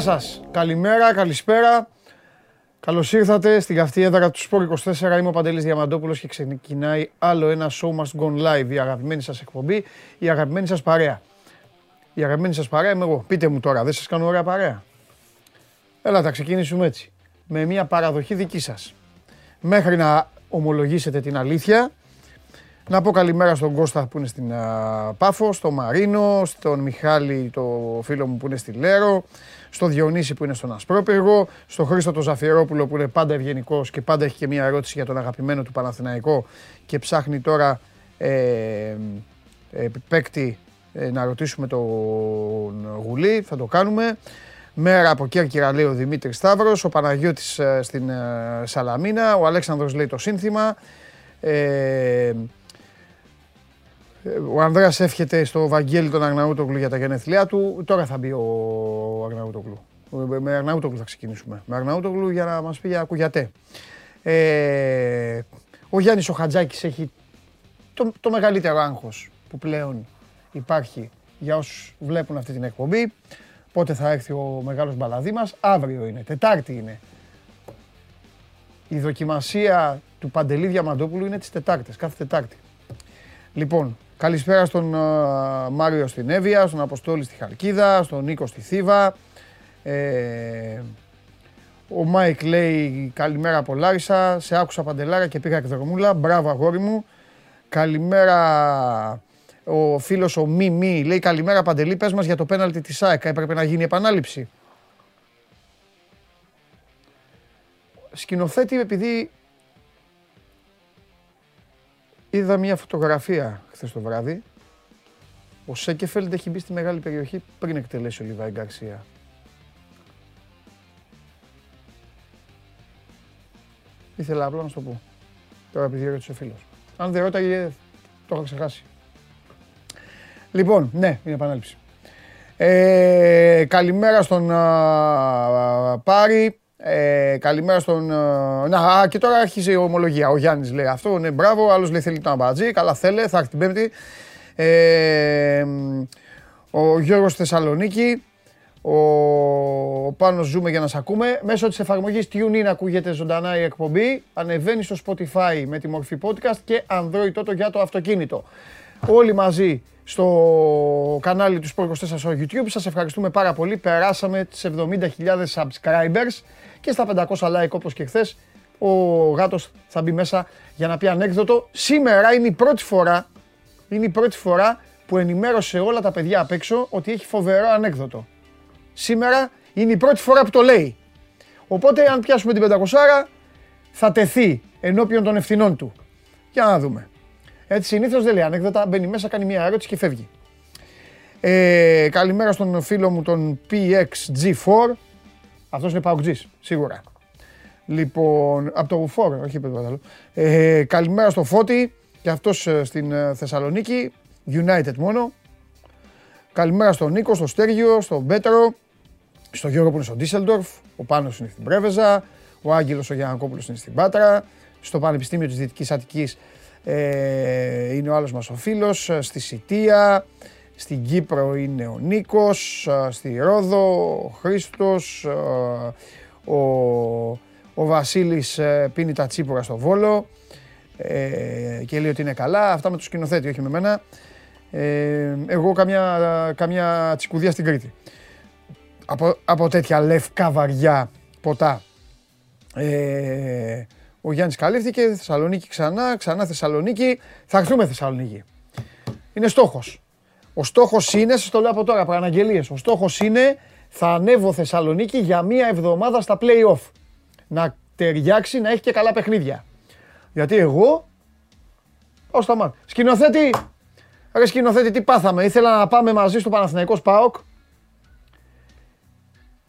Γεια σας. Καλημέρα, καλησπέρα. Καλώς ήρθατε στην καυτή έδρα του Σπόρ 24. Είμαι ο Παντελής Διαμαντόπουλος και ξεκινάει άλλο ένα Show Must Go Live. Η αγαπημένη σας εκπομπή, η αγαπημένη σας παρέα. Η αγαπημένη σας παρέα είμαι εγώ. Πείτε μου τώρα, δεν σας κάνω ωραία παρέα. Έλα, θα ξεκινήσουμε έτσι. Με μια παραδοχή δική σας. Μέχρι να ομολογήσετε την αλήθεια, να πω καλημέρα στον Κώστα που είναι στην Πάφο, στον Μαρίνο, στον Μιχάλη, το φίλο μου που είναι στη Λέρο, στο Διονύση που είναι στον Ασπρόπυργο, στον Χρήστο τον Ζαφιερόπουλο που είναι πάντα ευγενικός και πάντα έχει και μια ερώτηση για τον αγαπημένο του Παναθηναϊκό και ψάχνει τώρα ε, ε, παίκτη ε, να ρωτήσουμε τον Γουλή, θα το κάνουμε. Μέρα από Κέρκυρα λέει ο Δημήτρης Σταύρος, ο Παναγιώτης ε, στην ε, Σαλαμίνα, ο Αλέξανδρος λέει το σύνθημα. Ε, ο Ανδρέας εύχεται στο Βαγγέλη τον Αγναούτογλου για τα γενέθλιά του. Τώρα θα μπει ο Αγναούτογλου. Με Αγναούτογλου θα ξεκινήσουμε. Με Αγναούτογλου για να μας πει για κουγιατέ. Ε, ο Γιάννης ο Χατζάκης έχει το, το μεγαλύτερο άγχος που πλέον υπάρχει για όσους βλέπουν αυτή την εκπομπή. Πότε θα έρθει ο μεγάλος μπαλαδί μας. Αύριο είναι, Τετάρτη είναι. Η δοκιμασία του Παντελή Διαμαντόπουλου είναι τις Τετάρτες, κάθε Τετάρτη. Λοιπόν, καλησπέρα στον Μάριο στην Εύβοια, στον Αποστόλη στη Χαλκίδα, στον Νίκο στη Θήβα. Ε, ο Μάικ λέει καλημέρα από Λάρισα, σε άκουσα Παντελάρα και πήγα εκδρομούλα, μπράβο αγόρι μου. Καλημέρα ο φίλος ο Μη Μη, λέει καλημέρα Παντελή, πες μας για το πέναλτι της ΑΕΚ, έπρεπε να γίνει επανάληψη. Σκηνοθέτη επειδή είδα μια φωτογραφία χθες το βράδυ. Ο Σέκεφελντ έχει μπει στη μεγάλη περιοχή πριν εκτελέσει ο Λιβάη Γκαρσία. Ήθελα απλά να σου το πω. Τώρα επειδή ρώτησε ο φίλος. Αν δεν ρώταγε, το είχα ξεχάσει. Λοιπόν, ναι, είναι επανάληψη. Ε, καλημέρα στον α, Πάρη. Ε, καλημέρα στον. Ε, να, και τώρα άρχισε η ομολογία. Ο Γιάννης λέει αυτό. Ναι, μπράβο. Άλλος λέει θέλει το αμπατζή. Καλά θέλει. Θα έρθει την Πέμπτη. Ε, ο Γιώργος Θεσσαλονίκη. Ο, ο Πάνος ζούμε για να σε ακούμε. Μέσω της εφαρμογής TuneIn ακούγεται ζωντανά η εκπομπή. Ανεβαίνει στο Spotify με τη μορφή podcast και Android Toto για το αυτοκίνητο. Όλοι μαζί στο κανάλι του Sport 24 στο YouTube. Σας ευχαριστούμε πάρα πολύ. Περάσαμε τις 70.000 subscribers και στα 500 like όπως και χθες. Ο γάτος θα μπει μέσα για να πει ανέκδοτο. Σήμερα είναι η πρώτη φορά, είναι η πρώτη φορά που ενημέρωσε όλα τα παιδιά απ' έξω ότι έχει φοβερό ανέκδοτο. Σήμερα είναι η πρώτη φορά που το λέει. Οπότε αν πιάσουμε την 500 θα τεθεί ενώπιον των ευθυνών του. Για να δούμε. Έτσι συνήθως δεν λέει ανέκδοτα, μπαίνει μέσα, κάνει μια ερώτηση και φεύγει. Ε, καλημέρα στον φίλο μου τον PXG4. Αυτός είναι PUBG, σίγουρα. Λοιπόν, από το 4, όχι παιδί ε, Καλημέρα στο Φώτη και αυτός ε, στην ε, Θεσσαλονίκη, United μόνο. Καλημέρα στον Νίκο, στο Στέργιο, στον Πέτρο, στον Γιώργο που είναι στο Ντίσσελντορφ, ο Πάνος είναι στην Πρέβεζα, ο Άγγελος ο Γιανακόπουλος είναι στην Πάτρα, στο Πανεπιστήμιο της Δυτικής Αττικής ε, είναι ο άλλος μας ο φίλος, ε, στη Σιτία, στην Κύπρο είναι ο Νίκος, ε, στη Ρόδο ο Χρήστος, ο, ο Βασίλης πίνει τα τσίπορα στο Βόλο και λέει ότι είναι καλά. Αυτά με το σκηνοθέτη, όχι με μένα. εγώ καμιά, καμιά τσικουδία στην Κρήτη. Από, από τέτοια λευκά βαριά ποτά. Ε, ο Γιάννης καλύφθηκε, Θεσσαλονίκη ξανά, ξανά Θεσσαλονίκη. Θα έρθουμε Θεσσαλονίκη. Είναι στόχος. Ο στόχος είναι, σας το λέω από τώρα, παραναγγελίε. Ο στόχος είναι θα ανέβω Θεσσαλονίκη για μία εβδομάδα στα playoff. Να ταιριάξει, να έχει και καλά παιχνίδια. Γιατί εγώ. Ω τα μάτια. Σκηνοθέτη, ρε σκηνοθέτη, τι πάθαμε; Ήθελα να πάμε μαζί στο Παναθηναϊκό ΣΠΑΟΚ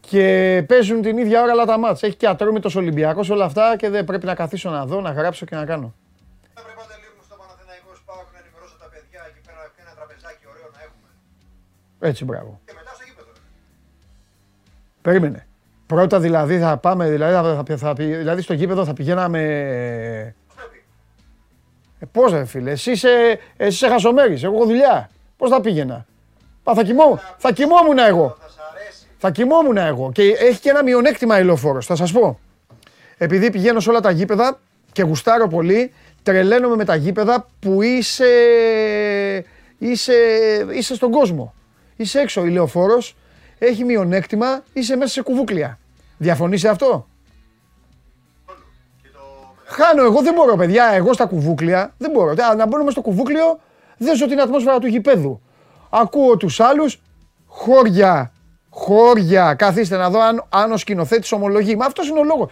και παίζουν την ίδια ώρα όλα τα μάτς. Έχει και ατρόμητος Ολυμπιακός όλα αυτά και δεν πρέπει να καθίσω να δω, να γράψω και να κάνω. Θα πρέπει λίγο στο Παναθηναϊκό Σπάουκ να ενημερώσω τα παιδιά εκεί πέρα ένα τραπεζάκι ωραίο να έχουμε. Έτσι, μπράβο. Και μετά στο γήπεδο. Περίμενε. Πρώτα δηλαδή θα πάμε, δηλαδή, θα, θα, δηλαδή στο γήπεδο θα πηγαίναμε... Ε, πώς ρε φίλε, εσύ είσαι, εσύ είσαι χασομέρης, εγώ έχω δουλειά. Πώς θα πήγαινα; θα, κοιμώ, θα κοιμόμουν εγώ. Θα κοιμόμουν εγώ. Και έχει και ένα μειονέκτημα η λεωφόρος. Θα σας πω. Επειδή πηγαίνω σε όλα τα γήπεδα και γουστάρω πολύ, τρελαίνομαι με τα γήπεδα που είσαι, είσαι, είσαι στον κόσμο. Είσαι έξω. Η λεωφόρος έχει μειονέκτημα, είσαι μέσα σε κουβούκλια. Διαφωνείς σε αυτό; Χάνω, εγώ δεν μπορώ, παιδιά. Εγώ στα κουβούκλια δεν μπορώ. Να μπαίνουμε στο κουβούκλιο, δεν ζω την ατμόσφαιρα του γηπέδου. Ακούω τους άλλους, χώρια, χώρια. Καθίστε να δω αν, αν ο σκηνοθέτης ομολογεί. Μα αυτός είναι ο λόγος.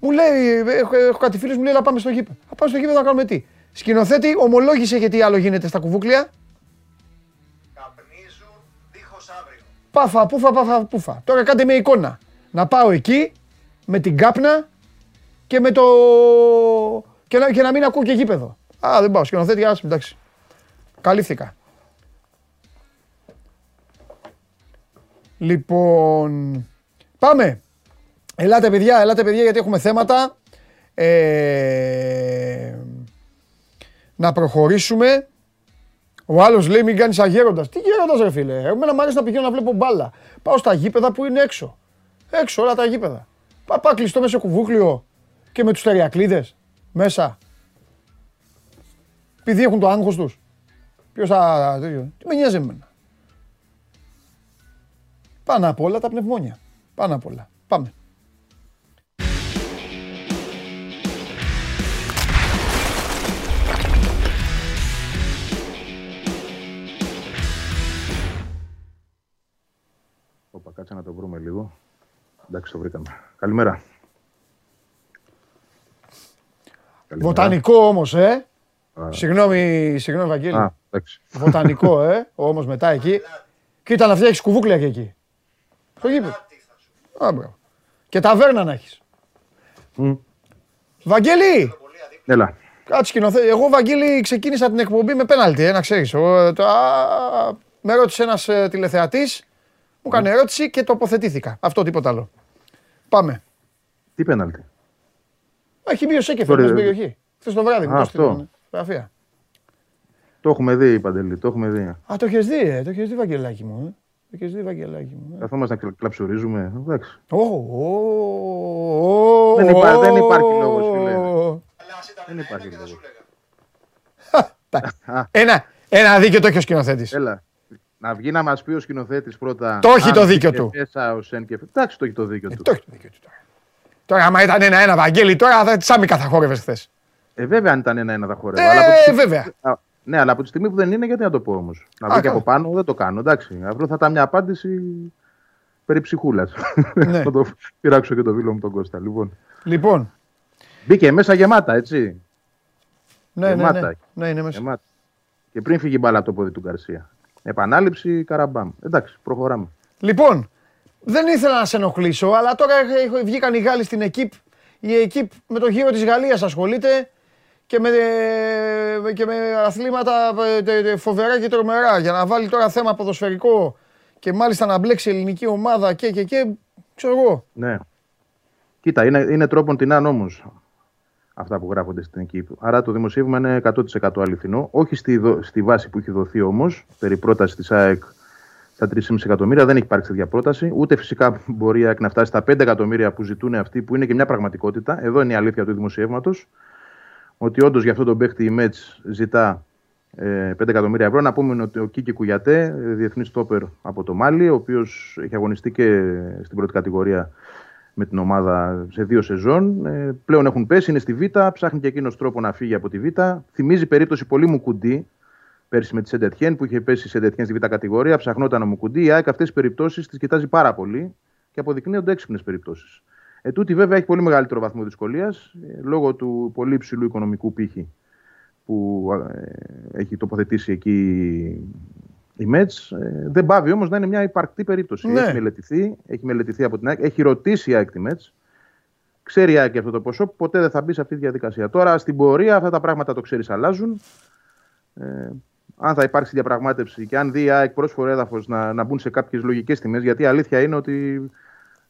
Μου λέει, έχω, έχω κάτι φίλους μου λέει, να πάμε στο γήπεδο. Να πάμε στο γήπεδο να κάνουμε τι. Σκηνοθέτη, ομολόγησε γιατί άλλο γίνεται στα κουβούκλια. Πάφα, πούφα, πάφα, πούφα. Τώρα κάντε μια εικόνα. Να πάω εκεί με την κάπνα και με το. και να, και να μην ακούω και γήπεδο. Α, δεν πάω. Σκηνοθέτη, άσε, εντάξει. Καλύφθηκα. Λοιπόν, πάμε. Ελάτε παιδιά, ελάτε παιδιά γιατί έχουμε θέματα. Ε, να προχωρήσουμε. Ο άλλος λέει μην κάνεις αγέροντας. Τι γέροντας, ρε φίλε; Εμένα μου αρέσει να πηγαίνω να βλέπω μπάλα. Πάω στα γήπεδα που είναι έξω. Έξω όλα τα γήπεδα. Πά, πά κλειστό μέσα σε κουβούκλιο και με τους τεριακλίδε μέσα. Επειδή έχουν το άγχος τους. Ποιος θα. Τι με νοιάζει εμένα. Πάνω απ' όλα τα πνευμόνια. Πάνω απ' όλα. Πάμε. Κάτσε να το βρούμε λίγο. Εντάξει, το βρήκαμε. Καλημέρα. Καλημέρα. Βοτανικό όμως, ε. Α. Συγγνώμη, συγγνώμη, Βαγγέλη. Α, εντάξει. Βοτανικό, ε. Όμως μετά εκεί. Κοίτα να φτιάξεις κουβούκλια και εκεί. Στο γήπεδο. Κάτι θα σου Α, μπράβο. Και ταβέρνα να έχεις. Μμ. Βαγγέλη! πω. Πολύ αδίκημα. Έλα. Κάτσε σκηνοθέτη. Εγώ, Βαγγέλη, ξεκίνησα την εκπομπή με πέναλτι, ε, να ξέρεις. Με ρώτησε ένας τηλεθεατής, μου έκανε ερώτηση και τοποθετήθηκα. Αυτό τίποτα άλλο. Πάμε. Τι πέναλτι; Έχει μπει ο Σέκεφ Τώρα, στην ε, περιοχή. Χθες το βράδυ μου Α, το αυτό. στείλανε. Φωτογραφία. Το έχουμε δει, Παντελή. Το έχουμε δει. Α, το έχεις δει, ε, το έχεις δει, Βαγγελάκι μου. Ε. Το έχεις δει, Βαγγελάκι μου. ε. Καθόμαστε να κλα- κλαψουρίζουμε. Εντάξει. Ω, ω, ω, Δεν υπά- ω, δεν υπάρχει λόγος, φίλε. Αλλά ας ήταν Δεν ένα υπάρχει και θα λόγος. σου λέγα. Εντάξει. Α. Ένα, ένα δίκιο το έχει ο σκηνοθέτης. Έλα. Να βγει να μας πει ο σκηνοθέτης πρώτα. Το έχει αν το δίκιο μπήκε του. Μέσα ο Σεν και... Εντάξει, το έχει το δίκιο του. Το έχει το δίκιο του τώρα. Τώρα, άμα ήταν ένα-ένα, Βαγγέλη, τώρα θα τσάμικα θα χόρευε χθε. Ε, βέβαια, αν ήταν ένα-ένα θα χορεύω. Ε, αλλά από τη στιγμή- βέβαια. Α, Ναι, αλλά από τη στιγμή που δεν είναι, γιατί να το πω όμως; Να βγει και καλά. από πάνω, δεν το κάνω. Εντάξει. Αύριο θα ήταν μια απάντηση περί ψυχούλας. Ναι. θα το πειράξω και το φίλο μου τον Κώστα. Λοιπόν. Λοιπόν, Μπήκε μέσα γεμάτα, έτσι; ναι, ναι, ναι, Γεμάτα. ναι, είναι μέσα. Γεμάτα. Και πριν φύγει η μπάλα από το πόδι του Γκαρσία. Επανάληψη καραμπάμ. Εντάξει, προχωράμε. Λοιπόν, δεν ήθελα να σε ενοχλήσω, αλλά τώρα έχ- έχ- βγήκαν οι Γάλλοι στην ΕΚΙΠ. Η ΕΚΙΠ με το γύρο της Γαλλίας ασχολείται και με, και με αθλήματα ε, τε- τε- φοβερά και τρομερά. Για να βάλει τώρα θέμα ποδοσφαιρικό και μάλιστα να μπλέξει η ελληνική ομάδα και και και, ξέρω εγώ. Ναι. Κοίτα, είναι, είναι τρόπον την όμως αυτά που γράφονται στην εκεί. Άρα το δημοσίευμα είναι 100% αληθινό. Όχι στη, δο- στη βάση που έχει δοθεί όμως, περί πρότασης της ΑΕΚ στα 3,5 εκατομμύρια. Δεν έχει υπάρξει τέτοια πρόταση. Ούτε φυσικά μπορεί η ΑΕΚ να φτάσει στα 5 εκατομμύρια που ζητούν αυτοί, που είναι και μια πραγματικότητα. Εδώ είναι η αλήθεια του δημοσιεύματος. Ότι όντως για αυτό τον παίχτη η Μέτς ζητά ε, 5 εκατομμύρια ευρώ. Να πούμε ότι ο Κίκη Κουγιατέ, διεθνής στόπερ από το Μάλι, ο οποίος έχει αγωνιστεί και στην πρώτη κατηγορία με την ομάδα σε δύο σεζόν. Ε, πλέον έχουν πέσει, είναι στη Β, ψάχνει και εκείνος τρόπο να φύγει από τη Β. Θυμίζει περίπτωση πολύ μου κουντί πέρσι με τη Σεντετιέν που είχε πέσει η Σεντετιέν στη Β κατηγορία, ψαχνόταν ο Μουκουντή. Η ΑΕΚ αυτές τις περιπτώσεις τις κοιτάζει πάρα πολύ και αποδεικνύονται έξυπνες περιπτώσεις. Ε, τούτη βέβαια έχει πολύ μεγαλύτερο βαθμό δυσκολίας λόγω του πολύ υψηλού οικονομικού πύχη που ε, έχει τοποθετήσει εκεί η Μέτς. Ε, δεν πάβει όμως να είναι μια υπαρκτή περίπτωση. Ναι. Έχει, μελετηθεί, έχει μελετηθεί από την ΑΕΚ, έχει ρωτήσει η ΑΕΚ τη Μέτς. Ξέρει η ΑΕΚ αυτό το ποσό, ποτέ δεν θα μπει σε αυτή τη διαδικασία. Τώρα στην πορεία αυτά τα πράγματα το ξέρεις αλλάζουν. Ε, αν θα υπάρξει διαπραγμάτευση και αν δει η ΑΕΚ πρόσφορο έδαφος να, να μπουν σε κάποιες λογικές τιμές, γιατί η αλήθεια είναι ότι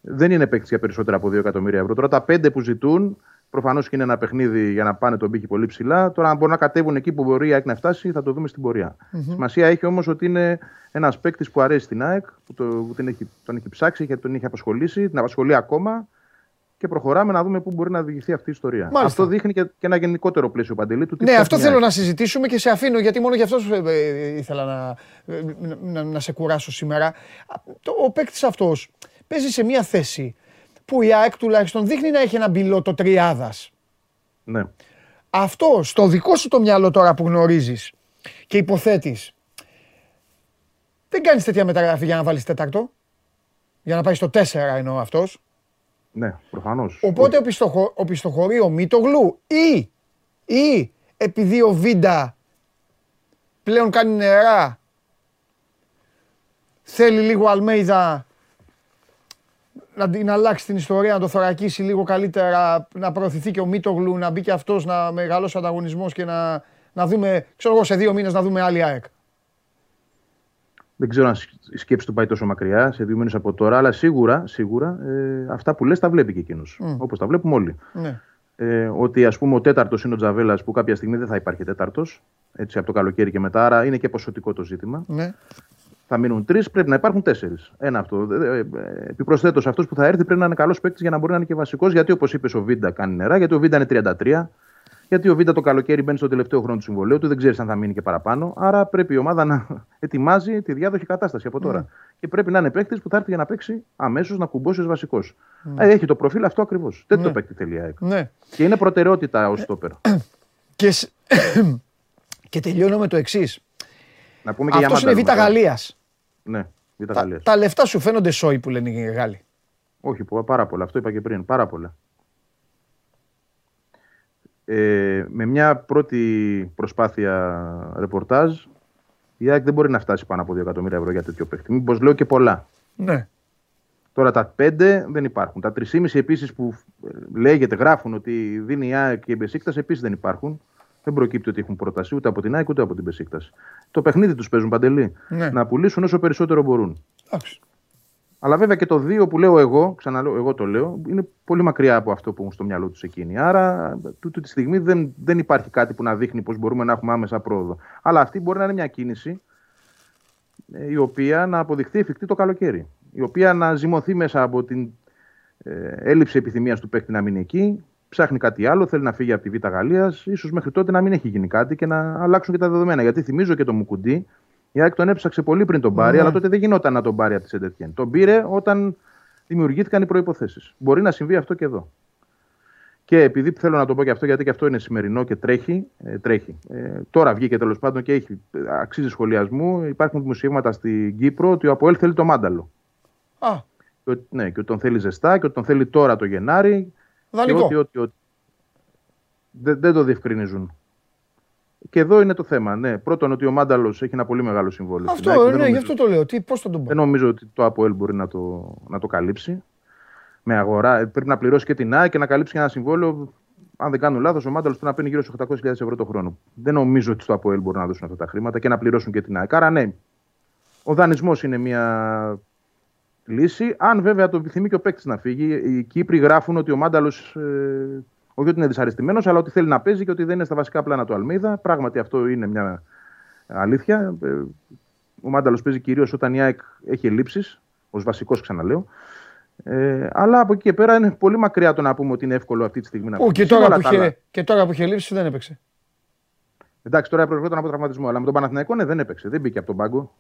δεν είναι παίκτης για περισσότερα από 2 εκατομμύρια ευρώ. Τώρα τα 5 που ζητούν Προφανώς και είναι ένα παιχνίδι για να πάνε τον πύχη πολύ ψηλά. Τώρα, αν μπορούν να κατέβουν εκεί που μπορεί η ΑΕΚ να φτάσει, θα το δούμε στην πορεία. Σημασία έχει όμως ότι είναι ένας παίκτης που αρέσει στην ΑΕΚ, που, το, που την έχει, τον έχει ψάξει και τον έχει απασχολήσει, την απασχολεί ακόμα και προχωράμε να δούμε πού μπορεί να οδηγηθεί αυτή η ιστορία. Μάλιστα. Αυτό δείχνει και, και ένα γενικότερο πλαίσιο παντελή του. τι Ναι, ψάχνει αυτό η θέλω ΑΕΚ. να συζητήσουμε και σε αφήνω γιατί μόνο γι' αυτό ε, ε, ήθελα να, ε, να, να σε κουράσω σήμερα. Α, το- Ο παίκτης αυτός παίζει σε μια θέση που η ΑΕΚ τουλάχιστον δείχνει να έχει ένα πιλότο τριάδας. Ναι. Αυτό στο δικό σου το μυαλό τώρα που γνωρίζεις και υποθέτεις. Δεν κάνεις τέτοια μεταγραφή για να βάλεις τέταρτο; Για να πάει στο 4 εννοώ αυτός; Ναι, προφανώς. Οπότε οπισθοχω, οπισθοχωρεί ο Μίτογλου ή, ή επειδή ο Βίντα πλέον κάνει νερά, θέλει λίγο ο Αλμέιδα να την αλλάξει την ιστορία, να το θωρακίσει λίγο καλύτερα, να προωθηθεί και ο Μίτογλου, να μπει και αυτός να μεγαλώσει ο ανταγωνισμός και να, να δούμε, ξέρω εγώ, σε δύο μήνες να δούμε άλλη ΑΕΚ. Δεν ξέρω αν η σκέψη του πάει τόσο μακριά, σε δύο μήνες από τώρα, αλλά σίγουρα, σίγουρα ε, αυτά που λες τα βλέπει και εκείνος. Μμ. Όπως τα βλέπουμε όλοι. Ναι. Ε, ότι ας πούμε ο τέταρτος είναι ο Τζαβέλας που κάποια στιγμή δεν θα υπάρχει τέταρτος. Έτσι από το καλοκαίρι και μετά, άρα είναι και ποσοτικό το ζήτημα. Ναι. Θα μείνουν τρεις, πρέπει να υπάρχουν τέσσερις. Ένα αυτό. Ε, ε, Επιπροσθέτως, αυτός που θα έρθει πρέπει να είναι καλός παίκτης για να μπορεί να είναι και βασικός. Γιατί όπως είπες, ο Βίντα κάνει νερά, γιατί ο Βίντα είναι 33. Γιατί ο Βίντα το καλοκαίρι μπαίνει στο τελευταίο χρόνο του συμβολέου του, δεν ξέρεις αν θα μείνει και παραπάνω. Άρα πρέπει η ομάδα να ετοιμάζει τη διάδοχη κατάσταση από τώρα. Και πρέπει να είναι παίκτης που θα έρθει για να παίξει αμέσως να κουμπώσει ως βασικός. Έχει το προφίλ αυτό ακριβώς. Τέτοιο Ναι. παίκτη θέλει η ΑΕΚ. ναι. Και είναι προτεραιότητα ω στόπερ. Και, σ- και τελειώνω με το εξής. Να πούμε και για Αυτός είναι Μάνταλο Β' μετά. Γαλλίας. Ναι, Β' Τα, Γαλλίας. τα λεφτά σου φαίνονται σόι που λένε οι Γάλλοι. Όχι, πο- πάρα πολλά. Αυτό είπα και πριν. Πάρα πολλά. Ε, με μια πρώτη προσπάθεια ρεπορτάζ, η ΑΕΚ δεν μπορεί να φτάσει πάνω από 2 εκατομμύρια ευρώ για τέτοιο παίχτη. Μήπως λέω και πολλά. Ναι. Τώρα τα 5 δεν υπάρχουν. Τα 3,5 επίσης που ε, λέγεται, γράφουν ότι δίνει η ΑΕΚ και η Μπεσίκτας επίσης δεν υπάρχουν. Δεν προκύπτει ότι έχουν πρόταση ούτε από την ΑΕΚ ούτε από την Μπεσίκτας. Το παιχνίδι τους παίζουν παντελή. Ναι. Να πουλήσουν όσο περισσότερο μπορούν. Εντάξει. Αλλά βέβαια και το 2 που λέω εγώ, ξαναλέω, εγώ το λέω, είναι πολύ μακριά από αυτό που έχουν στο μυαλό τους εκείνοι. Άρα, τούτη τη στιγμή δεν, δεν υπάρχει κάτι που να δείχνει πώ μπορούμε να έχουμε άμεσα πρόοδο. Αλλά αυτή μπορεί να είναι μια κίνηση ε, η οποία να αποδειχθεί εφικτή το καλοκαίρι. Η οποία να ζυμωθεί μέσα από την ε, έλλειψη επιθυμίας του παίκτη να μείνει εκεί. Ψάχνει κάτι άλλο, θέλει να φύγει από τη Β' Γαλλίας. σω μέχρι τότε να μην έχει γίνει κάτι και να αλλάξουν και τα δεδομένα. Γιατί θυμίζω και το Μουκουντή, η ΑΕΚ τον έψαξε πολύ πριν τον πάρει, Ναι. αλλά τότε δεν γινόταν να τον πάρει από τη Σεντετιέν. Τον πήρε όταν δημιουργήθηκαν οι προποθέσει. Μπορεί να συμβεί αυτό και εδώ. Και επειδή θέλω να το πω και αυτό, γιατί και αυτό είναι σημερινό και τρέχει. Ε, τρέχει. Ε, τώρα βγήκε τέλος πάντων και έχει, ε, αξίζει σχολιασμού. Υπάρχουν δημοσιεύματα στην Κύπρο ότι ο Αποέλ θέλει το μάνταλο. Α, Και ότι, ναι, και ότι τον θέλει ζεστά και ότι τον θέλει τώρα το Γενάρη. Και δανεικό. ότι, ότι, ότι. Δεν, δεν το διευκρινίζουν. Και εδώ είναι το θέμα. Ναι. Πρώτον, ότι ο Μάνταλος έχει ένα πολύ μεγάλο συμβόλαιο. στην ΑΕΚ. Αυτό, Δεν ναι, γι' νομίζω- αυτό το λέω. Τι, πώς θα τον πω; δεν νομίζω ότι το ΑΠΟΕΛ μπορεί να το, να το καλύψει. Με αγορά. Ε, Πρέπει να πληρώσει και την ΑΕΚ και να καλύψει και ένα συμβόλαιο. Αν δεν κάνω λάθος, ο Μάνταλος πρέπει να παίρνει γύρω στους 800.000 ευρώ το χρόνο. Δεν νομίζω ότι στο ΑΠΟΕΛ μπορούν να δώσουν αυτά τα χρήματα και να πληρώσουν και την ΑΕΚ. Άρα, ναι, ο δανεισμός είναι μια λύση. Αν βέβαια το επιθυμεί και ο παίκτης να φύγει. Οι Κύπροι γράφουν ότι ο Μάνταλος. Ε, όχι ότι είναι δυσαρεστημένος, αλλά ότι θέλει να παίζει και ότι δεν είναι στα βασικά πλάνα του Αλμίδα. Πράγματι, αυτό είναι μια αλήθεια. Ε, ο Μάνταλος παίζει κυρίως όταν η ΑΕΚ έχει ελλείψεις, ως βασικός ξαναλέω. Ε, αλλά από εκεί και πέρα είναι πολύ μακριά το να πούμε ότι είναι εύκολο αυτή τη στιγμή να Ού, και, παίξει. τώρα Όλα που καλά. είχε, και τώρα που είχε λείψει δεν έπαιξε. Εντάξει, τώρα προερχόταν από τραυματισμό, αλλά με τον Παναθηναϊκό ναι, δεν έπαιξε, δεν μπήκε από τον πάγκο.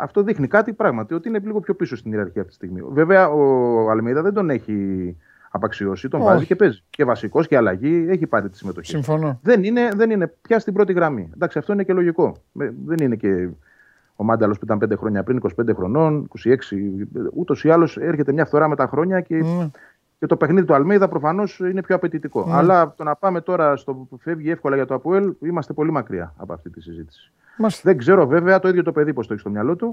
Αυτό δείχνει κάτι πράγματι, ότι είναι λίγο πιο πίσω στην ιεραρχία αυτή τη στιγμή. Βέβαια, ο Αλμίδα δεν τον έχει απαξιώσει, τον Όχι. βάζει και παίζει. Και βασικός και αλλαγή, έχει πάρει τη συμμετοχή. Συμφωνώ. Δεν είναι, δεν είναι πια στην πρώτη γραμμή. Εντάξει, αυτό είναι και λογικό. Με- Δεν είναι και ο Μάνταλος που ήταν 5 χρόνια πριν, 25 χρονών, 26. Ούτως ή άλλως έρχεται μια φθορά με τα χρόνια και, Ναι. και το παιχνίδι του Αλμίδα προφανώς είναι πιο απαιτητικό. Ναι. Αλλά το να πάμε τώρα στο που φεύγει εύκολα για το Αποέλ, είμαστε πολύ μακριά από αυτή τη συζήτηση. Μάλιστα. Δεν ξέρω βέβαια το ίδιο το παιδί πώς το έχει στο μυαλό του.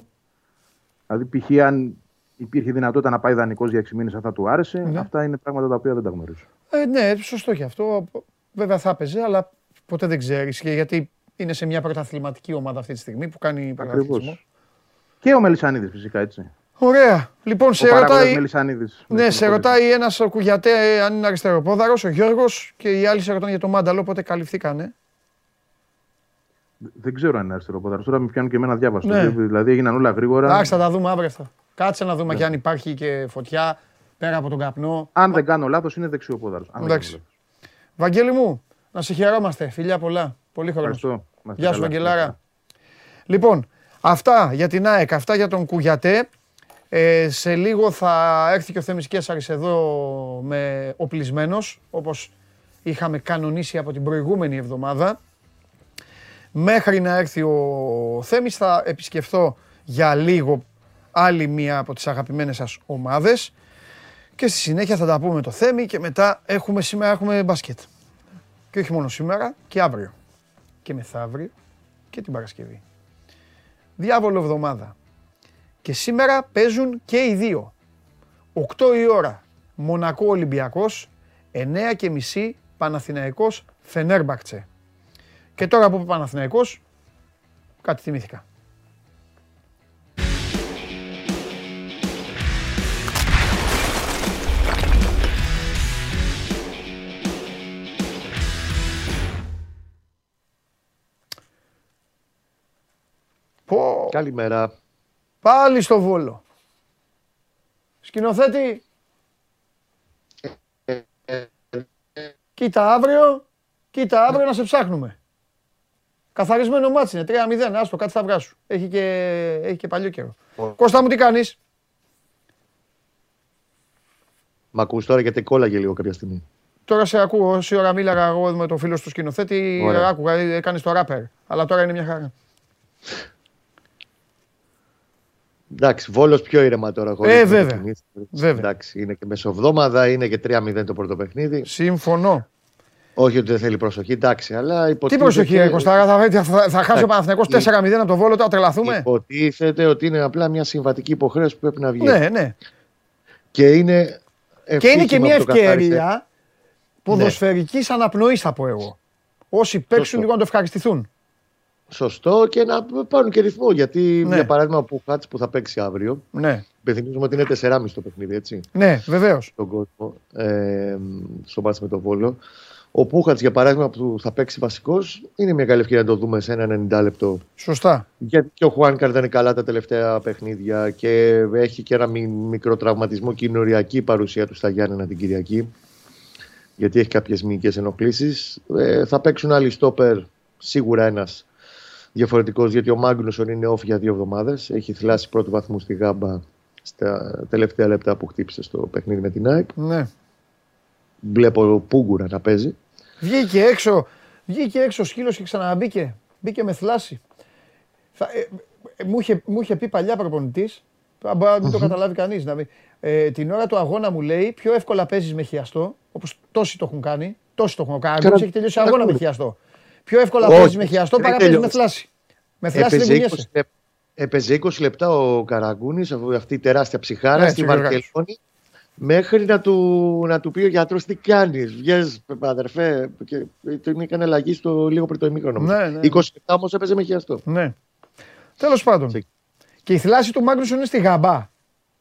Δηλαδή, π.χ. αν υπήρχε δυνατότητα να πάει δανεικός για 6 μήνες, αυτά του άρεσε. Ναι. Αυτά είναι πράγματα τα οποία δεν τα γνωρίζω. Ε, ναι, σωστό και αυτό. Βέβαια θα έπαιζε, αλλά ποτέ δεν ξέρεις. Γιατί είναι σε μια πρωταθληματική ομάδα αυτή τη στιγμή που κάνει Ακριβώς. πρωταθλητισμό. Και ο Μελισανίδης φυσικά έτσι. Ωραία. Λοιπόν, σε Ο παράγοντας ρωτάει, Μελισανίδης. ναι, σε ρωτάει ένας κουγιατέ ε, αν είναι αριστεροπόδαρος, ο Γιώργος, και οι άλλοι σε ρωτάνε για το μάνταλο, οπότε καλυφθήκανε. Δεν ξέρω αν είναι αριστερό Τώρα με πιάνουν και εμένα διάβαστο. Ναι. Δηλαδή έγιναν όλα γρήγορα. Εντάξει, θα τα δούμε αύριο αυτά. Κάτσε να Ναι. δούμε και αν υπάρχει και φωτιά πέρα από τον καπνό. Αν δεν κάνω λάθος, είναι δεξιοπόδαρο. Εντάξει. Βαγγέλη μου, να σε χαιρόμαστε. Φιλιά πολλά. Πολύ χρόνος. Ευχαριστώ. Να είστε Γεια σου, καλά. Βαγγελάρα. Λοιπόν, αυτά για την ΑΕΚ, αυτά για τον Κουγιατέ. Ε, σε λίγο θα έρθει και ο Θέμης Κέσσαρης εδώ με οπλισμένος, όπως είχαμε κανονίσει από την προηγούμενη εβδομάδα. Μέχρι να έρθει ο Θέμης θα επισκεφθώ για λίγο άλλη μία από τις αγαπημένες σας ομάδες και στη συνέχεια θα τα πούμε με το Θέμη και μετά έχουμε σήμερα έχουμε μπάσκετ. Και όχι μόνο σήμερα και αύριο και μεθαύριο και την Παρασκευή. Διάβολο εβδομάδα. Και σήμερα παίζουν και οι δύο. 8 η ώρα Μονακό Ολυμπιακός, 9 και μισή Παναθηναϊκός Φενέρμπακτσε. Και τώρα που είπε Παναθηναϊκός, κάτι θυμήθηκα. Πω, Καλημέρα. πάλι στο Βόλο. Σκηνοθέτη. Κοίτα αύριο, κοίτα αύριο να σε ψάχνουμε. Καθαρισμένο ματς είναι, 3-0, άστο, κάτι θα βγάλουν. Έχει και, έχει και παλιό καιρό. Κώστα μου τι κάνεις; Μ' ακούς τώρα γιατί κόλλαγε λίγο κάποια στιγμή. Τώρα σε ακούω, όση ώρα μίλαγα εγώ με τον φίλο του σκηνοθέτη, Ωραία. άκουγα, έκανες το ράπερ. Αλλά τώρα είναι μια χαρά. Εντάξει, Βόλος πιο ήρεμα τώρα. χωρίς Ε, το βέβαια. παιχνίδι. Βέβαια. Εντάξει, είναι και μεσοβδόμαδα, είναι και 3-0 το πρώτο παιχνίδι. Συμφωνώ. Όχι ότι δεν θέλει προσοχή, εντάξει, αλλά Τι υποτίθεται. προσοχή, ρε Κωστάρα, θα, θα, θα χάσει ο Παναθηναϊκός 4-0 από το Βόλο, τώρα τρελαθούμε. Υποτίθεται ότι είναι απλά μια συμβατική υποχρέωση που πρέπει να βγει. Ναι, ναι. Και είναι. Και είναι και ευτύχημα μια που το καθάρισε. ευκαιρία ποδοσφαιρικής αναπνοής θα πω εγώ. Όσοι παίξουν Σωστό. λίγο να το ευχαριστηθούν. Σωστό και να πάρουν και ρυθμό. Γιατί Ναι. για παράδειγμα ο Πουχάτ που θα παίξει αύριο. Ναι, Υπενθυμίζουμε ότι είναι 4,5 το παιχνίδι, έτσι. ναι, βεβαίως. Στον κόσμο. Ε, στο μπάσκετ με τον Βόλο. Ο Πούχατς, για παράδειγμα, που θα παίξει βασικός, είναι μια καλή ευκαιρία να το δούμε σε ένα 90 λεπτό. Σωστά. Γιατί και ο Χουάνκαρ δεν είναι καλά τα τελευταία παιχνίδια και έχει και ένα μι- μικρό τραυματισμό και είναι οριακή η παρουσία του στα Γιάννενα την Κυριακή. Γιατί έχει κάποιες μυϊκές ενοχλήσεις. Ε, θα παίξουν άλλοι στόπερ, σίγουρα ένας διαφορετικός, γιατί ο Μάγνουσον είναι off για δύο εβδομάδες. Έχει θυλάσει πρώτου βαθμού στη γάμπα στα τελευταία λεπτά που χτύπησε στο παιχνίδι με την ΑΕΚ. Ναι. Βλέπω Πούγκουρα να παίζει. Βγήκε έξω, βγήκε έξω ο σκύλος και ξαναμπήκε. Μπήκε με θλάση. Θα, ε, ε, μου, είχε, μου είχε πει παλιά προπονητής, μπορεί να μην το καταλάβει κανείς, να μην- ε, την ώρα του αγώνα μου λέει πιο εύκολα παίζεις με χιαστό, όπως τόσοι το έχουν κάνει, τόσοι το έχουν κάνει, ο Καραγκούνης έχει τελειώσει αγώνα με χιαστό. Πιο εύκολα Όχι, παίζεις με χιαστό δεν παρά παίζεις με τελειώσει. θλάση. Με θλάση δεν Έπαιζε 20, κουνιέσαι. λεπ- έπαιζε 20 λεπτά ο Καραγκούνης, αυτή η τεράστια ψυχάρα Ναι, στη Γιώργο. Βαρκελόνη, μέχρι να του, να του πει ο γιατρός τι κάνεις. Βγες, αδερφέ. Και τον έκανε αλλαγή στο λίγο πριν το ημίχρονο. Ναι, ναι. 20 λεπτά όμως έπαιζε με χιαστό. Ναι. Τέλος πάντων. Σε- Και η θλάση του Μάγνουσον είναι στη γαμπά.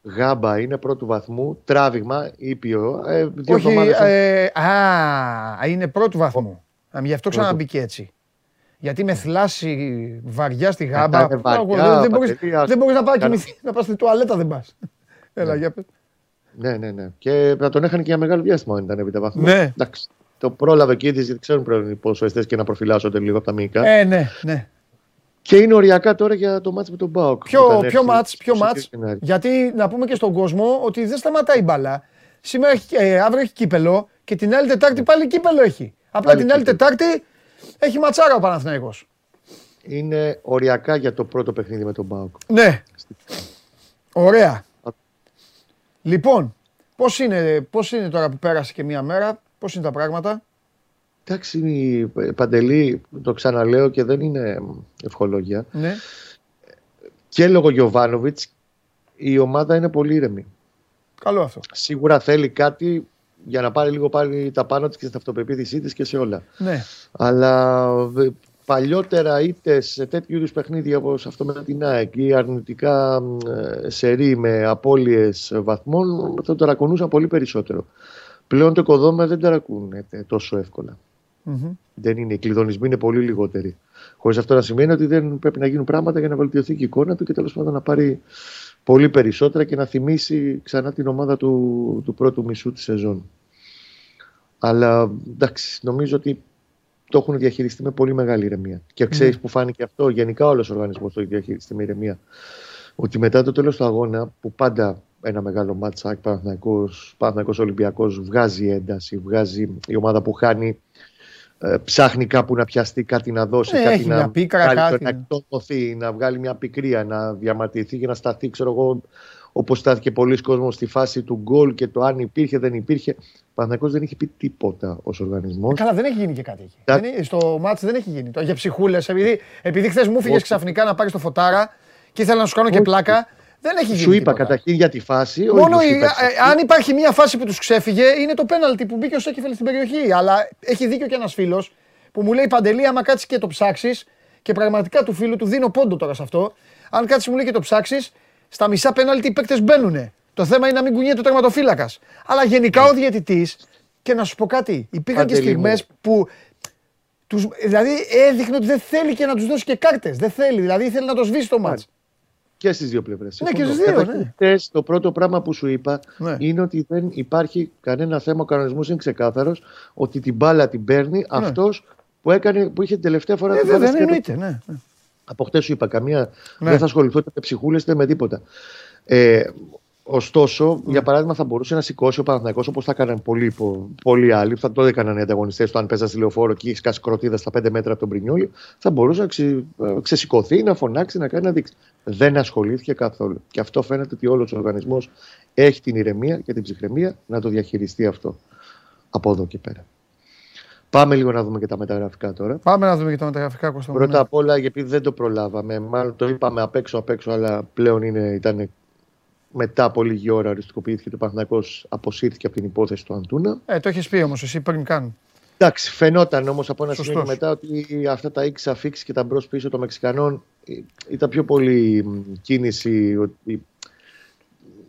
Γάμπα είναι πρώτου βαθμού, τράβηγμα, ήπιο. Ε, δύο Όχι, εβδομάδες- ε, α, είναι πρώτου βαθμού. Α, γι' αυτό ξαναμπήκε έτσι. Γιατί με θλάση βαριά στη γάμπα. είναι βαριά, δεν, δεν, μπορείς, Παντελή, ας- δεν μπορείς να πάει Καλά. κοιμηθεί, να πας στη τουαλέτα δεν πας. Έλα, για πες. Ναι, ναι, ναι. Και να τον έχανε και για μεγάλο διάστημα αν ήταν επί βαθμού. Ναι. Εντάξει. Το πρόλαβε και είδε, γιατί ξέρουν πρέπει πόσο εστέ και να προφυλάσσονται λίγο από τα μυϊκά. Ε, ναι, ναι. Και είναι οριακά τώρα για το μάτς με τον Μπάουκ. Ποιο, Όταν ποιο έρθει μάτς, ποιο στο μάτς. σενάριο. Γιατί να πούμε και στον κόσμο ότι δεν σταματάει η μπάλα. Σήμερα έχει, ε, αύριο έχει κύπελο και την άλλη Τετάρτη πάλι κύπελο έχει. Απλά Πάλι την άλλη κύπελλο. Τετάρτη έχει ματσάρα ο Παναθηναϊκός. Είναι οριακά για το πρώτο παιχνίδι με τον Μπάουκ. Ναι. Ωραία. Α. Λοιπόν, πώς είναι, πώς είναι τώρα που πέρασε και μία μέρα, πώς είναι τα πράγματα; Εντάξει, Παντελή, το ξαναλέω και δεν είναι ευχολόγια. Ναι. Και λόγω Γιωβάνοβιτς η ομάδα είναι πολύ ήρεμη. Καλό αυτό. Σίγουρα θέλει κάτι για να πάρει λίγο πάλι τα πάνω της και στην αυτοπεποίθησή της και σε όλα. Ναι. Αλλά ε, παλιότερα είτε σε τέτοιου είδους παιχνίδια όπως αυτό με την ΑΕΚ ή αρνητικά ε, σερί με απώλειες βαθμών, θα το ταρακονούσαν πολύ περισσότερο. Πλέον το οικοδόμημα δεν ταρακούνεται τόσο εύκολα. Μμμ. Δεν είναι, οι κλειδονισμοί είναι πολύ λιγότεροι. Χωρίς αυτό να σημαίνει ότι δεν πρέπει να γίνουν πράγματα για να βελτιωθεί και η εικόνα του και τέλος πάντων να πάρει πολύ περισσότερα και να θυμίσει ξανά την ομάδα του, του πρώτου μισού της σεζόν. Αλλά εντάξει, νομίζω ότι το έχουν διαχειριστεί με πολύ μεγάλη ηρεμία. Και ξέρεις που φάνηκε αυτό, γενικά όλος ο οργανισμός το έχει διαχειριστεί με ηρεμία. Ότι μετά το τέλος του αγώνα, που πάντα ένα μεγάλο ματς Παναθηναϊκός Ολυμπιακός βγάζει ένταση, βγάζει η ομάδα που χάνει ε, ψάχνει κάπου να πιαστεί κάτι να δώσει, Ναι, κάτι έχει να, μια πίκρα, βγάλει το- κάτι, να ναι. εκτονωθεί, να βγάλει μια πικρία, να διαμαρτυρηθεί και να σταθεί, ξέρω εγώ, όπως στάθηκε πολλοί κόσμος στη φάση του γκολ και το αν υπήρχε, δεν υπήρχε. Ο Παναθηναϊκός δεν έχει πει τίποτα ως οργανισμός. Ε, Καλά, δεν έχει γίνει και κάτι εκεί. Τα- Δεν είναι- στο μάτς δεν έχει γίνει. Το για ψυχούλες, επειδή, επειδή χθες μου φύγες Όχι. ξαφνικά να πάρεις το φωτάρα και ήθελα να σου κάνω και Όχι. πλάκα, δεν έχει γίνει. Σου είπα τίποτα. καταρχήν για τη φάση. ο Μόνο ίδιος η- είπες ε, αν υπάρχει μια φάση που τους ξέφυγε είναι το πέναλτι που μπήκε ο Σέκεφελ στην περιοχή. Αλλά έχει δίκιο και ένας φίλος που μου λέει Παντελή, άμα κάτσεις και το ψάξεις, και πραγματικά του φίλου του δίνω πόντο τώρα σε αυτό. Αν κάτσεις μου λέει και το ψάξεις, στα μισά πέναλτι οι παίκτες μπαίνουν. Το θέμα είναι να μην κουνιέται ο τερματοφύλακας. Αλλά γενικά ο διαιτητής, και να σου πω κάτι, υπήρχαν και Παντελή μου. στιγμές που. Τους, δηλαδή έδειχνε ότι δεν θέλει και να τους δώσει και κάρτες. Δεν θέλει, δηλαδή ήθελε να το σβήσει το μάτς. Και στις δύο πλευρές. Ναι, και στις δύο, ναι. το πρώτο πράγμα που σου είπα Ναι. είναι ότι δεν υπάρχει κανένα θέμα. Ο κανονισμός είναι ξεκάθαρος ότι την μπάλα την παίρνει αυτός που, έκανε, που είχε την τελευταία φορά Ε, την βέβαια, μπάλα δεν στην εννοείται. Ναι. ναι. Από χτες σου είπα, καμία Ναι. δεν θα ασχοληθώ είτε με ψυχούλες είτε με τίποτα. Ε, ωστόσο, για παράδειγμα, θα μπορούσε να σηκώσει ο Παναθηναϊκός όπως θα έκαναν πολλοί, πο- πολλοί άλλοι, θα το έκαναν οι ανταγωνιστές του. Αν παίζα στη λεωφόρο και έχει κάσει κροτίδα στα 5 μέτρα από τον Πρινιόλι, θα μπορούσε να ξε, ε, ξεσηκωθεί, να φωνάξει, να κάνει να δείξει. Δεν ασχολήθηκε καθόλου. Και αυτό φαίνεται ότι όλος ο οργανισμός έχει την ηρεμία και την ψυχραιμία να το διαχειριστεί αυτό από εδώ και πέρα. Πάμε λίγο να δούμε και τα μεταγραφικά τώρα. Πάμε να δούμε και τα μεταγραφικά Κώστα. μου, Πρώτα ναι. απ' όλα, γιατί δεν το προλάβαμε, μάλλον το είπαμε απ' έξω απ' έξω, αλλά πλέον είναι, ήταν μετά από λίγη ώρα οριστικοποιήθηκε το Παναθηναϊκός αποσύρθηκε από την υπόθεση του Αντούνα. Ε, το έχεις πει όμως εσύ πριν καν. Εντάξει, φαινόταν όμως από ένα Σωστός. σημείο μετά ότι αυτά τα X αφήξεις και τα μπρος πίσω των Μεξικανών ε, ήταν πιο πολύ μ, κίνηση. Ότι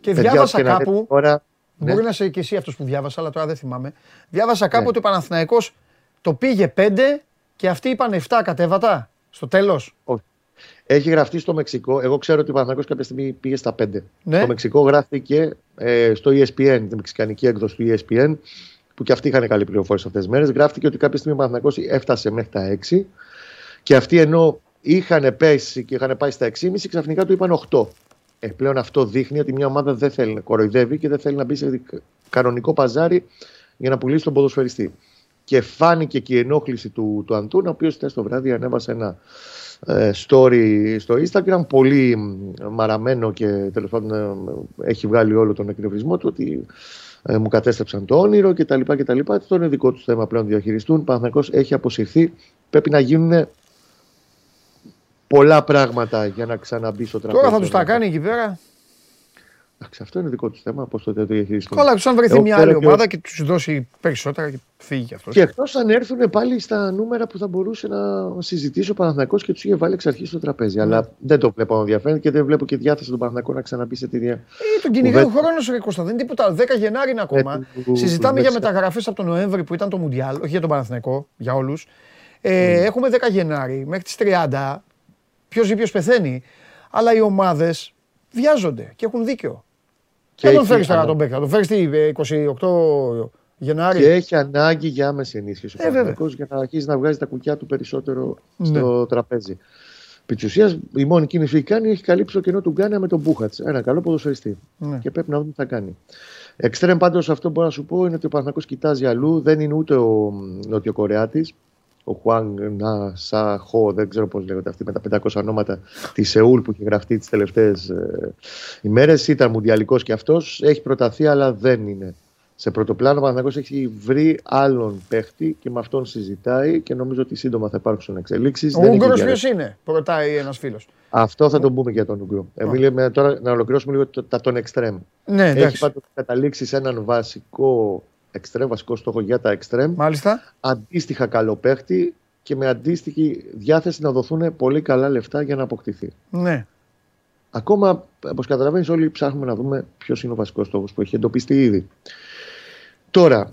Και παιδιά, διάβασα ό,τι και να κάπου. λέτε Τώρα, ναι. Μπορεί να είσαι και εσύ αυτός που διάβασα, αλλά τώρα δεν θυμάμαι. Διάβασα κάπου Ναι. ότι ο Παναθηναϊκός το πήγε 5 και αυτοί είπαν 7 κατέβατα στο τέλος. Έχει γραφτεί στο Μεξικό. Εγώ ξέρω ότι ο Παναθηναϊκός κάποια στιγμή πήγε στα 5. Ναι. Στο Μεξικό γράφτηκε ε, στο ESPN, τη μεξικανική έκδοση του ESPN, που και αυτοί είχαν καλή πληροφόρηση αυτές τις μέρες. Γράφτηκε ότι κάποια στιγμή ο Παναθηναϊκός έφτασε μέχρι τα 6 και αυτοί ενώ είχαν πέσει και είχαν πάει στα 6,5, ξαφνικά του είπαν 8. Ε, πλέον αυτό δείχνει ότι μια ομάδα δεν θέλει να κοροϊδεύει και δεν θέλει να μπει σε κανονικό παζάρι για να πουλήσει τον ποδοσφαιριστή. Και φάνηκε και η ενόχληση του, του Αντούν, ο οποίος χθες το βράδυ ανέβασε ένα ε, story στο Instagram, πολύ μ, μαραμένο και τέλος πάντων ε, έχει βγάλει όλο τον εκνευρισμό του ότι ε, μου κατέστρεψαν το όνειρο κτλ. κτλ. Αυτό είναι δικό του θέμα πλέον να διαχειριστούν. Ο Παναθηναϊκός έχει αποσυρθεί. Πρέπει να γίνουν πολλά πράγματα για να ξαναμπεί στο τραπέζι. Τώρα θα τους τα κάνει εκεί πέρα. Εντάξει, αυτό είναι δικό του θέμα, πώς το διαχειριστούν. Καλά, του αν βρεθεί Εγώ μια ξέρω άλλη και- ομάδα και τους δώσει περισσότερα και φύγει κι αυτός. Και εκτός αν έρθουν πάλι στα νούμερα που θα μπορούσε να συζητήσει ο Παναθηναϊκός και τους είχε βάλει εξ αρχής στο τραπέζι. Ναι. Αλλά δεν το βλέπω να ενδιαφέρει και δεν βλέπω και διάθεση του Παναθηναϊκού να ξαναμπεί σε τη δια... Ε, τον κυνηγάει ο χρόνος, Ρε Κώστα, δεν είναι τίποτα. άλλο. 10 Γενάρη είναι ακόμα. Ε, του- Συζητάμε του για Μεξα- μεταγραφές από τον Νοέμβρη που ήταν το Μουντιάλ, όχι για τον Παναθηναϊκό, για όλους. Ε, Ναι. Έχουμε 10 Γενάρη μέχρι τις 30. Ποιος ζει, ποιος πεθαίνει. Αλλά οι ομάδες βιάζονται και έχουν δίκιο. Και Δεν τον έχει φέρεις τώρα ανα- τον παίκτη. Θα τον φέρεις τι, ε, 28 Γενάρη. Και έχει ανάγκη για άμεση ενίσχυσης ο Ε, βέβαια. Παναθηναϊκός για να αρχίσει να βγάζει τα κουκιά του περισσότερο Ναι. στο τραπέζι. Επί της ουσίας, η μόνη κίνηση που κάνει έχει καλύψει το κενό του Γκάνα με τον Μπούχατς. Ένα καλό ποδοσφαιριστή. Ναι. Και πρέπει να δούμε τι θα κάνει. Εξτρέμ πάντως αυτό που μπορώ να σου πω είναι ότι ο Παναθηναϊκός κοιτάζει αλλού. Δεν είναι ούτε ο Νοτιοκορεάτη. Ο Χουάνγκ Να Σα Χο, δεν ξέρω πώς λέγονται αυτοί με τα 500 ονόματα τη Σεούλ που έχει γραφτεί τις τελευταίες ε, ημέρες. Ήταν μουντιαλικός και αυτός. Έχει προταθεί, αλλά δεν είναι σε πρωτοπλάνο. Ο Παναθηναϊκός έχει βρει άλλον παίχτη και με αυτόν συζητάει και νομίζω ότι σύντομα θα υπάρξουν εξελίξεις. Ο Ούγγρο ποιος είναι, ρωτάει ένας φίλος. Αυτό θα τον πούμε για τον Ούγκρο. Ε, μιλάμε τώρα να ολοκληρώσουμε λίγο το- τα των εξτρέμ. Ναι, Έχει εντάξει. πάντως καταλήξει σε έναν βασικό εξτρέμ, βασικό στόχο για τα εξτρέμ. Μάλιστα. Αντίστοιχα καλό παίχτη και με αντίστοιχη διάθεση να δοθούν πολύ καλά λεφτά για να αποκτηθεί. Ναι. Ακόμα, όπως καταλαβαίνεις, όλοι ψάχνουμε να δούμε ποιος είναι ο βασικός στόχος που έχει εντοπιστεί ήδη. Τώρα,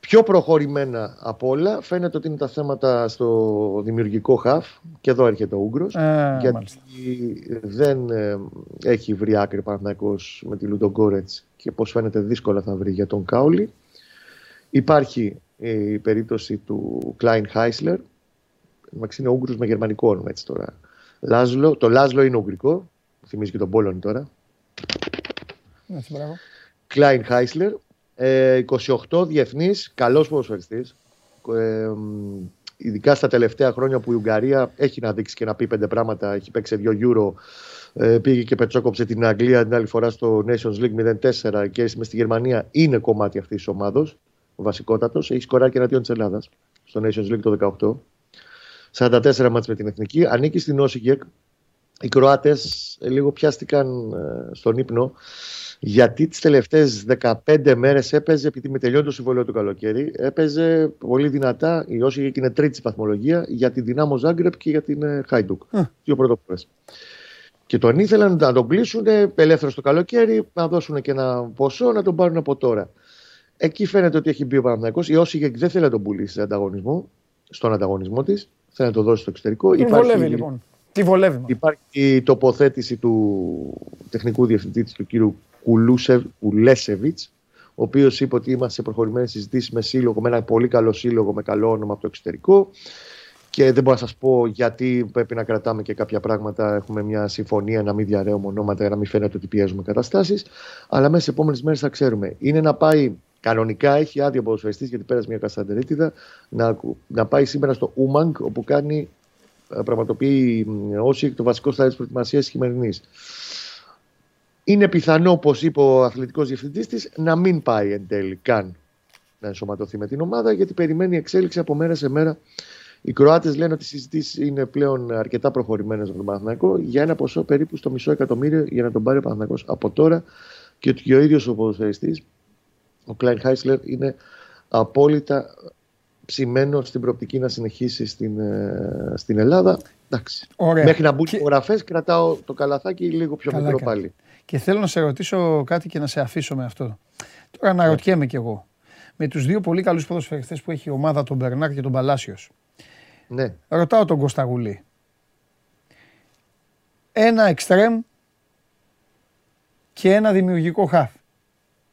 πιο προχωρημένα από όλα φαίνεται ότι είναι τα θέματα στο δημιουργικό χαφ και εδώ έρχεται ο Ούγκρος Ε, γιατί μάλιστα. δεν ε, έχει βρει άκρη Παναθηναϊκός με τη Λουντογκόρετς και πως φαίνεται δύσκολα θα βρει για τον Κάουλι. Υπάρχει ε, η περίπτωση του Κλάιν Χάισλερ. Εντάξει είναι Ούγγρος με γερμανικό όνομα έτσι τώρα. Λάζλο, το Λάζλο είναι ουγγρικό. Θυμίζει και τον Πόλωνη τώρα. Έτσι, μπράβο. Κλάιν Χάισλερ. Ε, 28 διεθνής, καλός ποδοσφαιριστής. Ε, μ, ειδικά στα τελευταία χρόνια που η Ουγγαρία έχει να δείξει και να πει πέντε πράγματα. Έχει παίξει δύο Euro. Ε, πήγε και πετσόκοψε την Αγγλία την άλλη φορά στο Nations League 0-4 και με στη Γερμανία είναι κομμάτι αυτής της ομάδα. Ο βασικότατος. Έχει σκοράρει και εναντίον της Ελλάδας στο Nations League το 18. 44 μάτς με την εθνική. Ανήκει στην Όσιγκεκ. Οι Κροάτες λίγο πιάστηκαν ε, στον ύπνο γιατί τις τελευταίες 15 μέρες έπαιζε, επειδή με τελειώνει το συμβόλαιο του καλοκαίρι, έπαιζε πολύ δυνατά. Η Όσιγκεκ είναι τρίτη στη βαθμολογία για την Δυνάμο Ζάγκρεπ και για την ε, Χάιντουκ. Α. Δύο πρωτοπόρε. Και τον ήθελαν να τον κλείσουν ελεύθερος στο καλοκαίρι, να δώσουν και ένα ποσό να τον πάρουν από τώρα. Εκεί φαίνεται ότι έχει μπει ο Παναθηναϊκός. Η Όσιγκεκ δεν θέλει να τον πουλήσει σε ανταγωνισμό, στον ανταγωνισμό της. Θέλει να το δώσει στο εξωτερικό. Τι βολεύει λοιπόν. Τι βολεύει. μάλλον. Υπάρχει η τοποθέτηση του τεχνικού διευθυντή της, του κύριου Κουλούσεβ, Κουλέσεβιτς, ο οποίος είπε ότι είμαστε σε προχωρημένες συζητήσεις με σύλλογο, με ένα πολύ καλό σύλλογο, με καλό όνομα από το εξωτερικό. Και δεν μπορώ να σας πω γιατί πρέπει να κρατάμε και κάποια πράγματα. Έχουμε μια συμφωνία να μην διαρρέουμε ονόματα για να μην φαίνεται ότι πιέζουμε καταστάσεις. Αλλά μέσα στις επόμενες μέρες θα ξέρουμε. Είναι να πάει Κανονικά έχει άδεια ποδοσφαιριστής γιατί πέρασε μια κασταντερίτιδα να, να πάει σήμερα στο Ούμαγκ όπου κάνει ε, πραγματοποιεί μ, όσοι το βασικό στάδιο τη προετοιμασίας της χειμερινής. Είναι πιθανό, όπως είπε ο αθλητικός διευθυντής της, να μην πάει εν τέλει καν να ενσωματωθεί με την ομάδα, γιατί περιμένει εξέλιξη από μέρα σε μέρα. Οι Κροάτες λένε ότι οι συζητήσεις είναι πλέον αρκετά προχωρημένες με τον Παναθηναϊκό για ένα ποσό περίπου στο μισό εκατομμύριο για να τον πάρει ο Παναθηναϊκός από τώρα και ότι και ο ίδιος ο ποδοσφαιριστής, ο Κλάιν Χάισλερ, είναι απόλυτα ψημένος στην προοπτική να συνεχίσει στην, ε, στην Ελλάδα. Εντάξει. Ωραία. Μέχρι να μπουν Και- υπογραφέ, κρατάω το καλαθάκι λίγο πιο Καλά μικρό κάνεις. πάλι. Και θέλω να σε ρωτήσω κάτι και να σε αφήσω με αυτό. Τώρα αναρωτιέμαι κι εγώ. Με τους δύο πολύ καλούς ποδοσφαιριστές που έχει η ομάδα, τον Μπερνάρ και τον Παλάσιος. Ναι. Ρωτάω τον Κωσταγουλή. Ένα εξτρέμ και ένα δημιουργικό χαφ.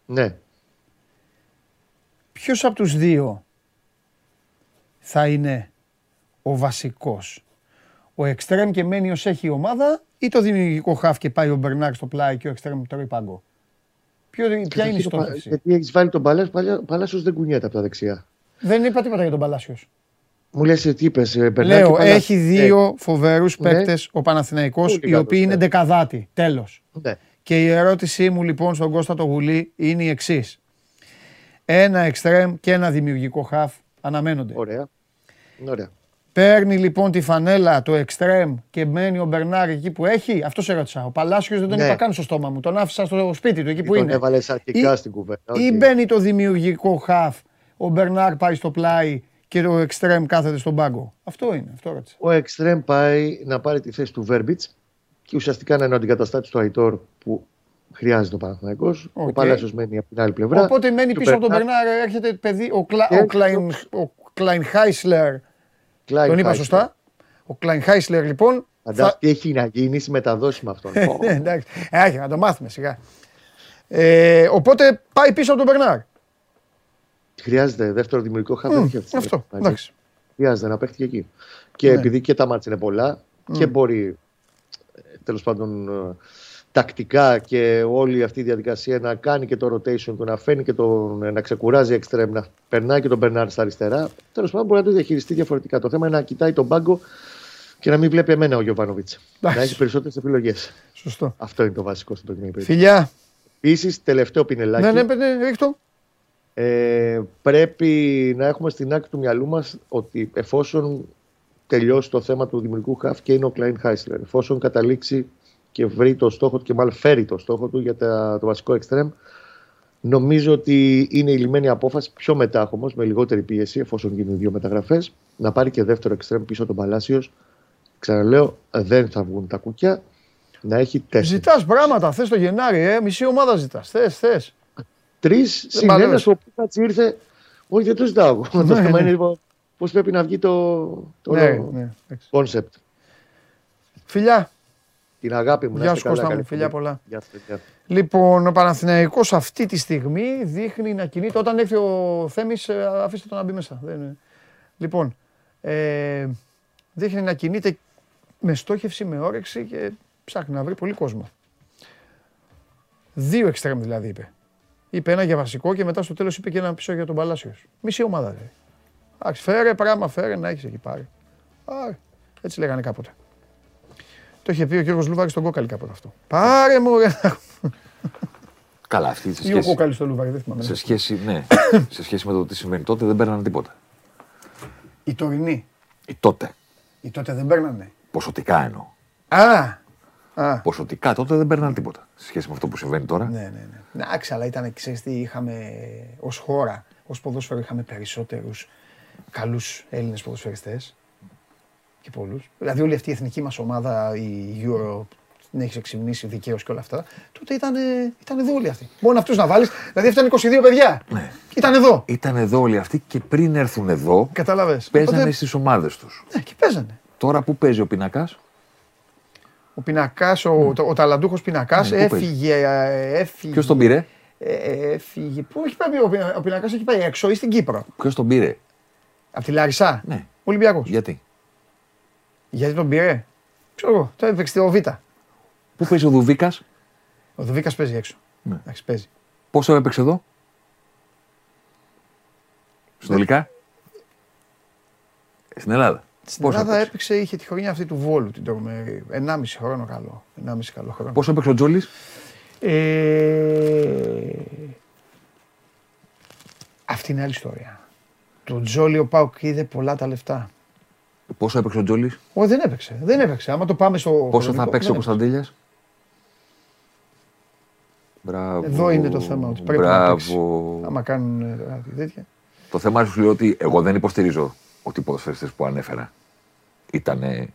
ναι. Ποιος από τους δύο θα είναι ο βασικός; Ο εξτρέμ και μένει ως έχει η ομάδα ή το δημιουργικό χαφ και πάει ο Μπερνάρ στο πλάι και ο εξτρέμ τρώει πάγκο. Ποιο, ποια είναι η στόχευση; Γιατί έχεις βάλει τον Παλάσιο, Παλάσιος δεν κουνιέται από τα δεξιά. Δεν είπα τίποτα για τον Παλάσιος. Μου λες τι είπες, Λέω, έχει δύο φοβερούς Ναι. παίκτες ο Παναθηναϊκός, Πολύ οι καλός, οποίοι είναι ναι. δεκαδάτοι. Τέλος. Ναι. Και η ερώτησή μου λοιπόν στον Κώστα το Γουλή είναι η εξής. Ένα εξτρέμ και ένα δημιουργικό χαφ αναμένονται. Ωραία. Ωραία. Παίρνει λοιπόν τη φανέλα το εξτρέμ και μένει ο Μπερνάρ εκεί που έχει. Αυτό σε ρώτησα. Ο Παλάσιος δεν τον Ναι. είπα καν στο στόμα μου. Τον άφησα στο σπίτι του εκεί που τον είναι. έβαλες αρχικά Ή- στην κουβέντα. Ή οκ. μπαίνει το δημιουργικό χαφ, ο Μπερνάρ πάει στο πλάι και το εξτρέμ κάθεται στον πάγκο. Αυτό είναι. Αυτό ρώτησα. Ο εξτρέμ πάει να πάρει τη θέση του Βέρμπιτς και ουσιαστικά να είναι ο αντικαταστάτης του Αϊτόρ που χρειάζεται ο Παναθηναϊκός. Ο Οκ. Παλάσιος μένει από την άλλη πλευρά. Οπότε μένει Του πίσω από τον Μπερνάρ. Μπερνάρ, έρχεται παιδί, ο, Κλα, Και ο, Κλάιν, ο Κλάιν Χάισλερ. Κλάιν Τον είπα Χάισλερ. σωστά; Ο Κλάιν Χάισλερ λοιπόν. Φαντάζομαι τι έχει να γίνει στις μεταδόσεις με αυτόν. Πω. Ναι, εντάξει. Ε, Άχι, να το μάθουμε σιγά. Ε, οπότε πάει πίσω από τον Μπερνάρ. Χρειάζεται δεύτερο δημιουργικό χάρτη. Μμ, δεν έχει αυτή τη Αυτό. στιγμή. Εντάξει. Χρειάζεται να παίχτη και εκεί. Και Ναι. επειδή και τα μάτια είναι πολλά και μπορεί τέλος πάντων ε, τακτικά και όλη αυτή η διαδικασία να κάνει και το rotation του, να φαίνει και τον, ε, να ξεκουράζει εξτρέμ, να περνάει και τον Μπερνάρ στα αριστερά. Τέλος πάντων μπορεί να το διαχειριστεί διαφορετικά. Το θέμα είναι να κοιτάει τον πάγκο και να μην βλέπει εμένα ο Γιωβάνοβιτς. Να Εντάξει. έχει περισσότερες επιλογές. Σωστό. Αυτό είναι το βασικό στην προκειμένη περίπτωση. Φιλιά. Επίση, τελευταίο πινελάκι. Ναι, ναι, ναι, ρίχτω. Ε, πρέπει να έχουμε στην άκρη του μυαλού μας ότι εφόσον τελειώσει το θέμα του δημιουργικού χαφ και είναι ο Κλάιν Χάισλερ, εφόσον καταλήξει και βρει το στόχο του και μάλλον φέρει το στόχο του για τα, το βασικό εξτρέμ, Νομίζω ότι είναι η λιμένη απόφαση πιο μετά όμω, με λιγότερη πίεση, εφόσον γίνουν δύο μεταγραφές, να πάρει και δεύτερο εξτρέμ πίσω τον Παλάσιος. Ξαναλέω, δεν θα βγουν τα κουκιά. Να έχει τέσσερα. Ζητάς πράγματα. Θες το Γενάρη, ε. Μισή ομάδα ζητάς. Θες, θες. Τρεις συν παλεύεις. ένα ο Πούκατ ήρθε. Όχι, δεν το ζητάω εγώ. Το Ναι, θέμα ναι. είναι πώς πρέπει να βγει το, το Ναι, ναι. εντάξει. concept. Φιλιά. Την αγάπη μου. να Γεια είστε σου, καλά, Κώστα μου. καλή Φιλιά εκπομπή. πολλά. Γεια σας, παιδιά. Λοιπόν, ο Παναθηναϊκός αυτή τη στιγμή δείχνει να κινείται. Όταν έρθει ο Θέμης, ε, αφήστε τον να μπει μέσα. Δεν είναι. Λοιπόν, ε, δείχνει να κινείται με στόχευση, με όρεξη και ψάχνει να βρει πολύ κόσμο. Δύο εξτρέμ δηλαδή είπε. Είπε ένα για βασικό και μετά στο τέλος είπε και ένα πίσω για τον Παλάσιος. Μισή ομάδα δηλαδή. Εντάξει, φέρε πράγμα, φέρε να έχεις εκεί πάρει. Πάρε. Έτσι λέγανε κάποτε. Το είχε πει ο Γιώργος Λούβαρης στον Κόκαλη κάποτε αυτό. Πάρε μου ρε. Καλά, αυτή σε Ή ο σχέση, Κόκαλης στο Λούβαρη, δεν θυμάμαι. σε σχέση, ναι, σε σχέση με το τι συμβαίνει τότε δεν παίρνανε τίποτα. Οι τωρινοί. Οι τότε. Οι τότε δεν παίρνανε. Ποσοτικά εννοώ. Α! Α, Ποσοτικά τότε δεν παίρνανε τίποτα. Σε σχέση με αυτό που συμβαίνει τώρα. ναι, ναι, ναι. Εντάξει, αλλά ήταν, ξέρεις τι, είχαμε ως χώρα, ως ποδόσφαιρο είχαμε περισσότερους καλούς Έλληνες ποδοσφαιριστές και πολλούς. Δηλαδή όλη αυτή η εθνική μας ομάδα, η Euro, την έχεις εξυμνήσει δικαίως και όλα αυτά, τότε ήταν, ήταν εδώ όλοι αυτοί. Μόνο αυτούς να βάλεις, δηλαδή αυτά είναι 22 παιδιά. Ναι. Ήταν εδώ. Ήταν εδώ όλοι αυτοί και πριν έρθουν εδώ, Κατάλαβες. παίζανε Οπότε- στις ομάδες τους. Ναι, και παίζανε. Τώρα που παίζει ο πινακάς, Ο πινακάς, ο, ο, ταλαντούχος πινακάς Ναι, πού έφυγε, ε, έφυγε. ποιος τον πήρε, Ε, έφυγε. Πού έχει πάει ο, Πινα- ο πινακάς έχει πάει έξω ή στην Κύπρο; ποιος τον πήρε; Από τη Λάρισα; Ναι. Ολυμπιακός. Γιατί; Γιατί τον πήρε. Ξέρω εγώ. Το έπαιξε ο Β. Πού παίζει ο Δουβίκας, Ο Δουβίκας παίζει έξω. Ναι. Εντάξει, παίζει. πόσο έπαιξε εδώ; Συνολικά. Στην Ελλάδα. Στην Πόσο Ελλάδα έπαιξε; έπαιξε, είχε τη χρονιά αυτή του Βόλου την τρομερή. 1,5 χρόνο καλό. 1,5 καλό χρόνο. Πόσο έπαιξε ο Τζόλης; Ε... Αυτή είναι άλλη ιστορία. Το Τζόλι ο Πάουκ είδε πολλά τα λεφτά. Πόσο έπαιξε ο Τζόλη. Όχι, δεν έπαιξε. Δεν έπαιξε. Άμα το πάμε στο. Πόσο θα χρονικό, παίξει ο δεν έπαιξε. Κωνσταντέλια. Μπράβο. Εδώ είναι το θέμα. Ότι πρέπει να παίξει. Μπράβο. Άμα κάνουν ε, τώρα τέτοια. Το θέμα σου λέει ότι εγώ δεν υποστηρίζω ότι οι ποδοσφαιριστές που ανέφερα ήταν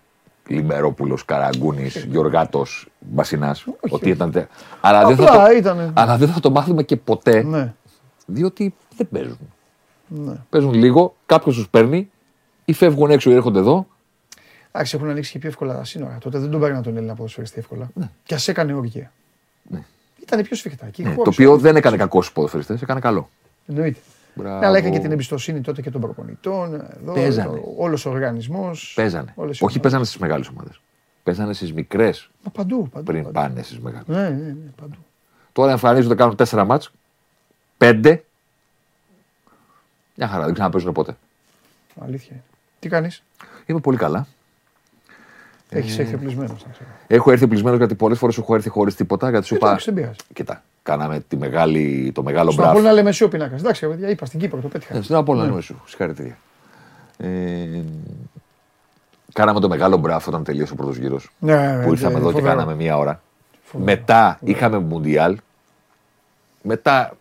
Λιμερόπουλος, Καραγκούνης, Γιωργάτος, Μπασινάς. Ότι ήταν. τε- Αλλά, δεν θα Απλά το, ήτανε. αλλά δεν θα το μάθουμε και ποτέ Ναι. διότι δεν παίζουν. ναι. Παίζουν λίγο, κάποιος τους παίρνει ή φεύγουν έξω ή έρχονται εδώ. Εντάξει, έχουν ανοίξει και πιο εύκολα τα σύνορα. Τότε δεν τον παίρνει τον Έλληνα ποδοσφαιριστή εύκολα. Και ας έκανε όργια. Ναι. Ήταν πιο σφιχτά. Και οι Ναι, το χώρες, οποίο δεν έκανε κακός στου ποδοσφαιριστές, έκανε καλό. Εννοείται. Μπράβο. Ναι, αλλά έκανε και την εμπιστοσύνη τότε και των προπονητών. Εδώ, Παίζανε. Όλος ο οργανισμός. Παίζανε. Όχι παίζανε στις μεγάλες ομάδες. Παίζανε στις μικρές Μα παντού. παντού, πριν παντού. πάνε στις μεγάλες. Ναι, ναι, ναι, παντού. Τώρα εμφανίζονται, κάνουν τέσσερα μάτς, πέντε. Μια χαρά, δεν ξαναπέζουν ποτέ. Αλήθεια. Είναι. Τι κάνεις, Είμαι πολύ καλά. έχεις έρθει οπλισμένος. Έχω έρθει πλησμένο γιατί πολλές φορές έχω έρθει χωρίς τίποτα. Γιατί σου είπα. Εντάξει, δεν πειράζει. Κοιτά, κάναμε τη μεγάλη, το μεγάλο Στον μπραφ. Απόλλωνα λέμε εσύ ο πίνακα. Εντάξει, ρε παιδιά, είπα στην Κύπρο, το πέτυχα. Ναι, Στην Απόλλωνα είμαι σου. Συγχαρητήρια. Ε, κάναμε το μεγάλο μπραφ όταν τελείωσε ο πρώτος γύρος. Ναι, που ήρθαμε ναι, εδώ και φοβερό. κάναμε μία ώρα. Φοβερό. Μετά είχαμε Μουντιάλ. Μετά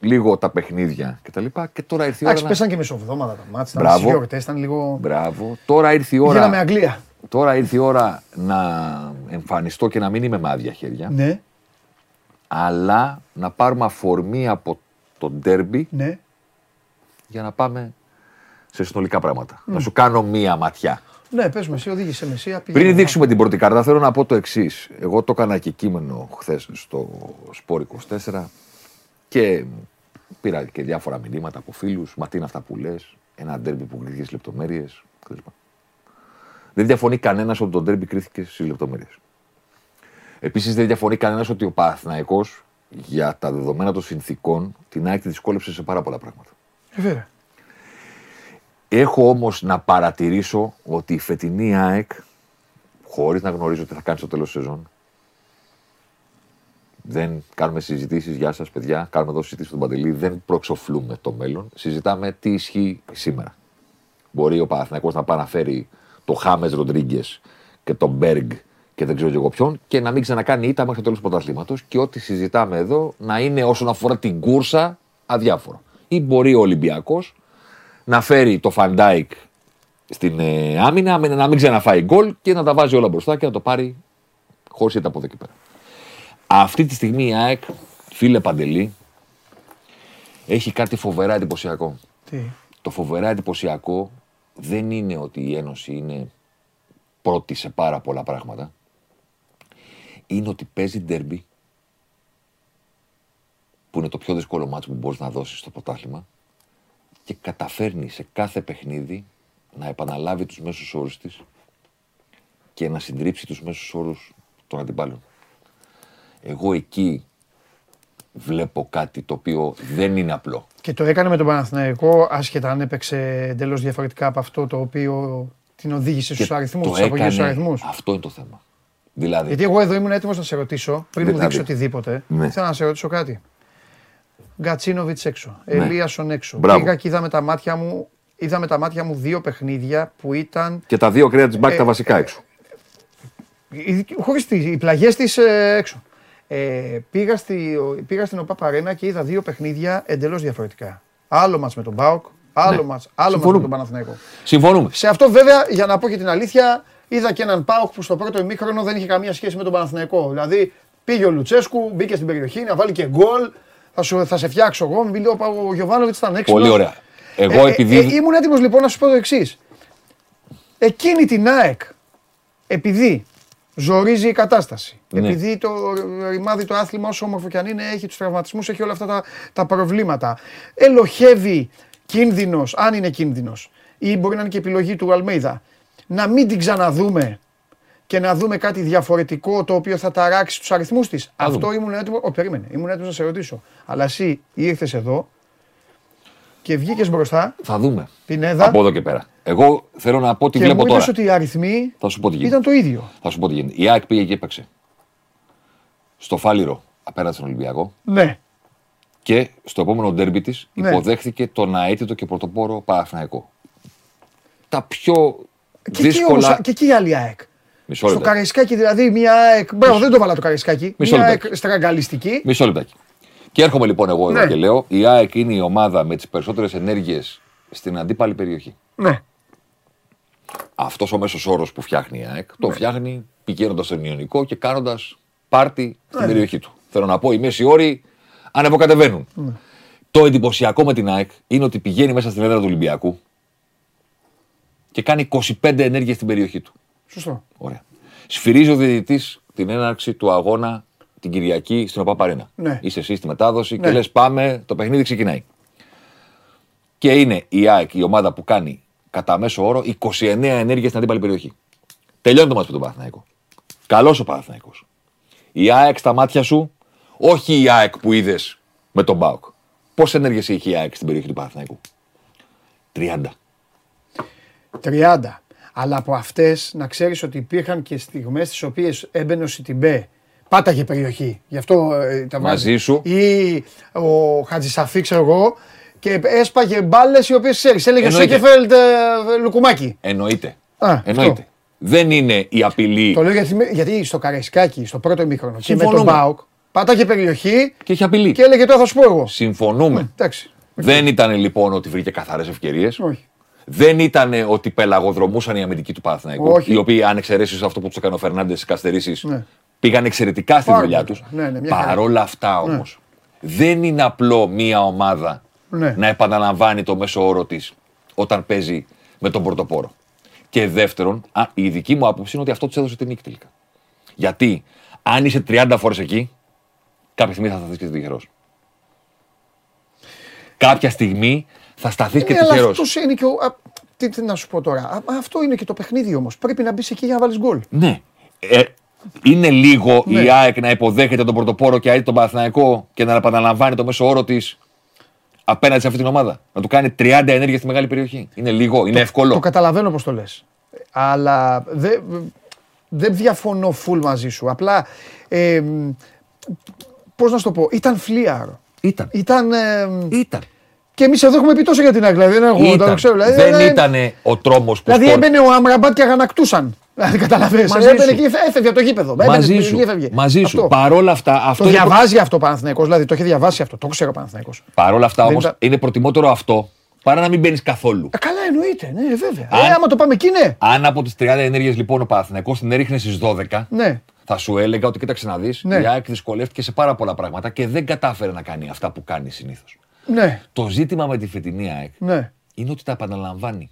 λίγο τα παιχνίδια κτλ. Και τώρα ήρθε η ώρα. Εντάξει, να- πέσαν και μεσοβδόμαδα τα μάτια. Ήταν Μπράβο. στις γιορτές, ήταν λίγο. Μπράβο. Τώρα ήρθε η ώρα. Γίναμε Αγγλία. Τώρα ήρθε η ώρα να εμφανιστώ και να μην είμαι με άδεια χέρια. Ναι, Αλλά να πάρουμε αφορμή από το ντέρμπι ναι. για να πάμε σε συνολικά πράγματα. Να σου κάνω μία ματιά. Ναι, πες με εσύ, οδήγησε με εσύ. Πριν δείξουμε την πρώτη κάρτα, θέλω να πω το εξής. Εγώ το έκανα και κείμενο χθες στο Σπόρ 24 και πήρα και διάφορα μηνύματα από φίλους. Μα τι είναι αυτά που λες, ένα ντέρμπι που κρίθηκες στι λεπτομέρειε κλπ. Δεν διαφωνεί κανένας ότι το ντέρμπι κρίθηκες στις λεπτομέρειες. Επίσης, δεν διαφωνεί κανένας ότι ο Παναθηναϊκός για τα δεδομένα των συνθήκων την ΑΕΚ τη δυσκόλεψε σε πάρα πολλά πράγματα. Ε, βέβαια. Έχω όμως να παρατηρήσω ότι η φετινή ΑΕΚ, χωρίς να γνωρίζω τι θα κάνει στο τέλος της σεζόν, δεν κάνουμε συζητήσεις, γεια σας παιδιά, κάνουμε εδώ συζητήσεις στον Παντελή, δεν προξοφλούμε το μέλλον, συζητάμε τι ισχύει σήμερα. Μπορεί ο Παναθηναϊκός να πάει να φέρει το Χάμες Ροντρίγκες και τον Μπέργκ και δεν ξέρω και εγώ ποιον και να μην ξανακάνει ήττα μέχρι το τέλος του πρωταθλήματος και ό,τι συζητάμε εδώ να είναι όσον αφορά την κούρσα αδιάφορο. Ή μπορεί ο Ολυμπιακός να φέρει τον Φαν Ντάικ στην ε, άμυνα, με- να μην ξαναφάει γκολ και να τα βάζει όλα μπροστά και να το πάρει χωρίς ήττα από εδώ και πέρα. Αυτή τη στιγμή η ΑΕΚ, φίλε Παντελή, έχει κάτι φοβερά εντυπωσιακό. Τι; Το φοβερά εντυπωσιακό δεν είναι ότι η Ένωση είναι πρώτη σε πάρα πολλά πράγματα. Είναι ότι παίζει ντερμπι που είναι το πιο δύσκολο μάτσο που μπορείς να δώσεις στο πρωτάθλημα και καταφέρνει σε κάθε παιχνίδι να επαναλάβει τους μέσους όρους της και να συντρίψει τους μέσους όρους των αντιπάλων. Εγώ εκεί βλέπω κάτι το οποίο δεν είναι απλό. Και το έκανε με τον Παναθηναϊκό, άσχετα αν έπαιξε εντελώ διαφορετικά από αυτό το οποίο την οδήγησε Και στου αριθμού, το στου απογείου έκανε- αριθμού. Αυτό είναι το θέμα. Δηλαδή, Γιατί εγώ εδώ ήμουν έτοιμο να σε ρωτήσω, πριν μου Δηλαδή. δείξει οτιδήποτε, Ναι. θέλω να σε ρωτήσω κάτι. Γκατσίνοβιτ έξω, Ναι. Ελίασον έξω. Μπράβο. Πήγα και είδα με τα μάτια μου. Είδα με τα μάτια μου δύο παιχνίδια που ήταν. και τα δύο κρέα τη μπακ Ε, τα βασικά ε, έξω. Χωρί οι πλαγιέ τη έξω. Ε, πήγα, στη, πήγα στην ΟΠΑ Παρένα και είδα δύο παιχνίδια εντελώς διαφορετικά. Άλλο μάτς με τον Μπάουκ, άλλο Ναι. μάτς, άλλο μάτς με Συμφωνούμε. τον Παναθηναϊκό. Συμφωνούμε. Σε αυτό βέβαια, για να πω και την αλήθεια, είδα και έναν Πάοκ που στο πρώτο ημίχρονο δεν είχε καμία σχέση με τον Παναθηναϊκό. Δηλαδή πήγε ο Λουτσέσκου, μπήκε στην περιοχή να βάλει και γκολ. Θα, σου, θα σε φτιάξω εγώ. Μην λέω ο Γιωβάνοβιτς ήταν έξω. Πολύ ωραία. Εγώ επειδή. ήμουν έτοιμος λοιπόν να σου πω το εξής. Εκείνη την ΑΕΚ, επειδή ζορίζει η κατάσταση, Ναι. επειδή το ρημάδι το άθλημα όσο όμορφο και αν είναι έχει τους τραυματισμούς, έχει όλα αυτά τα, τα προβλήματα, ελοχεύει κίνδυνος, αν είναι κίνδυνος, ή μπορεί να είναι και επιλογή του Αλμέιδα, να μην την ξαναδούμε και να δούμε κάτι διαφορετικό το οποίο θα ταράξει τους αριθμούς της. Αυτό δούμε. ήμουν έτοιμο, ο, περίμενε, ήμουν έτοιμος να σε ρωτήσω. Αλλά εσύ ήρθες εδώ και βγήκες μπροστά, Θα δούμε. Πινέδα, Από εδώ και πέρα. Εγώ θέλω να πω τι και βλέπω μου τώρα. είπες ότι οι αριθμοί Θα σου πω τι γίνεται. ήταν το ίδιο. Θα σου πω τι γίνεται. Η ΑΕΚ πήγε και έπαιξε. Στο Φάληρο απέναντι στον Ολυμπιακό Ναι. και στο επόμενο ντέρμπι της Ναι. υποδέχθηκε τον αίτητο και πρωτοπόρο Παναθηναϊκό. Τα πιο Και εκεί, όμως, δύσκολα. και εκεί η άλλη ΑΕΚ. Μισό Στο λεπτό. Καραϊσκάκι δηλαδή μια ΑΕΚ. Μπράβο, δεν το βάλα το Καραϊσκάκι. Μισό Μια λεπτάκι. ΑΕΚ στραγγαλιστική. Μισό λεπτάκι. Και έρχομαι λοιπόν εγώ εδώ Ναι. και λέω: Η ΑΕΚ είναι η ομάδα με τις περισσότερες ενέργειες στην αντίπαλη περιοχή. Ναι. Αυτός ο μέσος όρος που φτιάχνει η ΑΕΚ, το φτιάχνει πηγαίνοντας στον Ιωνικό και κάνοντας πάρτι στην περιοχή του. Θέλω να πω, οι μέσοι όροι ανεβοκατεβαίνουν. Το εντυπωσιακό με την ΑΕΚ είναι ότι πηγαίνει μέσα στην έδρα του Ολυμπιακού και κάνει 25 ενέργειες στην περιοχή του. Σωστό. Ωραία. Σφυρίζει ο διαιτητής την έναρξη του αγώνα την Κυριακή στην ΟΠΑΠΑΡΕΝΑ. Ναι. Είσαι εσύ στη μετάδοση Ναι. και λες: Πάμε, το παιχνίδι ξεκινάει. Και είναι η ΑΕΚ η ομάδα που κάνει κατά μέσο όρο 29 ενέργειες στην αντίπαλη περιοχή. Τελειώνει το μάτι με τον Παναθηναϊκό. Καλός ο Παναθηναϊκός. Η ΑΕΚ στα μάτια σου, όχι η ΑΕΚ που είδες με τον Μπάουκ. Πόσες ενέργειες είχε η ΑΕΚ στην περιοχή του Παναθηναϊκού; 30. 30. Αλλά από αυτές να ξέρεις ότι υπήρχαν και στιγμές τι οποίες έμπαινε ο Σιτιμπέ. Πάταγε περιοχή. Γι' αυτό ε, τα Μαζί βάζει. σου. Ή ο Χατζησαφή, ξέρω εγώ. Και έσπαγε μπάλες οι οποίες ξέρει. Έλεγε ο Εννοείται. Σέκεφελτ ε, Λουκουμάκι. Εννοείται. Α, Εννοείται. αυτό. Δεν είναι η απειλή Το λέω γιατί, γιατί στο Καραϊσκάκι, στο πρώτο ημίχρονο και με τον Συμφωνούμε. Μπάουκ, πάταγε περιοχή και έχει απειλή. και έλεγε τώρα θα σου πω εγώ. Συμφωνούμε. Εντάξει. Δεν ήταν λοιπόν ότι βρήκε καθαρές ευκαιρίες. Όχι. Δεν ήταν ότι πελαγοδρομούσαν οι αμυντικοί του Παναθηναϊκού. Όχι. Οι οποίοι, αν εξαιρέσεις αυτό που τους έκανε ο Φερνάντες στις καθυστερήσεις, Ναι. Πήγαν εξαιρετικά στη Πάρα δουλειά πολύ τους. καλά. Ναι, ναι, μια χαρά. Παρόλα αυτά όμως, δεν είναι απλό μία ομάδα Ναι. να επαναλαμβάνει το μέσο όρο της όταν παίζει με τον πρωτοπόρο. Και δεύτερον, α, η δική μου άποψη είναι ότι αυτό τους έδωσε την νίκη τελικά. Γιατί αν είσαι 30 φορές εκεί, κάποια στιγμή θα σταθείς και τυχερός. Κάποια στιγμή θα σταθείς και Ναι, αλλά τυχερός. αυτός είναι και ο, α, τι, τι να σου πω τώρα. Α, αυτό είναι και το παιχνίδι όμως. Πρέπει να μπεις εκεί για να βάλεις γκολ. Ναι. Ε, είναι λίγο Ναι. η ΑΕΚ να υποδέχεται τον πρωτοπόρο και τον Παναθηναϊκό και να επαναλαμβάνει το μέσο όρο της απέναντι σε αυτή την ομάδα. Να του κάνει 30 ενέργειε στη μεγάλη περιοχή. Είναι λίγο, είναι εύκολο. Το καταλαβαίνω πώς το λες. Αλλά δεν δεν διαφωνώ full μαζί σου. Απλά. Ε, Πώς να σου το πω, ήταν φλίαρο. Ήταν. Ήταν. ε, Ήταν. και εμείς εδώ έχουμε πει τόσο για την ΑΕΚ. Δηλαδή, δεν έχω, Ήταν. το ξέρω. Δηλαδή, δεν δεν- ήταν ο τρόμος που Δηλαδή σκόρ- έμπαινε ο Αμραμπάτ και αγανακτούσαν. Δηλαδή καταλαβαίνεις. Μαζί Έμπαινε σου. και έφευγε από το γήπεδο. Έμπαινε Μαζί στην σου. περιοχή, έφευγε. Μαζί σου. Αυτό. Παρόλα αυτά, αυτό Το είναι προ- διαβάζει αυτό ο Παναθηναϊκός, δηλαδή το έχει διαβάσει αυτό. Το ξέρω ο Παναθηναϊκός. Παρόλα αυτά Δεν όμως ήταν- είναι προτιμότερο αυτό παρά να μην μπαίνεις καθόλου. Ε, καλά εννοείται, ναι βέβαια. Αν- Ε, άμα το πάμε εκεί, ναι. Αν από τις 30 ενέργειες λοιπόν ο Παναθηναϊκός την έριχνε στις 12, Ναι. θα σου έλεγα ότι κοίταξε να δεις, Ναι. η ΑΕΚ δυσκολεύτηκε σε πάρα πολλά πράγματα και δεν κατάφερε να κάνει αυτά που κάνει συνήθως. Ναι, Το ζήτημα με τη φετινή ΑΕΚ ναι. είναι ότι τα επαναλαμβάνει.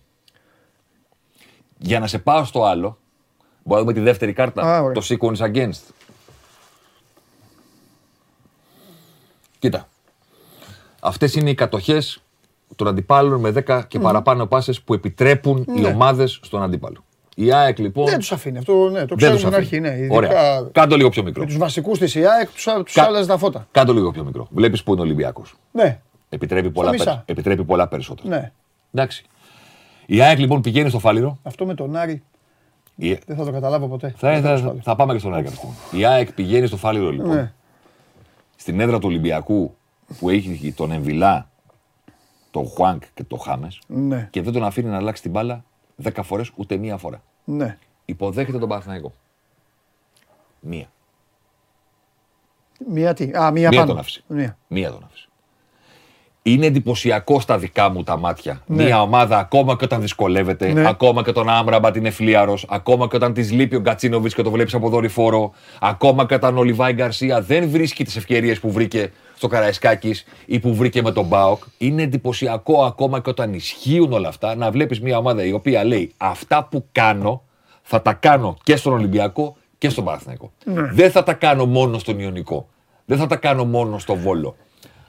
Για να σε πάω στο άλλο, μπορούμε να δούμε τη δεύτερη κάρτα, Α, ωραία. το sequence against. Κοίτα. Αυτές είναι οι κατοχές των αντιπάλων με 10 και παραπάνω πάσες που επιτρέπουν οι Ναι. ομάδες στον αντίπαλο. Η ΑΕΚ λοιπόν Δεν τους αφήνει αυτό, ναι, το δεν ξέρουμε τους στην αρχή. αφήνει. Ναι. Ειδικά Ωραία. Κάντο λίγο πιο μικρό. με τους βασικούς της ΙΑΕΚ τους Κα- άλλαζε τα φώτα. Κάντο λίγο πιο μικρό. Βλέπεις που είναι ο Ολυμπιακός. Ναι, Επιτρέπει πολλά, μισά. περι- επιτρέπει πολλά περισσότερα. ναι. Εντάξει. Η ΑΕΚ λοιπόν πηγαίνει στο Φάληρο. Αυτό με τον Άρη Η- δεν θα το καταλάβω ποτέ. Θα, Τέλος θα, πάντων. θα πάμε και στον ΑΕΚ κατευθείαν. Η ΑΕΚ πηγαίνει στο Φάληρο λοιπόν. Ναι. Στην έδρα του Ολυμπιακού που έχει τον Εμβιλά, τον Χουάνκ και τον Χάμες Ναι, και δεν τον αφήνει να αλλάξει την μπάλα 10 φορές ούτε μία φορά. ναι. Υποδέχεται τον Παναθηναϊκό. Μία. Μία τι; Α, μία, Μία πάνω. τον άφησε. Μία. Μία τον άφησε. Είναι εντυπωσιακό στα δικά μου τα μάτια. Ναι. Μια ομάδα ακόμα και όταν δυσκολεύεται, Ναι. ακόμα και όταν Άμραμπατ είναι φλίαρο, ακόμα και όταν της λείπει ο Γκατσίνοβιτς και το βλέπεις από δορυφόρο, ακόμα και όταν ο Λιβάη Γκαρσία δεν βρίσκει τις ευκαιρίες που βρήκε στο Καραϊσκάκης ή που βρήκε με τον Μπάοκ. Είναι εντυπωσιακό ακόμα και όταν ισχύουν όλα αυτά να βλέπεις μια ομάδα η οποία λέει Αυτά που κάνω θα τα κάνω και στον Ολυμπιακό και στον Παναθηναϊκό. Ναι. Δεν θα τα κάνω μόνο στον Ιωνικό. Δεν θα τα κάνω μόνο στο Βόλο.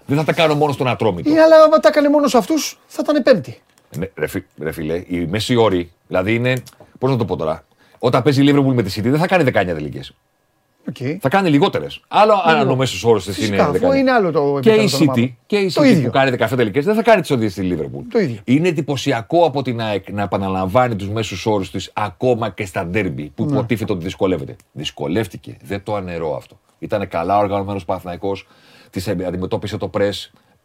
Δεν θα τα κάνω μόνο στον Ατρόμητο. Ή αλλά άμα τα έκανε μόνος σε αυτούς θα ήταν πέμπτη. Ναι, ρε, φι- ρε φίλε, η μέση όρη, δηλαδή είναι. Πώς να το πω τώρα. Όταν παίζει η Liverpool με τη City δεν θα κάνει 19 τελικέ. Okay. Θα κάνει λιγότερες. Άλλο αν ο μέσος όρος της είναι Φυσικά, 19. αφού είναι άλλο το και η επίπεδο των City, ομάδων. και η Το City ίδιο. που κάνει 17 τελικέ δεν θα κάνει τις οδηγίες στη Liverpool. Το ίδιο. Είναι εντυπωσιακό από την ΑΕΚ να επαναλαμβάνει τους μέσους όρους της ακόμα και στα ντέρμπι που Ναι. υποτίθεται ότι δυσκολεύεται. Δυσκολεύτηκε. Δεν το ανερώ αυτό. Ήταν καλά οργανωμένος Παναθυναϊκό, της αντιμετώπισε το πρε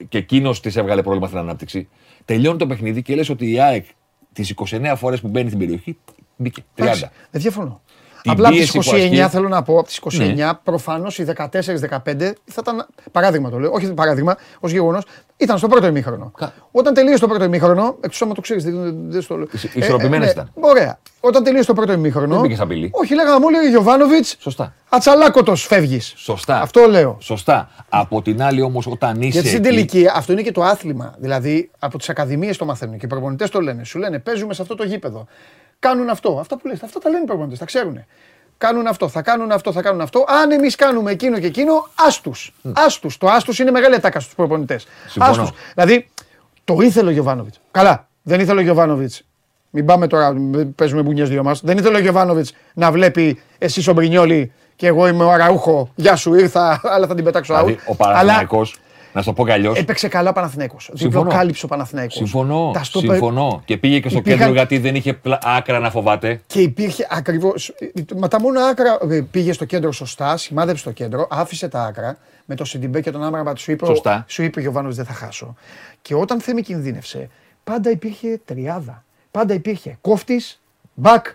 και εκείνος της έβγαλε πρόβλημα στην ανάπτυξη. Τελειώνει το παιχνίδι και λες ότι η ΑΕΚ τις 29 φορές που μπαίνει στην περιοχή μπήκε 30. Εντάξει, Δεν διαφωνώ. Την Απλά από τις πίεση που 29 ασκεί- θέλω να πω, από τις 29 Ναι. προφανώς οι 14-15 θα ήταν. Παράδειγμα το λέω, όχι παράδειγμα, ως γεγονός, ήταν στο πρώτο ημίχρονο. Κα- Όταν τελείωσε το πρώτο ημίχρονο, εκτός άμα το ξέρεις, δεν, δεν στο λέω. Ισο- ισορροπημένες ήταν. Ωραία. Όταν τελείωσε το πρώτο ημίχρονο. Δεν μπήκε σαν απειλή. Όχι, λέγαμε μου, λέει Γιωβάνοβιτ. Σωστά. Ατσαλάκωτος φεύγεις. Σωστά. Αυτό λέω. Σωστά. Από την άλλη όμως, όταν είσαι. Γιατί στην εκεί- τελική αυτό είναι και το άθλημα. Δηλαδή από τις ακαδημίες το μαθαίνουν και οι προπονητές το λένε. Σου λένε παίζουμε σε αυτό το γήπεδο. Κάνουν αυτό. Αυτά που λες, αυτά τα λένε οι προπονητές, τα ξέρουν. Κάνουν αυτό, θα κάνουν αυτό, θα κάνουν αυτό. Αν εμείς κάνουμε εκείνο και εκείνο, άστου. Άστου. Το άστου είναι μεγάλη ατάκα στους προπονητές. Συμφωνώ. Άστου. Δηλαδή το ήθελε ο Γιωβάνοβιτς. Καλά, δεν ήθελε ο Γιωβάνοβιτς. Μην πάμε τώρα, μην παίζουμε μπουνιές δύο μας. Δεν ήθελε ο Γιωβάνοβιτς να βλέπει εσύ ο Μπρινιόλη και εγώ είμαι ο Αραούχο. Γεια σου, ήρθα, αλλά θα την πετάξω out. Δηλαδή, ο Παναθηναϊκός, να σου το πω κι αλλιώς. Έπαιξε καλά ο Παναθηναίκος. Συμφωνώ. Διπλοκάλυψε ο Παναθηναίκος. Συμφωνώ. Τα στόπερ- Συμφωνώ. Και πήγε και στο Υπήρχαν- κέντρο γιατί δεν είχε πλα- άκρα να φοβάται. Και υπήρχε ακριβώς. Μα τα μόνο άκρα. ε, Πήγε στο κέντρο σωστά, σημάδεψε το κέντρο, άφησε τα άκρα. Με το Σιντιμπέ και τον Άμραμπατ σου είπε. ο- Σωστά. Σου είπε ο Γιωβάνος δεν θα χάσω. Και όταν Θέμη κινδύνευσε, πάντα υπήρχε τριάδα. Πάντα υπήρχε κόφτης, μπακ,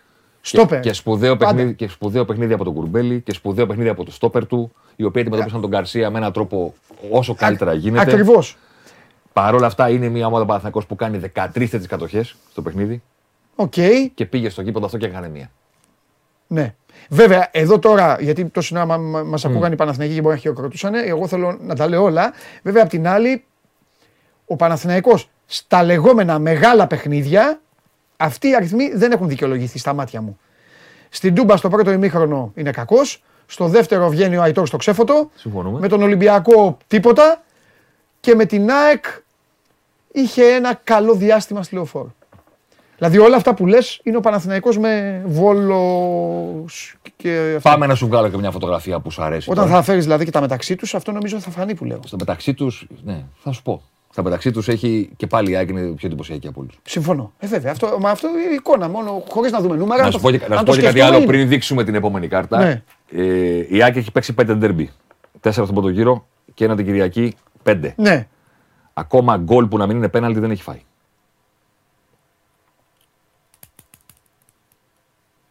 στόπερ. Και, και, σπουδαίο Πάντα. παιχνίδι, και σπουδαίο παιχνίδι από τον Κουρμπέλη και σπουδαίο παιχνίδι από το στόπερ του, οι οποίοι αντιμετώπισαν τον Καρσία με έναν τρόπο όσο καλύτερα γίνεται. Ακριβώς. Παρ' όλα αυτά είναι μια ομάδα Παναθηναϊκός που κάνει 13 τέτοιες κατοχές στο παιχνίδι Οκ, και πήγε στο γήπεδο αυτό και έκανε μία. ναι. Βέβαια, εδώ τώρα, γιατί το συνάμα μας ακούγαν οι Παναθηναϊκοί και μπορεί να χειροκροτούσαν, εγώ θέλω να τα λέω όλα. Βέβαια, απ' την άλλη, ο Παναθηναϊκός στα λεγόμενα μεγάλα παιχνίδια, αυτοί οι αριθμοί δεν έχουν δικαιολογηθεί στα μάτια μου. Στην Τούμπα στο πρώτο ημίχρονο είναι κακός. Στο δεύτερο βγαίνει ο Αϊτόρ στο ξέφωτο. Συμφωνούμε. Με τον Ολυμπιακό τίποτα. Και με την ΑΕΚ είχε ένα καλό διάστημα στη λεωφόρο. Δηλαδή όλα αυτά που λες είναι ο Παναθηναϊκός με βόλο και αυτά. Πάμε να σου βγάλω και μια φωτογραφία που σου αρέσει. Όταν τώρα. θα φέρεις δηλαδή και τα μεταξύ τους, αυτό νομίζω θα φανεί που λέω. Στο μεταξύ τους, ναι, θα σου πω. Στα μεταξύ τους έχει και πάλι η ΑΕΚ είναι πιο εντυπωσιακή από όλους. Συμφωνώ. Ε, βέβαια. Αυτό, μα αυτό είναι εικόνα μόνο, χωρίς να δούμε νούμερα. Να αν σου το- πω και, να αν σου το πω και κάτι σκεφτούμε άλλο είναι. πριν δείξουμε την επόμενη κάρτα. Ναι. Ε, η ΑΕΚ έχει παίξει πέντε ντερμπι. Τέσσερα στον πρώτο γύρο και ένα την Κυριακή πέντε. Ναι. Ακόμα γκολ που να μην είναι πέναλτι δεν έχει φάει.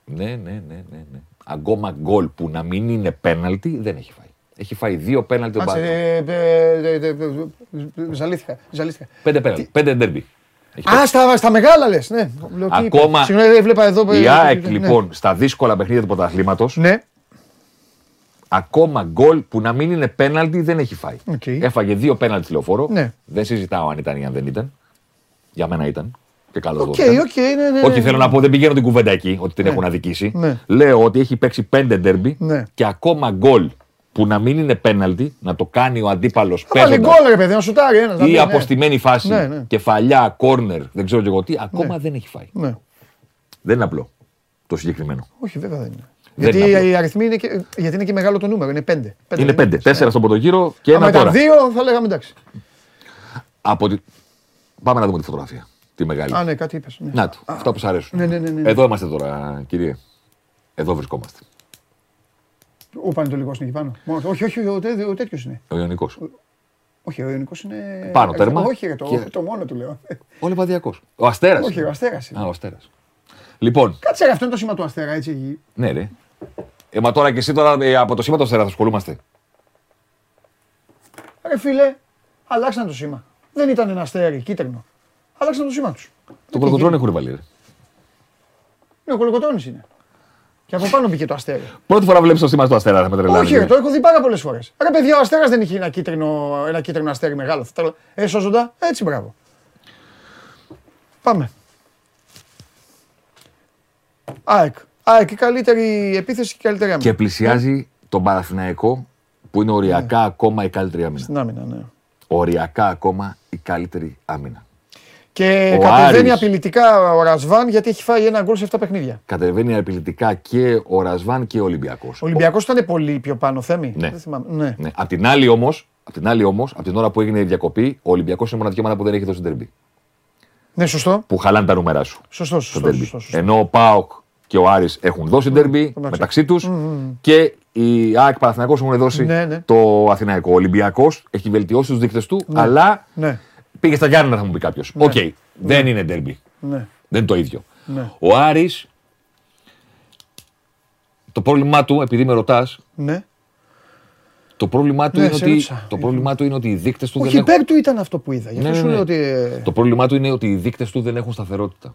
Ναι, ναι, ναι, ναι, ναι. Ακόμα γκολ που να μην είναι πέναλτι δεν έχει φάει. Έχει φάει δύο πέναλτι ο Κάτσε, Μπάρτο. ε, ε, ε, ε, ε, Ζαλίστηκα. ζαλίστηκα. Πέντε πέναλτι. Πέντε ντέρμπι. Έχει Α, στα, στα μεγάλα λε. Ναι. Λέω, τι είπε. Ακόμα- Συγγνώμη, δεν έβλεπα εδώ. Η ε, ΑΕΚ ναι. λοιπόν στα δύσκολα παιχνίδια του πρωταθλήματος, Ναι. ακόμα γκολ που να μην είναι πέναλτι δεν έχει φάει. Οκ. Έφαγε δύο πέναλτι στη λεωφόρο. Ναι. Δεν συζητάω αν ήταν ή αν δεν ήταν. Για μένα ήταν. Και καλό Οκ, δόθηκαν. οκ, ναι, ναι, ναι. Όχι, θέλω να πω, δεν πηγαίνω την κουβέντα εκεί ότι την Ναι. έχουν αδικήσει. Ναι. Λέω ότι έχει παίξει πέντε ντέρμπι Ναι. και ακόμα γκολ που να μην είναι πέναλτι, να το κάνει ο αντίπαλος Θα βάλει γκολ, ρε παιδί, να σουτάρει ένας. ή αποστημένη φάση, Ναι, ναι. κεφαλιά, κόρνερ, δεν ξέρω και εγώ τι, ακόμα δεν έχει φάει. Ναι. Δεν είναι απλό το συγκεκριμένο. Όχι, βέβαια δεν είναι. Δεν Γιατί είναι απλό. οι αριθμοί είναι και, γιατί είναι και μεγάλο το νούμερο, είναι πέντε. Είναι πέντε. Τέσσερα στον πρώτο γύρο και Άμα ένα ήταν τώρα. δύο, θα λέγαμε εντάξει. Από τη... Πάμε να δούμε τη φωτογραφία. Τη μεγάλη. Α, ναι, κάτι είπες. Ναι. Να του, αυτά που σ' αρέσουν. Ναι, ναι, ναι, ναι. Εδώ είμαστε τώρα, κύριε. Εδώ βρισκόμαστε. Ο Πανετολικό είναι εκεί πάνω. Μόνο- Όχι, όχι, ο, τέ- ο τέτοιος είναι. Ο Ιωνικός. Όχι, ο Ιωνικός είναι. Πάνω τέρμα. Όχι, ρε, το, Και- το μόνο του λέω. Ο Λεβαδιακός. Ο Αστέρας. Όχι, ο Αστέρας Α, είναι. ο Αστέρας. Λοιπόν, Κάτσε, ρε, αυτό είναι το σήμα του Αστέρα, έτσι. ναι, ρε. Ε, μα τώρα και εσύ τώρα ε, από το σήμα του Αστέρα θα ασχολούμαστε. Ρε φίλε, αλλάξαν το σήμα. Δεν ήταν ένα αστέρι, κίτρινο. Αλλάξαν το σήμα τους. Το κολοκοτρόν έχουν βάλει. Ρε. Ναι, ο Κολοκοτρόνης είναι. Και από πάνω μπήκε το αστέρι. Πρώτη φορά βλέπεις το σήμα του Αστέρα, θα με τρελάνει. Όχι, ρε, το έχω δει πάρα πολλές φορές. Ρε, παιδιά, ο Αστέρας δεν είχε ένα κίτρινο, ένα κίτρινο αστέρι μεγάλο. Θα τα- Ε, σώζοντα. Έτσι, μπράβο. Πάμε. ΑΕΚ. ΑΕΚ, η καλύτερη επίθεση και η καλύτερη άμυνα. Και πλησιάζει τον Παναθηναϊκό που είναι οριακά ακόμα η καλύτερη άμυνα. Στην άμυνα, ναι. Οριακά ακόμα η καλύτερη άμυνα. Και Ο κατεβαίνει Άρης. απειλητικά ο Ρασβάν γιατί έχει φάει ένα γκολ σε 7 παιχνίδια. Κατεβαίνει απειλητικά και ο Ρασβάν και ο Ολυμπιακός. Ο Ολυμπιακός ήταν πολύ πιο πάνω, Θέμη. Ναι. Δεν θυμάμαι. Ναι. Ναι. Απ' την άλλη όμως, απ' την άλλη όμως, απ' την ώρα που έγινε η διακοπή, ο Ολυμπιακός είναι η μοναδική ομάδα που δεν έχει δώσει ντέρμπι. ναι, σωστό. Που χαλάνε τα νούμερα σου. Σωστό, στο σωστό. ντέρμπι. σωστό, σωστό. Ενώ ο Πάοκ και ο Άρης έχουν δώσει ντέρμπι μεταξύ τους και οι ΑΕΚ Παναθηναϊκός έχουν δώσει Ναι, ναι. το Αθηναϊκό. Ο Ολυμπιακός έχει βελτιώσει τους δείκτες του, αλλά Ναι, πήγε στα Γιάννενα, θα μου πει κάποιος. Οκ, δεν είναι derby. ναι. Δεν είναι το ίδιο. Ναι. Ο Άρης, το πρόβλημά του, επειδή με ρωτάς, ναι. το πρόβλημά του, Ναι, είναι σε ότι, ρώτησα. το πρόβλημά του είναι ότι οι δείκτες του Όχι, δεν έχουν. υπέρ του ήταν αυτό που είδα. Γι' αυτό Ναι, ναι, σου ναι. λέω ότι. ε, Το πρόβλημά του είναι ότι οι δείκτες του δεν έχουν σταθερότητα.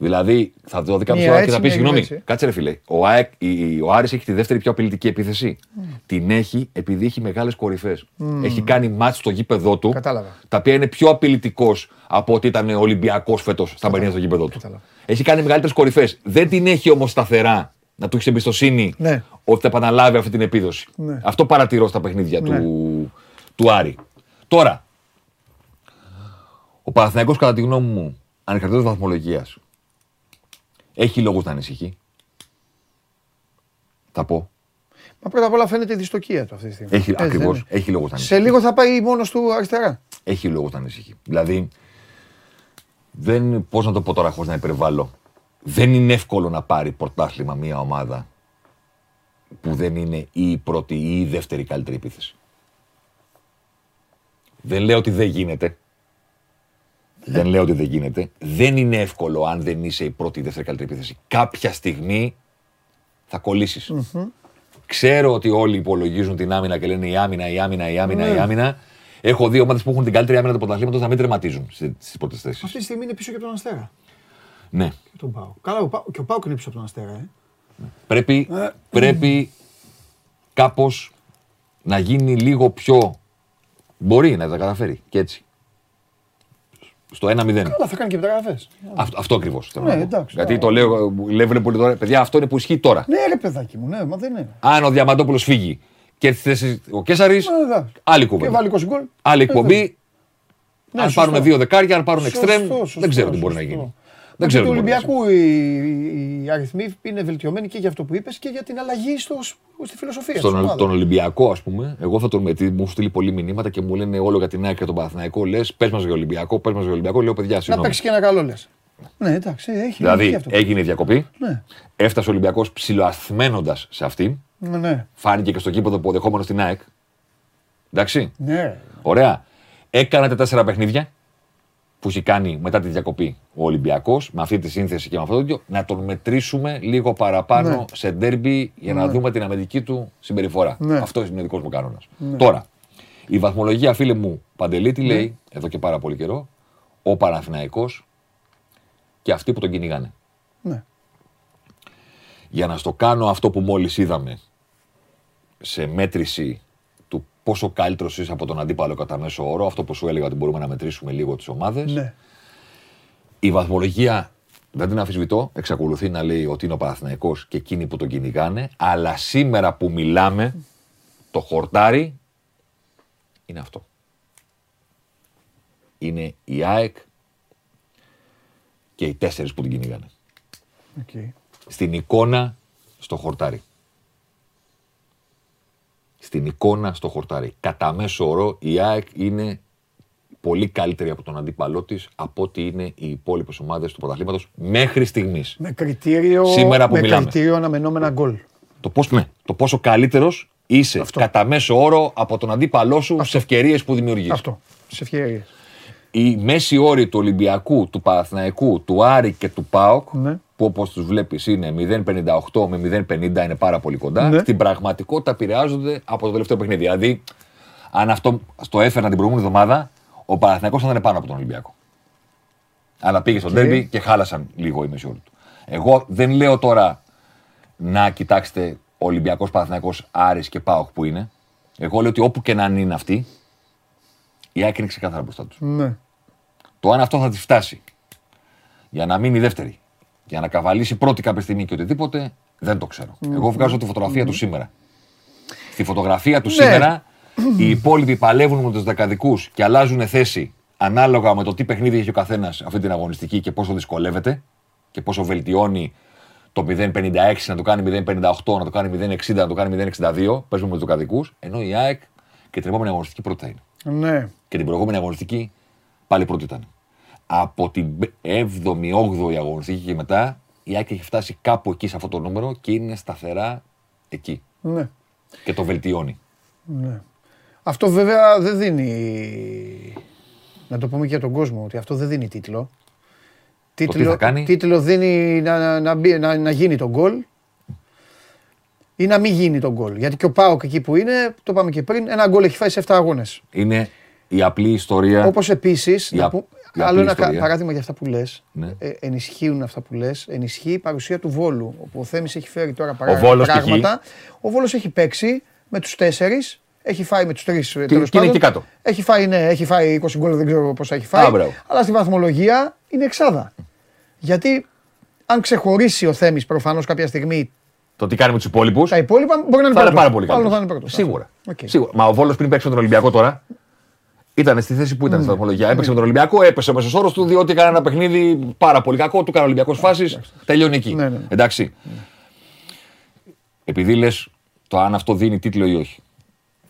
Δηλαδή, θα το δει κάποιος Μία ώρα και έτσι, θα πει μία συγγνώμη. έτσι. Κάτσε ρε φίλε. Ο, ΑΕΚ, η- ο Άρης έχει τη δεύτερη πιο απειλητική επίθεση. Την έχει επειδή έχει μεγάλες κορυφές. Έχει κάνει μάτς στο γήπεδό του. Κατάλαβα. Τα οποία είναι πιο απειλητικός από ότι ήταν ο Ολυμπιακός φέτος στα παιχνίδια στο γήπεδό του. Κατάλαβα. Έχει κάνει μεγαλύτερες κορυφές. Δεν την έχει όμως σταθερά να του έχεις εμπιστοσύνη Ναι. ότι θα επαναλάβει αυτή την επίδοση. Ναι. Αυτό παρατηρώ στα παιχνίδια Ναι. του, του Άρη. Τώρα, ο Παναθηναϊκός κατά τη γνώμη μου, ανεξαρτήτως βαθμολογίας, έχει λόγους να ανησυχεί. Θα πω. Μα πρώτα απ' όλα φαίνεται η δυστοκία του αυτή τη στιγμή. Έχει, Έτσι δεν ακριβώς, είναι. έχει λόγους να ανησυχεί. Σε λίγο θα πάει μόνος του αριστερά. Έχει λόγους να ανησυχεί. Δηλαδή, δεν, πώς να το πω τώρα χωρίς να υπερβάλλω, δεν είναι εύκολο να πάρει πρωτάθλημα μια ομάδα που δεν είναι ή η πρώτη ή η δεύτερη καλύτερη επίθεση. Δεν λέω ότι δεν γίνεται. Δεν λέω ότι δεν γίνεται. Δεν είναι εύκολο αν δεν είσαι η πρώτη ή η δεύτερη καλύτερη επίθεση. Κάποια στιγμή θα κολλήσεις. Ξέρω ότι όλοι υπολογίζουν την άμυνα και λένε η άμυνα, η άμυνα, η άμυνα, η άμυνα. Έχω δει ομάδες που έχουν την καλύτερη άμυνα του πρωταθλήματος να μην τερματίζουν στις πρώτες θέσεις. Αυτή τη στιγμή είναι πίσω και από τον Αστέρα. Ναι. Και τον Πάο. Καλά, ο Πάο- και ο Πάο είναι πίσω από τον Αστέρα. Ε. Πρέπει, πρέπει κάπως να γίνει λίγο πιο... Μπορεί να τα καταφέρει και έτσι. Στο 1-0. Καλά, θα κάνει και μεταγραφές. Αυτό, αυτό ακριβώς θέλω Ναι, να πω. εντάξει, Γιατί ναι. το λέω, λένε πολύ τώρα. Παιδιά, αυτό είναι που ισχύει τώρα. Ναι, ρε παιδάκι μου, ναι, μα δεν είναι. Αν ο Διαμαντόπουλος φύγει και έρθει στη θέση ο Κέσσαρης, Ε, εντάξει. άλλη Και κουβέντα. βάλει 20 γκολ. Άλλη Ε, εκπομπή. Ναι, αν σωστό. πάρουν δύο δεκάρια, αν πάρουν Σωστό, εξτρέμ, σωστό, δεν ξέρω τι μπορεί να σωστό. γίνει. Μα Δεν και ξέρω του τι μπορεί να γίνει. Ολυμπιακού οι, οι αριθμοί είναι βελτιωμένοι και για αυτό που είπες και για την αλλαγή στο, στη φιλοσοφία. της Στον, ομάδας. τον Ολυμπιακό, ας πούμε, εγώ θα τον γιατί μου έχουν στείλει πολλοί μηνύματα και μου λένε όλο για την ΑΕΚ και τον Παναθηναϊκό. Λες, πες μας για Ολυμπιακό, πες μας για Ολυμπιακό. Λέω παιδιά, Να συγγνώμη. παίξει και ένα καλό λες. Ναι, εντάξει, έχει. έχει Δηλαδή, αυτό. έγινε η διακοπή, Ναι, έφτασε ο Ολυμπιακός ψιλοαθμένοντα σε αυτήν. ναι, ναι. Φάνηκε και στο κήπεδο αποδεχόμενο στην ΑΕΚ. Εντάξει. ναι. Ωραία. Έκανατε τέσσερα παιχνίδια. Που έχει κάνει μετά τη διακοπή ο Ολυμπιακός, με αυτή τη σύνθεση και με αυτό το τέτοιο, να τον μετρήσουμε λίγο παραπάνω Ναι. σε ντέρμπι για να δούμε την αμυντική του συμπεριφορά. Ναι. Αυτό είναι ο δικός μου κανόνας. Τώρα, η βαθμολογία, φίλε μου, Παντελή, Ναι. τι λέει εδώ και πάρα πολύ καιρό, ο Παναθηναϊκός και αυτοί που τον κυνηγάνε. Ναι. Για να στο κάνω αυτό που μόλις είδαμε σε μέτρηση του πόσο καλύτερος είσαι από τον αντίπαλο κατά μέσο όρο, αυτό που σου έλεγα ότι μπορούμε να μετρήσουμε λίγο τις ομάδες. Ναι. Η βαθμολογία δεν την αμφισβητώ, εξακολουθεί να λέει ότι είναι ο Παναθηναϊκός και εκείνοι που τον κυνηγάνε, αλλά σήμερα που μιλάμε, το χορτάρι είναι αυτό. Είναι η ΑΕΚ και οι τέσσερις που την κυνηγάνε. Οκ. Στην εικόνα στο χορτάρι. Στην εικόνα στο χορτάρι. Κατά μέσο όρο η ΑΕΚ είναι πολύ καλύτερη από τον αντίπαλό της από ότι είναι οι υπόλοιπες ομάδες του πρωταθλήματος μέχρι στιγμής. Με κριτήριο, Σήμερα που με μιλάμε. κριτήριο αναμενόμενα γκολ. Το, πώς, ναι, το πόσο καλύτερος είσαι Αυτό. κατά μέσο όρο από τον αντίπαλό σου σε ευκαιρίες που δημιουργείς. Αυτό. Σε ευκαιρίες. Οι μέση όροι του Ολυμπιακού, του Παναθηναϊκού, του Άρη και του ΠΑΟΚ, Ναι. Που όπως τους βλέπεις είναι 0,58 με 0,50 είναι πάρα πολύ κοντά, Ναι. στην πραγματικότητα επηρεάζονται από το τελευταίο παιχνίδι. Δηλαδή, αν αυτό το έφερνα την προηγούμενη εβδομάδα, ο Παναθηναϊκός θα ήταν πάνω από τον Ολυμπιακό. Αλλά πήγε στο ντέρμπι και χάλασαν λίγο οι μέση όροι του. Εγώ δεν λέω τώρα να κοιτάξετε Ολυμπιακός, Παναθυνακό, Άρης και Πάοκ που είναι. Εγώ λέω ότι όπου και να είναι αυτοί, η άκρη είναι ξεκάθαρα μπροστά τους. Ναι. Το αν αυτός θα τη φτάσει για να μείνει δεύτερη, για να καβαλήσει πρώτη κάποια στιγμή και οτιδήποτε, δεν το ξέρω. Εγώ βγάζω τη φωτογραφία του σήμερα. Στη φωτογραφία του σήμερα, οι υπόλοιποι παλεύουν με τους δεκαδικούς και αλλάζουν θέση ανάλογα με το τι παιχνίδι έχει ο καθένας αυτή την αγωνιστική και πόσο δυσκολεύεται και πόσο βελτιώνει το 0,56 να το κάνει 0,58, να το κάνει 0,60, να το κάνει 0,62. Παίζουμε με τους δεκαδικούς, ενώ η ΑΕΚ και την επόμενη αγωνιστική πρώτη θα είναι Ναι. και την προηγούμενη αγωνιστική πάλι πρώτη ήταν. Από την 7η, 8η αγωνιστική και μετά, η Άκη έχει φτάσει κάπου εκεί σε αυτό το νούμερο και είναι σταθερά εκεί. ναι. Και το βελτιώνει. Ναι. Αυτό βέβαια δεν δίνει. Να το πούμε και για τον κόσμο ότι αυτό δεν δίνει τίτλο. τι θα κάνει; τίτλο δίνει να, να, να, μπει- να, να γίνει τον γκολ ή να μην γίνει τον γκολ. Γιατί και ο Πάοκ εκεί που είναι, το πάμε και πριν, ένα γκολ έχει φάει σε 7 αγώνες. Είναι η απλή ιστορία. Όπως επίσης. Η απ- η Άλλο απλή ένα κα- ιστορία. παράδειγμα για αυτά που λες. Ναι. Ε, ενισχύουν αυτά που λες. Ενισχύει η παρουσία του Βόλου. Όπου ο Θέμης έχει φέρει τώρα παρά- Βόλος πράγματα. Ο Βόλος έχει παίξει με τους τέσσερις. Έχει φάει με τους τρεις. και είναι εκεί κάτω; Έχει φάει, ναι, έχει φάει 20 γκολ, δεν ξέρω πόσα έχει φάει. Α, μπράβο. αλλά στη βαθμολογία είναι εξάδα. Γιατί αν ξεχωρίσει ο Θέμης προφανώς κάποια στιγμή Το τι κάνει με τους υπόλοιπους. τα υπόλοιπα μπορεί να είναι Θα είναι πρώτος. πάρα πολύ Μάλλον καλό. θα είναι πρώτος. Σίγουρα. Οκ. Σίγουρα. Μα ο Βόλος πριν παίξει με τον Ολυμπιακό τώρα. Ήταν στη θέση που ήταν στην βαθμολογία. Έπαιξε με τον Ολυμπιακό, έπεσε ο μέσος όρος του, διότι έκανε ένα παιχνίδι πάρα πολύ κακό. Του έκανε ο Ολυμπιακός φάσεις. Τελειώνει εκεί. Ναι, ναι. Εντάξει. Επειδή λες το αν αυτό δίνει τίτλο ή όχι.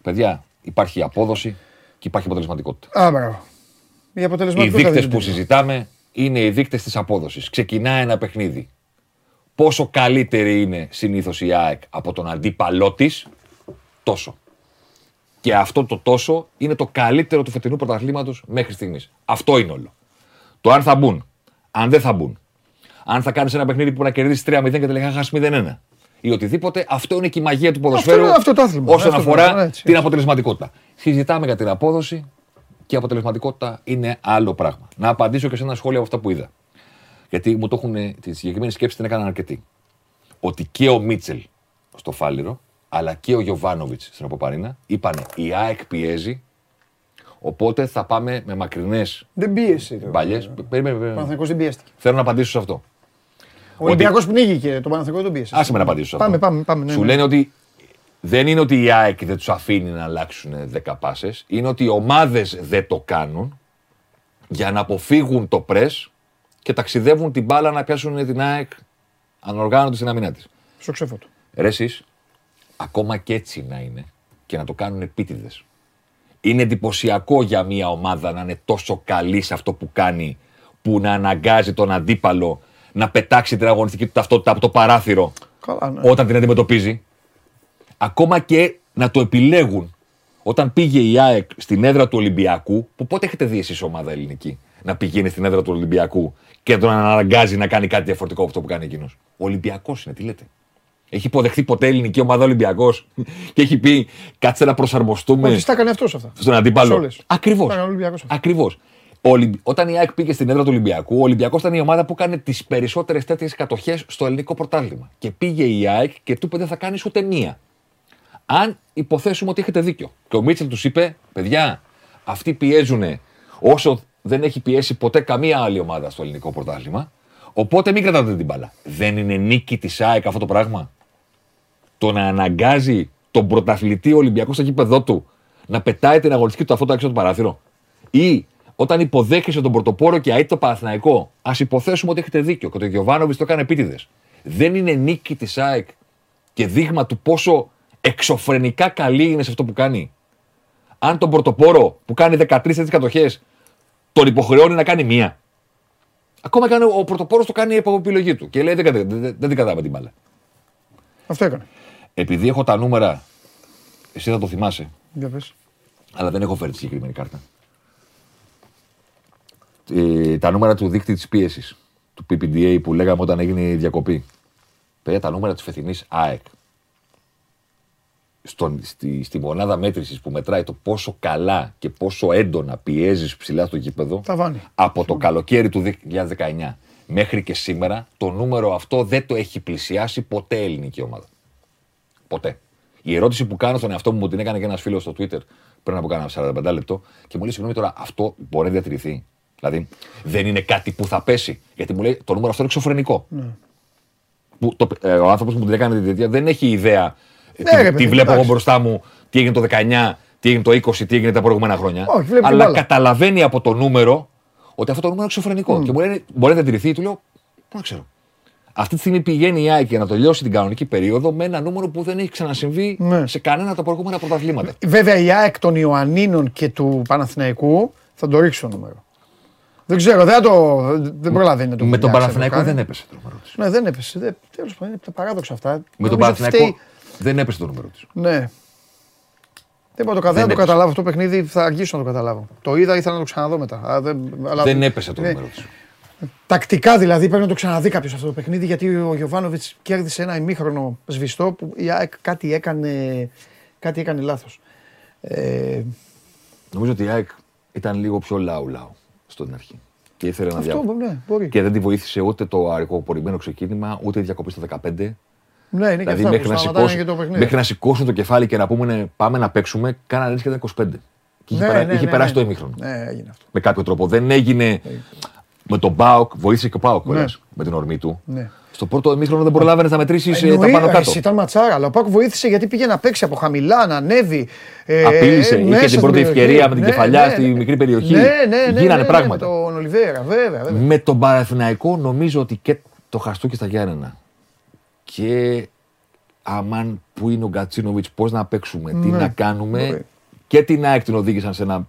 Παιδιά, υπάρχει απόδοση και υπάρχει αποτελεσματικότητα. Α, μπράβο. Η Οι αποτελεσματικότητα δείκτες δεν που είναι. συζητάμε είναι οι δείκτες της απόδοσης. Ξεκινάει ένα παιχνίδι. Πόσο καλύτερη είναι συνήθως η ΑΕΚ από τον αντίπαλό της, τόσο. Και αυτό το τόσο είναι το καλύτερο του φετινού πρωταθλήματος μέχρι στιγμής. Αυτό είναι όλο. Το αν θα μπουν, αν δεν θα μπουν, αν θα κάνεις ένα παιχνίδι που να κερδίσεις 3-0 και τελικά χάσεις 0-1 ή οτιδήποτε, αυτό είναι και η μαγεία του ποδοσφαίρου είναι αυτό το άθλημα. όσον Αυτό το αφορά άθλημα, έτσι, την έτσι. αποτελεσματικότητα. Συζητάμε για την απόδοση και η αποτελεσματικότητα είναι άλλο πράγμα. Να απαντήσω και σε ένα σχόλιο από αυτά που είδα. Γιατί μου το έχουν, τη συγκεκριμένη σκέψη την έκαναν αρκετοί. Ότι και ο Μίτσελ στο Φάληρο, αλλά και ο Γιωβάνοβιτς στην Αποπαρίνα, είπανε η ΑΕΚ πιέζει, οπότε θα πάμε με μακρινές Δεν πίεσε. το- μπαλιές. Ο Παναθηναϊκός δεν πιέστηκε. Θέλω να απαντήσω σε αυτό. Ο Ολυμπιακός πνίγηκε, τον Παναθηναϊκό δεν τον πίεσε. Άσε με να απαντήσω σε αυτό. Πάμε, πάμε, πάμε. ναι, Σου ναι. λένε ότι δεν είναι ότι η ΑΕΚ δεν τους αφήνει να αλλάξουν 10 πάσες, είναι ότι οι ομάδες δεν το κάνουν για να αποφύγουν το πρες και ταξιδεύουν την μπάλα να πιάσουν την ΑΕΚ ανοργάνωτη στην αμυνά της. Στο ξέφωτο. Ρε εσείς, ακόμα και έτσι να είναι και να το κάνουν επίτηδες. Είναι εντυπωσιακό για μια ομάδα να είναι τόσο καλή σε αυτό που κάνει, που να αναγκάζει τον αντίπαλο να πετάξει την αγωνιστική του ταυτότητα από το παράθυρο Καλά, ναι. όταν την αντιμετωπίζει. Ακόμα και να το επιλέγουν. Όταν πήγε η ΑΕΚ στην έδρα του Ολυμπιακού, που πότε έχετε δει εσείς ομάδα ελληνική, να πηγαίνει στην έδρα του Ολυμπιακού και τον αναγκάζει να κάνει κάτι διαφορετικό από αυτό που κάνει εκείνος. Ο Ολυμπιακός είναι, τι λέτε. Έχει υποδεχθεί ποτέ ελληνική ομάδα Ολυμπιακός και έχει πει κάτσε να προσαρμοστούμε Όχι, τα έκανε αυτός αυτά. στον αντίπαλο. Σε όλες. Ακριβώς. Τα έκανε ο Ολυμπιακός αυτός. Ακριβώς. Όταν η ΑΕΚ πήγε στην έδρα του Ολυμπιακού, ο Ολυμπιακός ήταν η ομάδα που έκανε τις περισσότερες τέτοιες κατοχές στο ελληνικό πρωτάθλημα. Και πήγε η ΑΕΚ και του είπε δεν θα κάνεις ούτε μία. Αν υποθέσουμε ότι έχετε δίκιο. Και ο Μίτσελ τους είπε, παιδιά, αυτοί πιέζουν όσο δεν έχει πιέσει ποτέ καμία άλλη ομάδα στο ελληνικό πρωτάθλημα. Οπότε μην κρατάτε την μπάλα. Δεν είναι νίκη της ΑΕΚ αυτό το πράγμα; Το να αναγκάζει τον πρωταθλητή Ολυμπιακός στο γήπεδό του να πετάει την αγωνιστική του αυτό έξω από το παράθυρο. Ή όταν υποδέχεσαι τον πρωτοπόρο και αίτη το Παναθηναϊκό, ας υποθέσουμε ότι έχετε δίκιο και το Γιωβάνοβι το έκανε επίτηδες. Δεν είναι νίκη της ΑΕΚ και δείγμα του πόσο εξωφρενικά καλή είναι σε αυτό που κάνει. Αν τον πρωτοπόρο που κάνει 13 τέτοιες κατοχές τον υποχρεώνει να κάνει μία. Ακόμα και αν ο πρωτοπόρος το κάνει από επιλογή του και λέει δεν, δεν, δεν, δεν την κρατάμε την μπάλα. Αυτό έκανε. Επειδή έχω τα νούμερα, εσύ θα το θυμάσαι, Για πες. αλλά δεν έχω φέρει τη συγκεκριμένη κάρτα. Ε, τα νούμερα του δείκτη της πίεσης, του PPDA που λέγαμε όταν έγινε η διακοπή. Παιδιά, τα νούμερα της φετινής ΑΕΚ. Στον, στη, στη μονάδα μέτρησης που μετράει το πόσο καλά και πόσο έντονα πιέζεις ψηλά στο γήπεδο, Τα βάνει. από το καλοκαίρι του 2019 μέχρι και σήμερα, το νούμερο αυτό δεν το έχει πλησιάσει ποτέ ελληνική ομάδα. Ποτέ. Η ερώτηση που κάνω στον εαυτό μου μου την έκανε και ένας φίλος στο Twitter πριν από κάνα 45 λεπτό και μου λέει: Συγγνώμη τώρα, αυτό μπορεί να διατηρηθεί. Δηλαδή, δεν είναι κάτι που θα πέσει. Γιατί μου λέει: Το νούμερο αυτό είναι εξωφρενικό. Που το, ε, ο άνθρωπος που μου την έκανε τη διετία δεν έχει ιδέα. ε, Ναι, τι, ρε, τι παιδί, βλέπω εγώ εντάξει. μπροστά μου, τι έγινε το 19, τι έγινε το 20, τι έγινε τα προηγούμενα χρόνια. Όχι, βλέπει την Αλλά μπάλα. καταλαβαίνει από το νούμερο ότι αυτό το νούμερο είναι εξωφρενικό. Και μου λένε: Μπορεί να διατηρηθεί. Του λέω: Πού να ξέρω. Αυτή τη στιγμή πηγαίνει η ΑΕΚ για να τελειώσει την κανονική περίοδο με ένα νούμερο που δεν έχει ξανασυμβεί Ναι. σε κανένα από τα προηγούμενα πρωταθλήματα. Βέβαια η ΑΕΚ των Ιωαννίνων και του Παναθηναϊκού θα το ρίξει το νούμερο. Δεν ξέρω, δεν, θα το, δεν προλαβαίνει να το Με τον κουνιάξει, Παναθηναϊκό να το δεν κάνει. έπεσε το νούμερο της. Ναι, δεν έπεσε. Δεν, τέλος πάντων, είναι τα παράδοξα αυτά. Με τον Νομίζω Παναθηναϊκό φταίει- δεν έπεσε το νούμερο της. Ναι. Δεν μπορώ να το, δεν Δεν το έπεσε. καταλάβω αυτό το παιχνίδι, θα αργήσω να το καταλάβω. Το είδα, ήθελα να το ξαναδώ μετά. Α, δεν, αλλά Δεν έπεσε το Ναι. νούμερο της. Τακτικά δηλαδή πρέπει να το ξαναδεί κάποιος αυτό το παιχνίδι γιατί ο Γιωβάνοβιτς κέρδισε ένα ημίχρονο σβηστό που η ΑΕΚ κάτι έκανε, κάτι έκανε λάθος. Ε, Νομίζω ότι η ΑΕΚ ήταν λίγο πιο λαού-λαού στην αρχή. Και ήθελε να αυτό δια... ναι, μπορεί. Και δεν τη βοήθησε ούτε το αργοπορημένο ξεκίνημα, ούτε η διακοπή στο 15. Ναι, είναι και Δηλαδή αυτά μέχρι που να, σταματάνε σηκώσουν, και το παιχνίδι. μέχρι να σηκώσουν το κεφάλι και να πούμε πάμε να παίξουμε, κάνανε έτσι και ήταν 25. Και είχε, Ναι, περά- ναι, είχε ναι, περάσει ναι. το ημίχρονο. Ναι, έγινε αυτό. Με κάποιο τρόπο. Δεν έγινε με τον Μπάουκ, βοήθησε και ο Πάουκ κιόλας, με την ορμή του. Ναι. Στο πρώτο ημίχρονο δεν προλάβαινε να μετρήσεις τα Εννοεί, πάνω κάτω. εσύ, Ήταν ματσάρα, αλλά ο Πάκου βοήθησε γιατί πήγε να παίξει από χαμηλά, να ανέβει. ε, Απείλησε, ε, είχε μέσα την στην πρώτη περιοχή. ευκαιρία με την Ναι, κεφαλιά ναι, στη ναι. μικρή περιοχή. Ναι, ναι, ναι, Γίνανε ναι, πράγματα. Με τον Ολιβέρα, βέβαια. βέβαια. Με τον Παναθηναϊκό νομίζω ότι και το Χαστούκι στα Γιάννενα και αμάν που είναι ο Γκατσίνοβιτς, πώς να παίξουμε, τι Ναι, να κάνουμε. μπορεί. Και την ΑΕΚ την οδήγησαν σε ένα.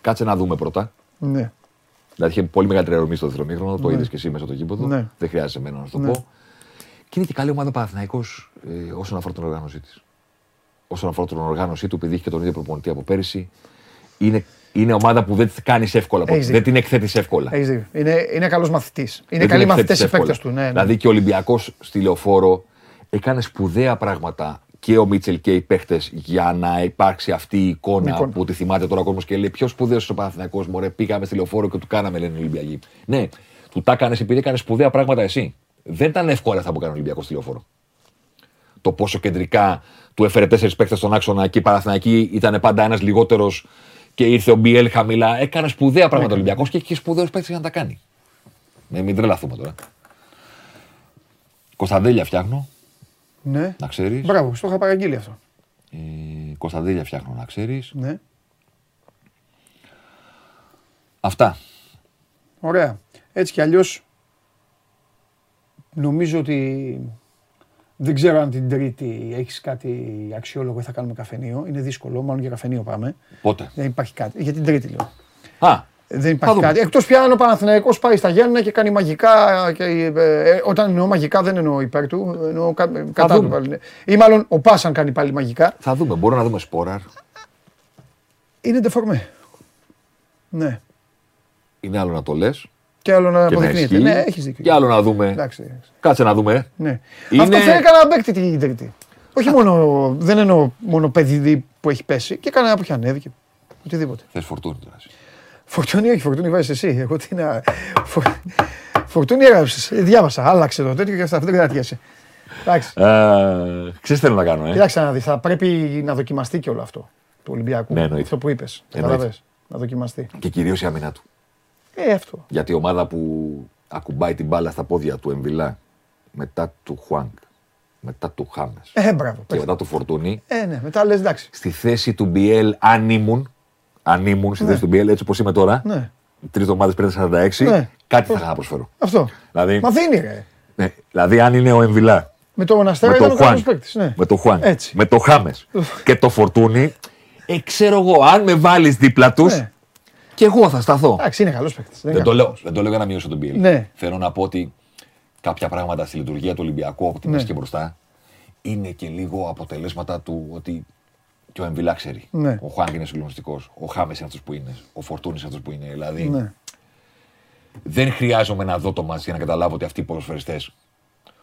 Κάτσε να δούμε πρώτα. Ναι. Δηλαδή είχε πολύ μεγαλύτερη αρωμή στο δεύτερο μήχρονο, το είδες και εσύ μέσα στο γήπεδο. Ναι. Δεν χρειάζεται εμένα να σου το Ναι. πω. Και είναι και καλή ομάδα ο Παναθηναϊκός ε, όσον αφορά την οργάνωσή της. Όσον αφορά την οργάνωσή του, επειδή έχει και τον ίδιο προπονητή από πέρυσι, είναι, είναι ομάδα που δεν τη κάνεις εύκολα. Έχεις δεν δίκιο. την εκθέτεις εύκολα. Έχεις δίκιο. Είναι, είναι καλός μαθητής. Είναι Δεν την καλοί μαθητές εκθέτεις οι εύκολα. παίκτε του. Ναι, ναι. Δηλαδή και ο Ολυμπιακός στη λεωφόρο έκανε σπουδαία πράγματα και ο Μίτσελ και οι παίχτες για να υπάρξει αυτή η εικόνα, Εικόνα. που τη θυμάται τώρα ο κόσμος και λέει: Ποιος σπουδαίος ο Παναθηναϊκός μωρέ, πήγαμε στη λεωφόρο και του κάναμε, λένε οι Ολυμπιακοί. Ναι, του τα έκανε επειδή έκανε σπουδαία πράγματα εσύ. Δεν ήταν εύκολα αυτά που έκανε ο Ολυμπιακό στη λεωφόρο. Το πόσο κεντρικά του έφερε τέσσερις παίχτες στον άξονα και η Παναθηναϊκή ήταν πάντα ένας λιγότερος και ήρθε ο Μπιέλ χαμηλά. Έκανε σπουδαία πράγματα ο Ολυμπιακός και έχει σπουδαίους παίχτε για να τα κάνει. Ναι, μην τρελαθούμε τώρα. Κωνσταντέλια φτιάχνω, ναι. να ξέρεις. Μπράβο, στο είχα παραγγείλει αυτό. Ε, Κωνσταντέλια φτιάχνω, να ξέρεις. Ναι. Αυτά. Ωραία. Έτσι κι αλλιώς νομίζω ότι δεν ξέρω αν την Τρίτη έχεις κάτι αξιόλογο ή θα κάνουμε καφενείο. Είναι δύσκολο, μάλλον για καφενείο πάμε. Πότε; Δεν υπάρχει κάτι. Για την Τρίτη λέω. Α, Δεν Θα υπάρχει δούμε. κάτι. Εκτός πια αν ο Παναθηναϊκός πάει στα Γιάννενα και κάνει μαγικά. Και, ε, ε, όταν εννοώ μαγικά δεν εννοώ υπέρ του, εννοώ κα, κατά του δούμε. πάλι. ναι. Ή μάλλον ο Πάσαν κάνει πάλι μαγικά. θα δούμε. Μπορούμε να δούμε σπόραρ. Είναι ντεφορμέ. Ναι. Είναι άλλο να το λες Και άλλο να και να αποδεικνύεται. ισχύει. Ναι, έχεις δίκιο. Και άλλο να δούμε. Εντάξει. εντάξει. Κάτσε να δούμε. Ναι. Είναι- Αυτό φέρει κανένα παίκτη την Τρίτη. Όχι μόνο, δεν εννοώ μόνο παιδί που έχει πέσει και κανένα που έχει ανέβει. Οτιδήποτε. Θες φορτούνη τώρα. Εσύ. Φορτούνι, όχι, φορτούνι βάζεις εσύ. Εγώ τι να. Φο... Φορτούνι έγραψες. Διάβασα. Άλλαξε το τέτοιο και αυτά. Δεν κρατιέσαι. Εντάξει. Ε, Ξέρεις τι θέλω να κάνω, ε; Κοίταξε να δεις. Θα πρέπει να δοκιμαστεί και όλο αυτό του Ολυμπιακού. Ναι, εννοείται. αυτό που είπες. Κατάλαβε. Να δοκιμαστεί. Και κυρίως η άμυνα του. Ε, αυτό. Γιατί η ομάδα που ακουμπάει την μπάλα στα πόδια του Εμβιλά μετά του Χουάνκ, μετά του Χάμες Ε, μπράβο. και πες. μετά του Φορτούνη, Ε, ναι, μετά λες εντάξει. στη θέση του Μπιέλ, αν ήμουν, αν ήμουν στη θέση του Μπιέλ έτσι όπως είμαι τώρα, Ναι. τρεις εβδομάδες πριν τα 46, Ναι. κάτι θα είχα να προσφέρω. Αυτό. Δηλαδή, Μα δίνει ρε. ναι, δηλαδή, αν είναι ο Εμβιλά Με το μοναστέρι με ήταν το ο καλός Χουάνκ, παίκτης. Ναι. με το Χουάνκ, Έτσι. με το Χάμες και το Φορτούνη, ε, ξέρω εγώ, αν με βάλεις δίπλα τους, Ναι. και εγώ θα σταθώ. Εντάξει, είναι καλός παίκτης. Δεν το λέω, δεν το λέω για να μειώσω τον Μπιέλ. Ναι. Θέλω να πω ότι κάποια πράγματα στη λειτουργία του Ολυμπιακού από τη Ναι. μέση και μπροστά είναι και λίγο αποτελέσματα του ότι και ο Εμβιλά ξέρει. Ναι. Ο Χουάνγκ είναι συγκλονιστικό. Ο Χάμες είναι αυτός που είναι. Ο Φορτούνης είναι αυτός που είναι. Δηλαδή Ναι. δεν χρειάζομαι να δω το μάτς για να καταλάβω ότι αυτοί οι ποδοσφαιριστές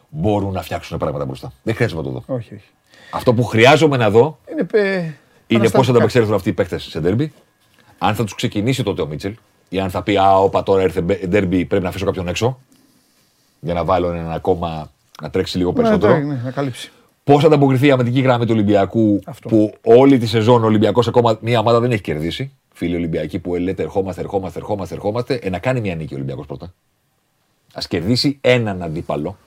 μπορούν να φτιάξουν πράγματα μπροστά. Δεν χρειάζομαι να το δω. Όχι, όχι. Αυτό που χρειάζομαι να δω Είναι, πε... είναι πώς θα παραστατικά. ανταπεξέλθουν αυτοί οι παίκτες σε ντέρμπι. Αν θα τους ξεκινήσει τότε ο Μίτσελ ή αν θα πει Α, όπα τώρα ήρθε μπε- ντέρμπι, πρέπει να αφήσω κάποιον έξω για να βάλω έναν ακόμα να τρέξει λίγο Ναι, περισσότερο. ναι, ναι, να καλύψει. Πώς θα ανταποκριθεί η αμυντική γραμμή του Ολυμπιακού Αυτό. που όλη τη σεζόν ο Ολυμπιακός ακόμα μία ομάδα δεν έχει κερδίσει. Φίλοι Ολυμπιακοί που λέτε ερχόμαστε, ερχόμαστε, ερχόμαστε, ερχόμαστε. Ε, να κάνει μια νίκη ο Ολυμπιακός πρώτα. Α κερδίσει έναν αντίπαλο.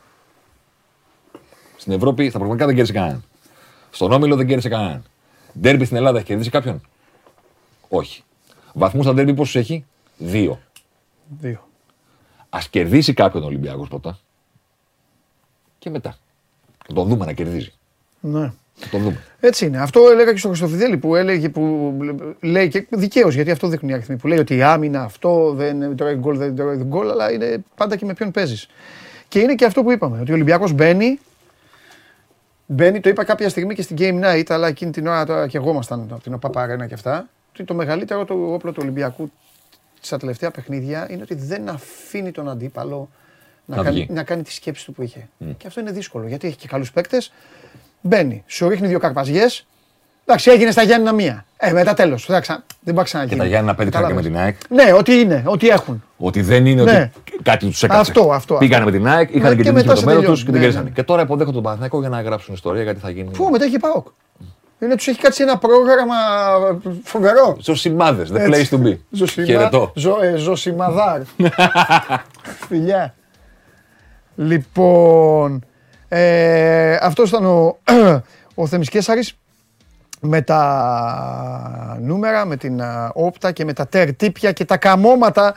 Στην Ευρώπη στα πραγματικά δεν κέρδισε κανέναν. Στον Όμιλο δεν κέρδισε κανέναν. Ντέρμπι στην Ελλάδα έχει κερδίσει κάποιον; Όχι. Βαθμούς στα ντέρμπι πόσους έχει, Δύο. Δύο. Α κερδίσει κάποιον ο Ολυμπιακός πρώτα. Και μετά. Να τον δούμε να κερδίζει. Ναι. Να τον δούμε. Έτσι είναι. Αυτό έλεγα και στο Χρυστοφιδέλη που έλεγε, που λέει και δικαίως, γιατί αυτό δείχνουν οι αριθμοί. Που λέει ότι η άμυνα αυτό δεν τρώει γκολ, δεν τρώει γκολ, αλλά είναι πάντα και με ποιον παίζεις. Και είναι και αυτό που είπαμε, ότι ο Ολυμπιακός μπαίνει. Μπαίνει, το είπα κάποια στιγμή και στην Game Night, αλλά εκείνη την ώρα τώρα και εγώ ήμασταν από την ΟΠΑΠ Αρένα και αυτά. Ότι το μεγαλύτερο το όπλο του Ολυμπιακού στα τελευταία παιχνίδια είναι ότι δεν αφήνει τον αντίπαλο να, Να κάνει, βγει. να κάνει τη σκέψη του που είχε. Και αυτό είναι δύσκολο γιατί έχει και καλούς παίκτες. Μπαίνει, σου ρίχνει δύο καρπαζιές. Εντάξει, έγινε στα Γιάννηνα μία. Ε, μετά τέλος. Δεν μπορεί να ξαναγίνει. Και τα Γιάννηνα πέτυχαν και με Κατάλαβες. την ΑΕΚ. Ναι, ό,τι είναι, ό,τι έχουν. Ότι δεν είναι Ναι. ότι κάτι τους έκατσε. Αυτό, αυτό, Πήγανε αυτό. με την ΑΕΚ, είχαν Ναι, και και την μετά με το σε μέλλον τους τελειώνει. και την Ναι, κέρδισαν. ναι. Και τώρα υποδέχονται τον Παναθηναϊκό για να γράψουν ιστορία γιατί θα γίνει. Πού μετά έχει πάω. Είναι, τους έχει κάτσει ένα πρόγραμμα φοβερό. Ζωσιμάδες, the place Έτσι. to be. Ζωσιμα... Χαιρετώ. Ζω, ε, ζωσιμαδάρ. Φιλιά. Λοιπόν, ε, αυτός ήταν ο, ο Θέμης Κέσαρης με τα νούμερα, με την α, όπτα και με τα τερτύπια και τα καμώματα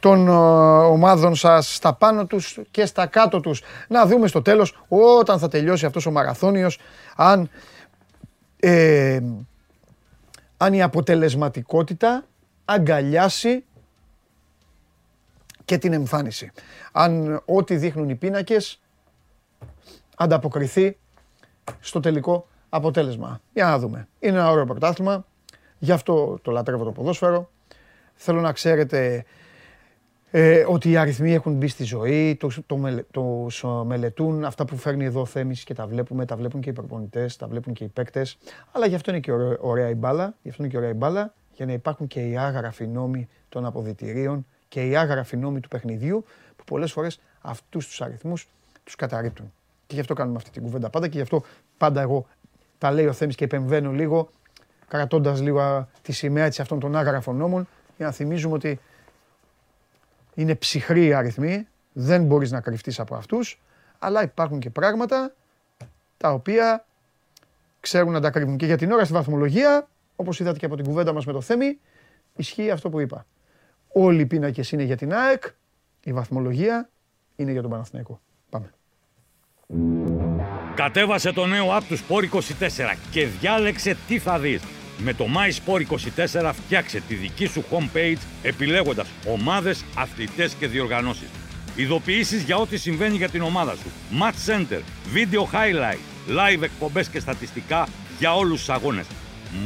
των α, ομάδων σας στα πάνω τους και στα κάτω τους. Να δούμε στο τέλος όταν θα τελειώσει αυτός ο μαραθώνιος αν ε, αν η αποτελεσματικότητα αγκαλιάσει και την εμφάνιση. Αν ό,τι δείχνουν οι πίνακες ανταποκριθεί στο τελικό αποτέλεσμα. Για να δούμε. Είναι ένα ωραίο πρωτάθλημα. Γι' αυτό το λατρεύω το ποδόσφαιρο. Θέλω να ξέρετε ε, ότι οι αριθμοί έχουν μπει στη ζωή, τους, το, μελε- τους, ε, μελετούν αυτά που φέρνει εδώ ο Θέμης και τα βλέπουμε, τα βλέπουν και οι προπονητές, τα βλέπουν και οι παίκτες. Αλλά γι' αυτό είναι και ωραία, ωραία η μπάλα, γι' αυτό είναι και ωραία η μπάλα, για να υπάρχουν και οι άγραφοι νόμοι των αποδητηρίων και οι άγραφοι νόμοι του παιχνιδιού, που πολλές φορές αυτούς τους αριθμούς τους καταρρύπτουν. Και γι' αυτό κάνουμε αυτή την κουβέντα πάντα και γι' αυτό πάντα εγώ τα λέει ο Θέμης και επεμβαίνω λίγο, κρατώντας λίγο α, τη σημαία έτσι αυτών των άγραφων νόμων, για να θυμίζουμε ότι είναι ψυχροί οι αριθμοί, δεν μπορείς να κρυφτείς από αυτούς, αλλά υπάρχουν και πράγματα τα οποία ξέρουν να τα κρύβουν. Και για την ώρα στη βαθμολογία, όπως είδατε και από την κουβέντα μας με το Θέμη, ισχύει αυτό που είπα. Όλοι οι πίνακες είναι για την ΑΕΚ, η βαθμολογία είναι για τον Παναθηναϊκό. Πάμε. Κατέβασε το νέο app του Sport 24 και διάλεξε τι θα δεις. Με το My Sport 24 φτιάξε τη δική σου homepage επιλέγοντας ομάδες, αθλητές και διοργανώσεις. Ειδοποιήσεις για ό,τι συμβαίνει για την ομάδα σου. Match Center, Video Highlight, Live εκπομπές και στατιστικά για όλους τους αγώνες.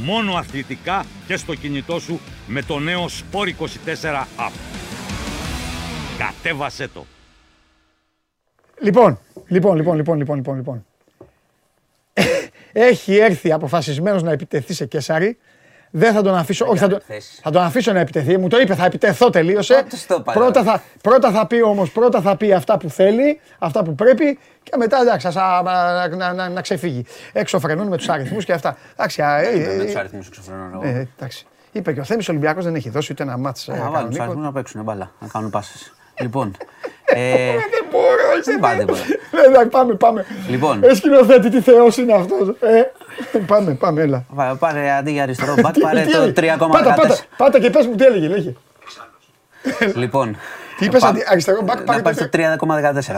Μόνο αθλητικά και στο κινητό σου με το νέο Sport 24 app. Κατέβασέ το. Λοιπόν, λοιπόν, λοιπόν, λοιπόν, λοιπόν, λοιπόν, λοιπόν. Έχει έρθει αποφασισμένος να επιτεθεί σε Κέσαρη. Δεν θα τον αφήσω, όχι θα τον, θέσεις. θα τον αφήσω να επιτεθεί. Μου το είπε, θα επιτεθώ, τελείωσε. Πάντως το είπα, Πρώτα ρε. θα, πρώτα θα πει όμως, πρώτα θα πει αυτά που θέλει, αυτά που πρέπει και μετά εντάξει, ας, α, να, να, να, να ξεφύγει. Έξω φρενούν με τους αριθμούς και αυτά. Εντάξει, α, ε, Με ε, τους αριθμούς εξωφρενών ε, εγώ. εντάξει. Είπε και ο Θέμης Ολυμπιακός δεν έχει δώσει ούτε ένα μάτς ε, Να βάλουν τους κανονικό. αριθμούς να παίξουν μπάλα, να κάνουν πάσες. Λοιπόν. ε, Δεν μπορώ, είσαι Δεν πάει τίποτα. Ε, εντάξει, πάμε, πάμε. Λοιπόν. Ε, σκηνοθέτη, τι θεός είναι αυτός. Ε, πάμε, πάμε, έλα. βα- πάρε αντί για αριστερό μπακ, Τι- πάρε τι το έλεγε; Πάτα, πάτα, 3,14. πάτα και πες μου τι έλεγε, λέγε. Λοιπόν. Τι είπες, πά- αντι- αριστερό μπακ, πάρε Να πάρεις το το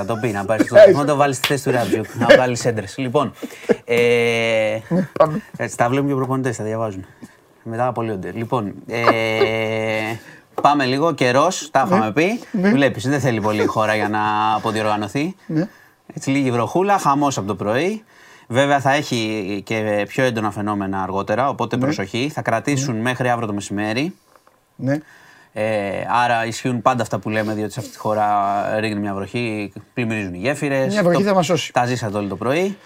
3,14. Το πει, να πάρεις το. Έτσι. Να το βάλεις στη θέση του Ράτζιουκ. Να βγάλει έντρες. Λοιπόν. ε, Πάμε. Έτσι, τα βλέπουν και οι προπονητές, τα διαβάζουν. Μετά απολύονται. Λοιπόν, ε, πάμε λίγο. Καιρός, τα είχαμε πει. ναι. Βλέπεις, δεν θέλει πολύ η χώρα για να αποδιοργανωθεί. Ναι. Έτσι, λίγη βροχούλα, χαμός από το πρωί. Βέβαια θα έχει και πιο έντονα φαινόμενα αργότερα, οπότε προσοχή. Θα κρατήσουν μέχρι αύριο το μεσημέρι. Ναι. Ε, άρα ισχύουν πάντα αυτά που λέμε, διότι σε αυτή τη χώρα ρίχνει μια βροχή, πλημμυρίζουν οι γέφυρες. Μια βροχή θα μας σώσει. Τα ζήσατε όλοι το πρωί.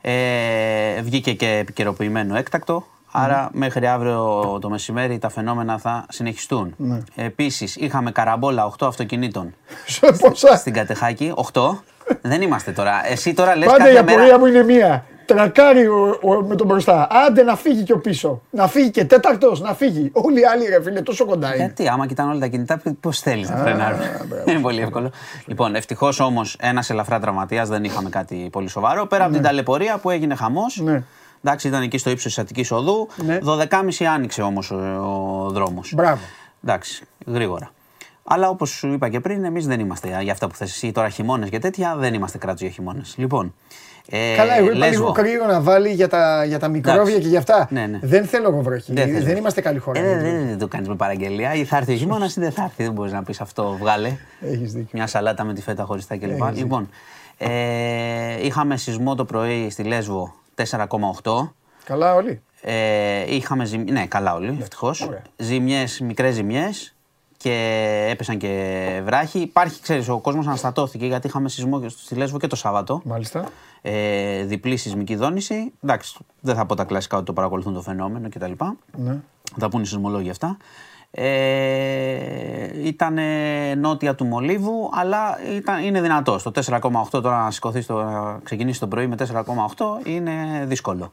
Ε, βγήκε και επικαιροποιημένο έκτακτο. Άρα μέχρι αύριο το μεσημέρι τα φαινόμενα θα συνεχιστούν. Ναι. Επίσης είχαμε καραμπόλα 8 αυτοκινήτων Σε πόσα; στην Κατεχάκη. 8. Δεν είμαστε τώρα. Εσύ τώρα λες Πάντα η κάθε απορία μέρα... μου είναι μία. Τρακάρει ο, ο- με τον μπροστά. Άντε να φύγει και ο πίσω. Να φύγει και τέταρτος, να φύγει. Όλοι οι άλλοι ρε φίλε, τόσο κοντά είναι. Γιατί, άμα κοιτάνε όλα τα κινητά, πώς θέλεις να φρενάρουν; Είναι πολύ εύκολο. Λοιπόν, ευτυχώς όμως ένας ελαφρά τραυματίας δεν είχαμε κάτι πολύ σοβαρό. Πέρα από την ταλαιπωρία που έγινε χαμός. Ναι. Εντάξει, ήταν εκεί στο ύψος της Αττικής Οδού. Ναι. 12.30 άνοιξε όμως ο, ο δρόμος. Μπράβο. Εντάξει, γρήγορα. Αλλά όπως σου είπα και πριν, εμείς δεν είμαστε για αυτά που θες εσύ τώρα χειμώνες και τέτοια, δεν είμαστε κράτος για χειμώνες. Λοιπόν. Ε, Καλά, εγώ είπα Λέσβο. λίγο κρύο να βάλει για τα, για τα μικρόβια Εντάξει. και για αυτά. Ναι, ναι. Δεν θέλω εγώ βροχή. Δεν Δεν, θέλω. είμαστε καλή χώρα. Ε, δεν, δεν, δεν το κάνεις με παραγγελία. Ή θα έρθει ο χειμώνας ή δεν θα έρθει. Δεν μπορείς να πεις αυτό, βγάλε. Έχεις δίκιο. Μια σαλάτα με τη φέτα χωριστά κλπ. Έχεις Λοιπόν, ε, είχαμε σεισμό το πρωί στη Λέσβο 4,8. Καλά όλοι. Ε, είχαμε ζημ... Ναι, καλά όλοι, ευτυχώς. ωραία. Ζημιές, μικρές ζημιές και έπεσαν και βράχοι. Υπάρχει, ξέρεις, ο κόσμος αναστατώθηκε γιατί είχαμε σεισμό και στη Λέσβο και το Σάββατο. Μάλιστα. Ε, διπλή σεισμική δόνηση. Εντάξει, δεν θα πω τα κλασικά ότι το παρακολουθούν το φαινόμενο κτλ. Ναι. Θα τα πούνε οι σεισμολόγοι αυτά. Ε, ήταν νότια του Μολύβου, αλλά ήταν, είναι δυνατός. Το 4,8 τώρα να σηκωθείς, στο, να ξεκινήσεις το πρωί με 4,8 είναι δύσκολο.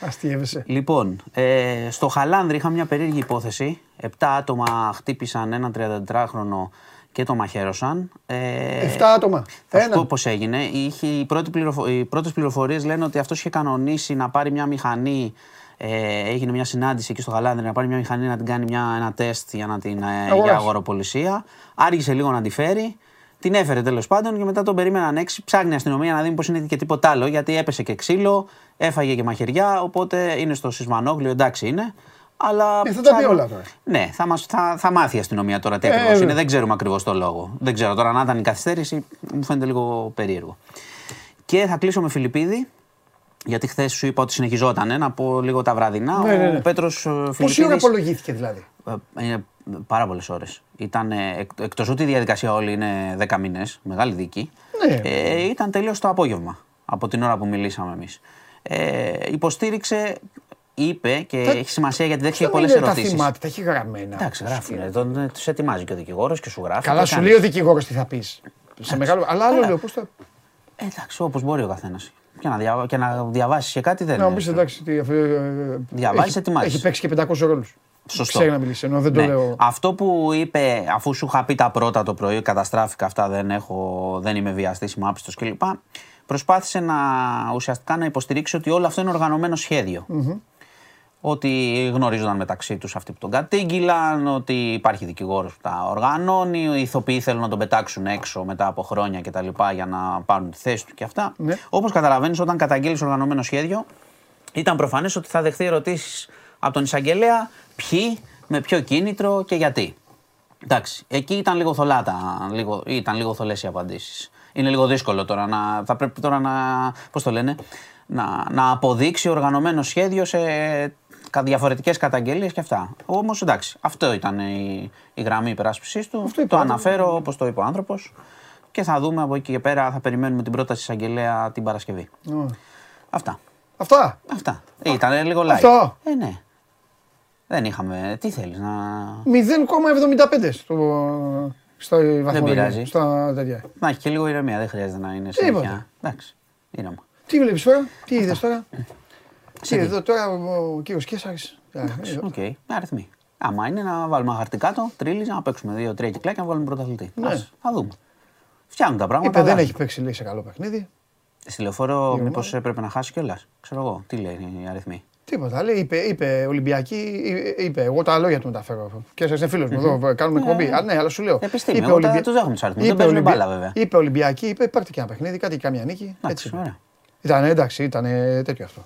Αστείευεσαι. Λοιπόν, ε, στο Χαλάνδρη είχα μια περίεργη υπόθεση. Επτά άτομα χτύπησαν έναν 34χρονο και το μαχαίρωσαν. Ε, Εφτά άτομα. θα σου Ένα. πω πώς έγινε. Είχε, οι, πρώτοι πληροφο... οι πρώτες πληροφορίες λένε ότι αυτός είχε κανονίσει να πάρει μια μηχανή ε, έγινε μια συνάντηση εκεί στο Γαλάνδρη να πάρει μια μηχανή να την κάνει μια, ένα τεστ για, να την, ε, Αγοράσει. για αγοροπολισία. Άργησε λίγο να τη φέρει. Την έφερε τέλος πάντων και μετά τον περίμεναν έξι. Ψάχνει η αστυνομία να δει πώ είναι και τίποτα άλλο. Γιατί έπεσε και ξύλο, έφαγε και μαχαιριά. Οπότε είναι στο σεισμανόγλιο, εντάξει είναι. Αλλά Ε, θα τα πει ψάχνω- όλα τώρα. Ναι, θα, μας, θα, θα μάθει η αστυνομία τώρα τι Ε, ακριβώς βέβαια. είναι. Δεν ξέρουμε ακριβώς το λόγο. Δεν ξέρω τώρα να ήταν η καθυστέρηση, μου φαίνεται λίγο περίεργο. Και θα κλείσω με Φιλιππίδη, γιατί χθες σου είπα ότι συνεχιζόταν. Να πω λίγο τα βραδινά. Ναι, ναι, ναι. Ο Πέτρος Φιλιππίδη. Πόση ώρα απολογήθηκε δηλαδή; Είναι πάρα πολλές ώρες. Ήταν εκτός ότι η διαδικασία όλη είναι 10 μήνες, μεγάλη δίκη. Ναι. Ε, ήταν τελείως το απόγευμα από την ώρα που μιλήσαμε εμείς. Ε, υποστήριξε, είπε και Τα- έχει σημασία γιατί δέχτηκε Δεν πολλές είναι τα ερωτήσεις. θυμάται, τα έχει γραμμένα. Εντάξει, γράφουν. Τους ετοιμάζει και ο δικηγόρος και σου γράφει. Καλά, και σου κάνεις. λέει ο δικηγόρος τι θα πεις. Σε μεγάλο. Αλλά άλλο Καλά. λέω, πώς το. Ε, Εντάξει, όπως μπορεί ο καθένας. Και να, δια... και να διαβάσεις και κάτι δεν Να μου είναι. πεις εντάξει. τι, ε, ε, Διαβάζεις, έχει- ετοιμάζεις. Έχει παίξει και 500 ρόλους. Σωστό. Ξέρει να μιλήσει, ενώ δεν το Ναι. λέω. Αυτό που είπε, αφού σου είχα πει τα πρώτα το πρωί, καταστράφηκα αυτά, δεν, έχω, δεν είμαι βιαστή, είμαι άπιστος κλπ. Προσπάθησε να ουσιαστικά να υποστηρίξει ότι όλο αυτό είναι οργανωμένο σχέδιο. Ότι γνωρίζονταν μεταξύ τους αυτοί που τον κατήγγυλαν, ότι υπάρχει δικηγόρος που τα οργανώνει, οι ηθοποιοί θέλουν να τον πετάξουν έξω μετά από χρόνια κτλ. για να πάρουν τη θέση του και αυτά. Ναι. Όπως καταλαβαίνεις, όταν καταγγείλει οργανωμένο σχέδιο, ήταν προφανές ότι θα δεχθεί ερωτήσεις από τον εισαγγελέα ποιοι, με ποιο κίνητρο και γιατί. Εντάξει, εκεί ήταν λίγο θολά τα, λίγο, ήταν λίγο θολές οι απαντήσεις. Είναι λίγο δύσκολο τώρα να, θα πρέπει τώρα να, πώς το λένε, να, να αποδείξει οργανωμένο σχέδιο σε διαφορετικές καταγγελίες και αυτά. Όμως εντάξει, αυτό ήταν η, η γραμμή υπεράσπισης του. Αυτό είπε, το ε. αναφέρω όπως το είπε ο άνθρωπος. Και θα δούμε από εκεί και πέρα, θα περιμένουμε την πρόταση της εισαγγελέα την Παρασκευή. Αυτά. Αυτά. Αυτά. Ήταν λίγο live. Αυτό. Ε, ναι. Δεν είχαμε. Τι θέλεις να. 0,75 στο, στο βαθμολογία. πειράζει. Στα τέτοια. Να έχει και λίγο ηρεμία. Δεν χρειάζεται να είναι Τίποτα. συνέχεια. Εντάξει. Ήρεμα. Τι βλέπεις τώρα, τι είδες τώρα; Σε Τι τι; εδώ τώρα ο κύριος Κέσσαρης. Οκ. Αριθμοί. Άμα είναι να βάλουμε ένα χαρτί κάτω, τρίλι, να παίξουμε δύο-τρία κυκλάκια να βάλουμε πρωταθλητή. Ναι. Ας, θα δούμε. Φτιάχνουν τα πράγματα. Είπε δεν αλλά- έχει παίξει λέει σε καλό παιχνίδι. Στη λεωφόρο, ομάδα. μήπως έπρεπε να χάσει κιόλας. Ξέρω εγώ, τι λέει οι αριθμοί. Τίποτα. Λέει, είπε, είπε Ολυμπιακή, εί- είπε. Εγώ τα λόγια του μεταφέρω. Και είσαι φίλος μου εδώ, κάνουμε εκπομπή. Α, ναι, αλλά σου λέω. Επιστήμη, είπε εγώ τα- Ολυμπια- τους δέχομαι τους αριθμούς, είπε δεν παίζουν Ολυμπια- μπάλα, βέβαια. Είπε Ολυμπιακή, είπε πάρτε και ένα παιχνίδι, κάτι και καμιά νίκη. Έτσι. Εντάξει, είπε. ωραία. Ήταν εντάξει, ήταν τέτοιο αυτό.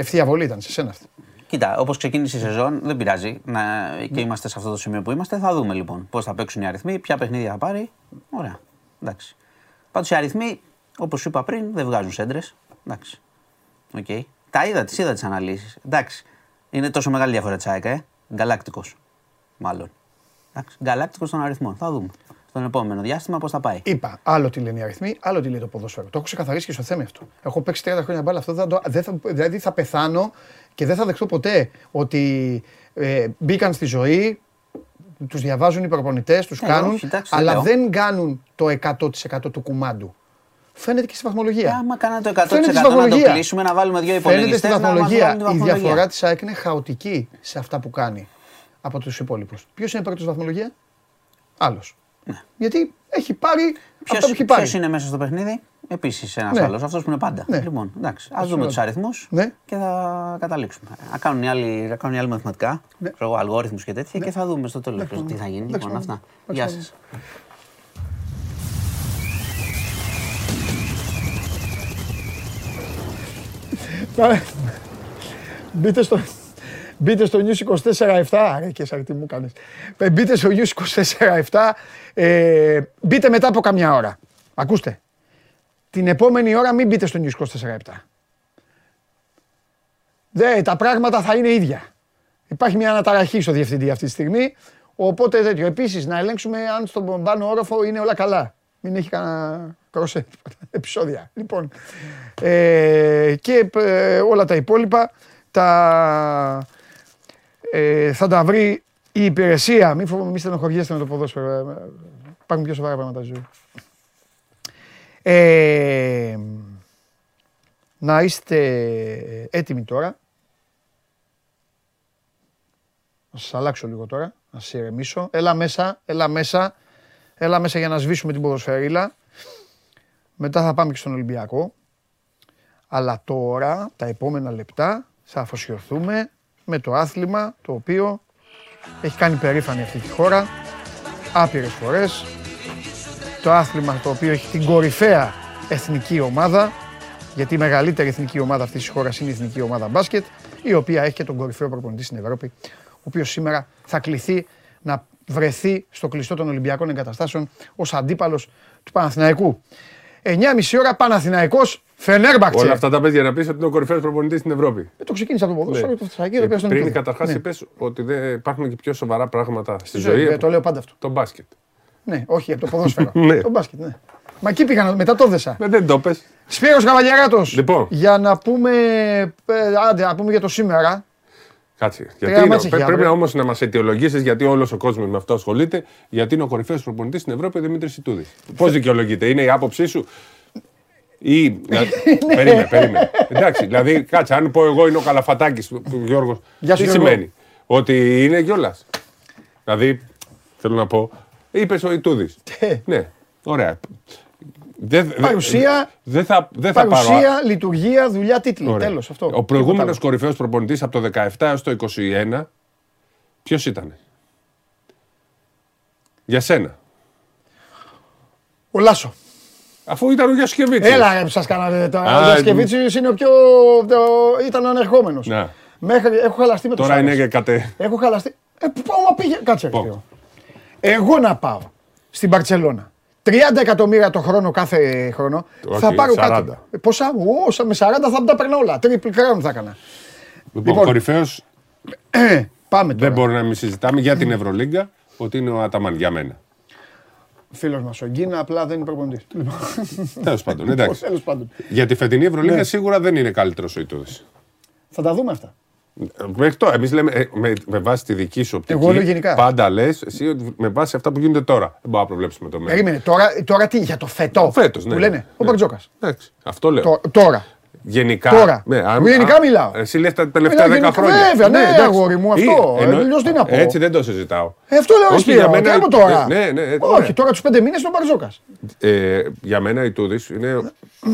Ευθεία βολή ήταν σε σένα αυτή. Κοίτα, όπως ξεκίνησε η σεζόν, δεν πειράζει να... και είμαστε σε αυτό το σημείο που είμαστε. Θα δούμε λοιπόν πώς θα παίξουν οι αριθμοί, ποια παιχνίδια θα πάρει. Ωραία. Εντάξει. Πάντως οι αριθμοί, όπως σου είπα πριν, δεν βγάζουν σέντρες. Εντάξει. Οκ. Τα είδα, τις είδα τις αναλύσεις. Εντάξει. Είναι τόσο μεγάλη διαφορά της ΑΕΚ, ε. Γκαλάκτικος. Μάλλον. Εντάξει. Γκαλάκτικος των αριθμών. Θα δούμε. Στον επόμενο διάστημα πώς θα πάει. Είπα, άλλο τι λένε οι αριθμοί, άλλο τι λέει το ποδόσφαιρο. Το έχω ξεκαθαρίσει και στο θέμα αυτό. Έχω παίξει 30 χρόνια μπάλα. Αυτό δεν, το, δεν θα, δηλαδή θα πεθάνω και δεν θα δεχτώ ποτέ ότι ε, μπήκαν στη ζωή, τους διαβάζουν οι προπονητές, τους Ε, κάνουν, όχι, εντάξει, δεν αλλά λέω. δεν κάνουν το 100% του κουμάντου. Φαίνεται και στη βαθμολογία. Άμα κάνανε το 100% Φαίνεται στη να το βαθμολογία. κλείσουμε, να βάλουμε δύο Φαίνεται στη υπολογιστές, να μας βαθμολογία. βάλουν τη Η βαθμολογία. διαφορά της ΑΕΚ είναι χαοτική σε αυτά που κάνει από τους υπόλοιπους. Ποιος είναι πρώτος βαθμολογία, Άλλο. Γιατί έχει πάρει αυτό που έχει πάρει. Ποιος είναι μέσα στο παιχνίδι, επίσης ένας Ναι. άλλος, αυτός που είναι πάντα. Ναι. Λοιπόν, εντάξει, ας Αυτό δούμε λέω. τους αριθμούς Ναι. και θα καταλήξουμε. Να κάνουν οι άλλοι, να κάνουν οι άλλοι μαθηματικά, Ναι. ξέρω εγώ, αλγόριθμους και τέτοια και θα δούμε στο τέλος τι θα γίνει. Εντάξει, Λοιπόν, πάμε. αυτά. Εντάξει, Γεια πάμε. σας. Πάμε. Μπείτε στο, μπείτε στο News 24-7. Ρε και σαν τι μου κάνεις. Ε, Μπείτε στο News 24-7. Ε, μπείτε μετά από καμιά ώρα. Ακούστε. Την επόμενη ώρα μην μπείτε στο News 24-7. Δε, τα πράγματα θα είναι ίδια. Υπάρχει μια αναταραχή στο διευθυντή αυτή τη στιγμή. Οπότε τέτοιο. Επίσης να ελέγξουμε αν στον πάνω όροφο είναι όλα καλά. Μην έχει κανένα κροσέ επεισόδια. Λοιπόν, ε, και ε, όλα τα υπόλοιπα τα, ε, θα τα βρει η υπηρεσία. Μην, φοβ, μη στενοχωριέστε με το ποδόσφαιρο. Ε, ε, υπάρχουν πιο σοβαρά πράγματα στη ζωή. Ε, να είστε έτοιμοι τώρα. Να σας αλλάξω λίγο τώρα, να σας ηρεμήσω. Έλα μέσα, έλα μέσα. Έλα μέσα για να σβήσουμε την ποδοσφαιρίλα. Μετά θα πάμε και στον Ολυμπιακό. Αλλά τώρα, τα επόμενα λεπτά, θα αφοσιωθούμε με το άθλημα το οποίο έχει κάνει περήφανη αυτή τη χώρα άπειρες φορές. Το άθλημα το οποίο έχει την κορυφαία εθνική ομάδα, γιατί η μεγαλύτερη εθνική ομάδα αυτής της χώρας είναι η εθνική ομάδα μπάσκετ, η οποία έχει και τον κορυφαίο προπονητή στην Ευρώπη, ο οποίος σήμερα θα κληθεί να βρεθεί στο κλειστό των Ολυμπιακών Εγκαταστάσεων ως αντίπαλος του Παναθηναϊκού. 9.30 ώρα Παναθηναϊκός Φενέρμπαχτσε. Όλα αυτά τα πες για να πεις ότι είναι ο κορυφαίος προπονητής στην Ευρώπη. Ε, Το ξεκίνησα από το ποδόσφαιρο, Ναι. το Θεσσαλονίκη, το πήγα στον Πριν Ιταλό. καταρχάς Ναι. είπες ότι δεν υπάρχουν και πιο σοβαρά πράγματα στη Ζωή, ζωή. ε, Το λέω πάντα αυτό. Το μπάσκετ. Ναι, όχι από το ποδόσφαιρο. Ναι. Το μπάσκετ, ναι. Μα εκεί πήγα, να- μετά το δέσα. Ε, δεν το πες. Σπύρος Καβαλιαράτος. Λοιπόν. Για να πούμε, ε, άντε, να πούμε για το σήμερα. Κάτσε. Τρία Γιατί είναι, μάτς έχει πρέ- πρέπει αύριο. όμως να μας αιτιολογήσεις, γιατί όλος ο κόσμος με αυτό ασχολείται, γιατί είναι ο κορυφαίος προπονητής στην Ευρώπη ο Δημήτρης Ιτούδη. Πώς δικαιολογείται, είναι η άποψή σου; Ή. Ναι. περίμενε, περίμενε. Εντάξει, δηλαδή, κάτσε, αν πω εγώ είναι ο Καλαφατάκης, ο Γιώργος. Γεια σου, Τι Γιώργο. σημαίνει, Ότι είναι κιόλας. Δηλαδή, θέλω να πω, είπε ο Ιτούδης. Ε. ναι, ωραία. Δεν, δεν- Παρουσία- δεν θα, δεν θα πάρω. Παρουσία, λειτουργία, δουλειά, τίτλοι. Ωραία. Τέλος αυτό. Ο Τίποτα προηγούμενο άλλο. κορυφαίος προπονητής από το 17 έως το 21, ποιος ήταν. Για σένα. Ο Λάσο. Αφού ήταν ο Γιασκεβίτη. Έλα, ρε, σας κάνατε τώρα. Α, Ο Γιασκεβίτσιος είναι ο πιο. το- ήταν ο ανερχόμενος. Να. Μέχρι, έχω χαλαστεί με το Τώρα είναι Σάρες. και κατέ. Έχω χαλαστεί. Ε, πάω μα πήγε. Κάτσε. ρε, Πω. Θεό. Εγώ να πάω στην Παρσελώνα. 30 εκατομμύρια το χρόνο κάθε χρόνο. Όχι, θα πάρω 40. κάτι. Ε, Πόσα, όσα με 40 θα τα παίρνω όλα. Triple crown θα έκανα. Λοιπόν, Λοιπόν. κορυφαίος Πάμε Δεν τώρα. μπορούμε να μην συζητάμε για την Ευρωλίγκα ότι είναι ο Αταμάν για μένα. Φίλος μας ο Γκίνα απλά δεν είναι προπονητής. Τέλος πάντων, εντάξει. Τέλος πάντων. Για τη φετινή Ευρωλίγκα Ναι. σίγουρα δεν είναι καλύτερος ο Ιτούδης. Θα τα δούμε αυτά. Μέχρι τώρα, εμείς λέμε ε, με, με βάση τη δική σου οπτική. Εγώ λέω γενικά. Πάντα λες, εσύ ότι με βάση αυτά που γίνονται τώρα. Δεν μπορούμε να προβλέψουμε το μέλλον. Περίμενε, τώρα, τώρα τι, για το φετό. Φέτος, ναι. Που λένε, ο Ναι. Μπαρτζόκας. Εντάξει, αυτό λέω. Το- Τώρα. Γενικά. Τώρα. αν- Γενικά α- μιλάω. Εσύ λες τα τελευταία Μιλάω 10 γενικά, χρόνια. βέβαια, ναι, εντάξει. αγόρι μου, αυτό. Ή- εννοώ- Αλλιώς τι να πω. Έτσι δεν το συζητάω. Ε, αυτό λέω Όχι, Σπύρο, για μένα- τι από τώρα. Ναι, ναι, ναι, Όχι, ωραία. τώρα τους πέντε μήνες είναι ο Μπαρτζόκας. Ε, για μένα η Τούδης είναι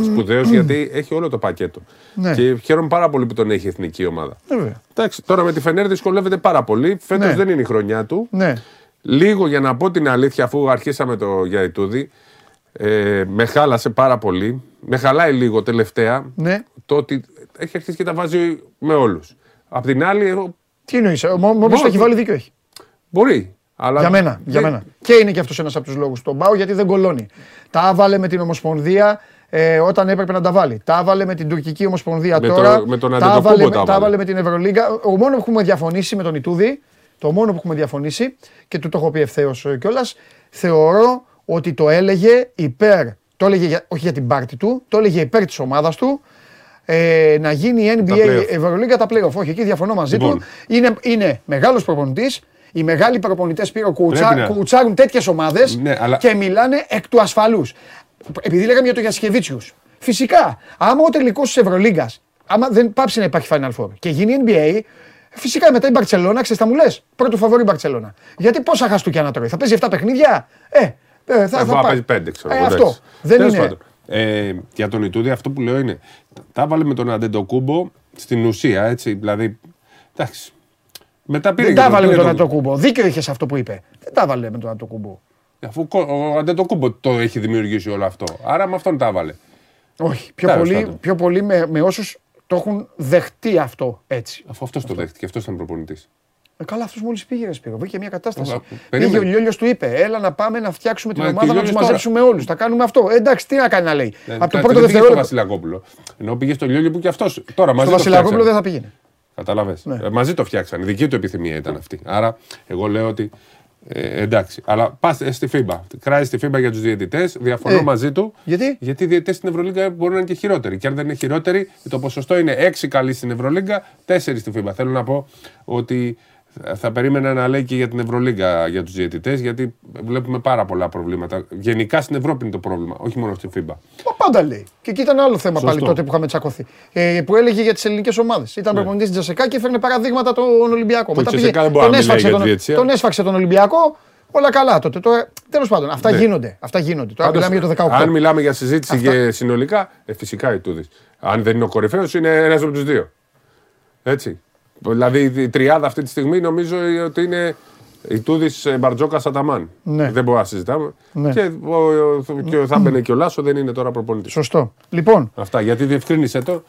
σπουδαίος γιατί έχει όλο το πακέτο. Ναι. Και χαίρομαι πάρα πολύ που τον έχει η εθνική ομάδα. Βέβαια. Εντάξει, τώρα με τη Φενέρ δυσκολεύεται πάρα πολύ. Φέτος Ναι. δεν είναι η χρονιά του. Ναι. Λίγο για να πω την αλήθεια, αφού αρχίσαμε το για Ιτούδη, ε, με χάλασε πάρα πολύ. Με χαλάει λίγο τελευταία Ναι. το ότι έχει αρχίσει και τα βάζει με όλους. Απ' την άλλη, εγώ- Τι εννοείς, ο Μο- Μόμπης Μόνος το έχει του- βάλει δίκιο έχει. μπορεί. Αλλά Για μένα, για δεν- μένα. Και είναι και αυτός ένας από τους λόγους. Τον πάω γιατί δεν κολώνει. Τα έβαλε με την Ομοσπονδία ε, όταν έπρεπε να τα βάλει. Τα έβαλε με την τουρκική Ομοσπονδία Με το- τώρα. με τον τα Αντετοκούμπο έβαλε, τα με- τα έβαλε. έβαλε με την Ευρωλίγκα. Ο μόνο που έχουμε διαφωνήσει με τον Ιτούδη, το μόνο που έχουμε διαφωνήσει και του το έχω πει ευθέως κιόλας, θεωρώ ότι το έλεγε υπέρ, το έλεγε για- όχι για την πάρτη του, το έλεγε υπέρ της ομάδας του. Ε, να γίνει η NBA play-off. Ευρωλίγκα τα playoff. Όχι, εκεί διαφωνώ μαζί Λοιπόν. του. Είναι, είναι μεγάλος προπονητής. Οι μεγάλοι προπονητές πήρε κουτσά, Πρέπει να- κουτσάρουν τέτοιες ομάδες Ναι, αλλά- και μιλάνε εκ του ασφαλούς. Επειδή λέγαμε για το Γιασκεβίτσιους. Φυσικά, άμα ο τελικός της Ευρωλίγκα, άμα δεν πάψει να υπάρχει Final Four και γίνει NBA, φυσικά μετά η Μπαρσελόνα, ξέρεις θα μου λες. Πρώτο φαβόρη η Μπαρσελόνα. Γιατί πόσα χαστούκια να τρώει, θα παίζει 7 παιχνίδια; Ε, ε θα, Ε, θα μπορεί να πάει. παίζει πέντε, ξέρω Ε, εγώ, αυτό. εντάξει. Δεν Τέλος είναι. πάντων. Ε, για τον Ιτούδη, αυτό που λέω είναι. Τα έβαλε με τον Αντεντοκούμπο στην ουσία, έτσι. Δηλαδή. Εντάξει. Μετά πήρε Δεν και τα έβαλε με τον πήρε Αντοκούμπο. Δίκιο είχες αυτό που είπε. Δεν τα έβαλε με τον Αντοκούμπο. Αφού κο- ο Αντεντοκούμπο το έχει δημιουργήσει όλο αυτό. Άρα με αυτόν τα έβαλε. Όχι. Πιο Τέλος πολύ, πάντων. πιο πολύ με, με όσους το έχουν δεχτεί αυτό έτσι. Αφού αυτός το δέχτηκε, αυτός ήταν προπονητής. Ε, καλά, αυτός μόλις πήγε, ρε Σπύρο. Βρήκε μια κατάσταση. Ω, Πήγε περίμενε. ο Λιόλιος του είπε: Έλα να πάμε να φτιάξουμε την Μα, ομάδα και ο να τους Λιόλιος μαζέψουμε όλους. Θα κάνουμε αυτό. Ε, εντάξει, τι να κάνει να λέει. Από το πρώτο πήγε στο δευτερόλεπτο. Βασιλακόπουλο. Ενώ πήγε στο Λιόλιο που και αυτός. Τώρα μαζί Στο το Βασιλακόπουλο δεν φτιάξανε. θα πήγαινε. Κατάλαβε. Ναι. Ε, μαζί το φτιάξαν. Η δική του επιθυμία ήταν αυτή. Άρα, εγώ λέω ότι. Ε, εντάξει. Αλλά πας στη FIBA. Κράει στη FIBA για τους διαιτητές. Διαφωνώ Ε, μαζί του. γιατί; Γιατί οι διαιτητές στην Ευρωλίγκα μπορεί να είναι και χειρότεροι. Και αν δεν είναι χειρότεροι, το ποσοστό είναι 6 καλοί στην Ευρωλίγκα, 4 στη FIBA. Θέλω να πω ότι θα περίμενα να λέει και για την Ευρωλίγκα για τους διαιτητές, γιατί βλέπουμε πάρα πολλά προβλήματα. Γενικά στην Ευρώπη είναι το πρόβλημα, όχι μόνο στην FIBA. Μα πάντα λέει. Και εκεί ήταν άλλο θέμα Σωστό. πάλι τότε που είχαμε τσακωθεί. Ε, που έλεγε για τις ελληνικές ομάδες. Ήταν προπονητής στην Τζασεκά και έφερνε παραδείγματα τον Ολυμπιακό. Που η Τζασεκά δεν μπορεί τον, να μιλάει έσφαξε για τον, τη διαιτησία. τον έσφαξε τον Ολυμπιακό. Όλα καλά τότε. Τώρα, τέλος πάντων, αυτά Ναι. γίνονται. Αυτά γίνονται. Τώρα Πάντως, μιλάμε για το 18. Αν μιλάμε για συζήτηση Αυτά- και συνολικά, ε, φυσικά η Τούδης. Αν δεν είναι ο κορυφαίος, είναι ένας από τους δύο. Έτσι. Δηλαδή η τριάδα αυτή τη στιγμή νομίζω ότι είναι η Τούδης Μπαρτζόκα Αταμάν. Ναι. Δεν μπορούμε να συζητάμε. Ναι. Και ο, ο, και ο Θάμπενε και ο Λάσο δεν είναι τώρα προπονητής. Σωστό. Λοιπόν, Αυτά. Γιατί διευκρίνησε το.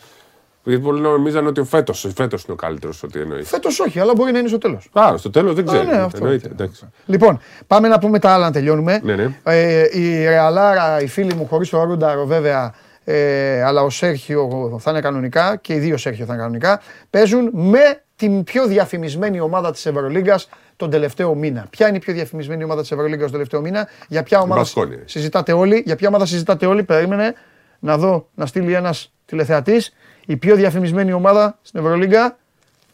Γιατί πολλοί νομίζαν ότι ο φέτος φέτος είναι ο καλύτερος. Ότι εννοείς. φέτος όχι, αλλά μπορεί να είναι στο τέλος. Α, στο τέλος δεν ξέρω. ναι, αυτό Εννοείται. ήθελα. εντάξει. Λοιπόν, πάμε να πούμε τα άλλα να τελειώνουμε. Ναι, ναι. Ε, η Ρεαλάρα, οι φίλοι μου, χωρίς το Ρούνταρο βέβαια, ε, αλλά ο Σέρχιο θα είναι κανονικά και οι δύο Σέρχιο θα είναι κανονικά, παίζουν με την πιο διαφημισμένη ομάδα της Ευρωλίγκας τον τελευταίο μήνα. Ποια είναι η πιο διαφημισμένη ομάδα της Ευρωλίγκας τον τελευταίο μήνα, για ποια ομάδα Μπασκόνια. συζητάτε όλοι, για ποια ομάδα συζητάτε όλοι, περίμενε να δω να στείλει ένας τηλεθεατής. Η πιο διαφημισμένη ομάδα στην Ευρωλίγκα,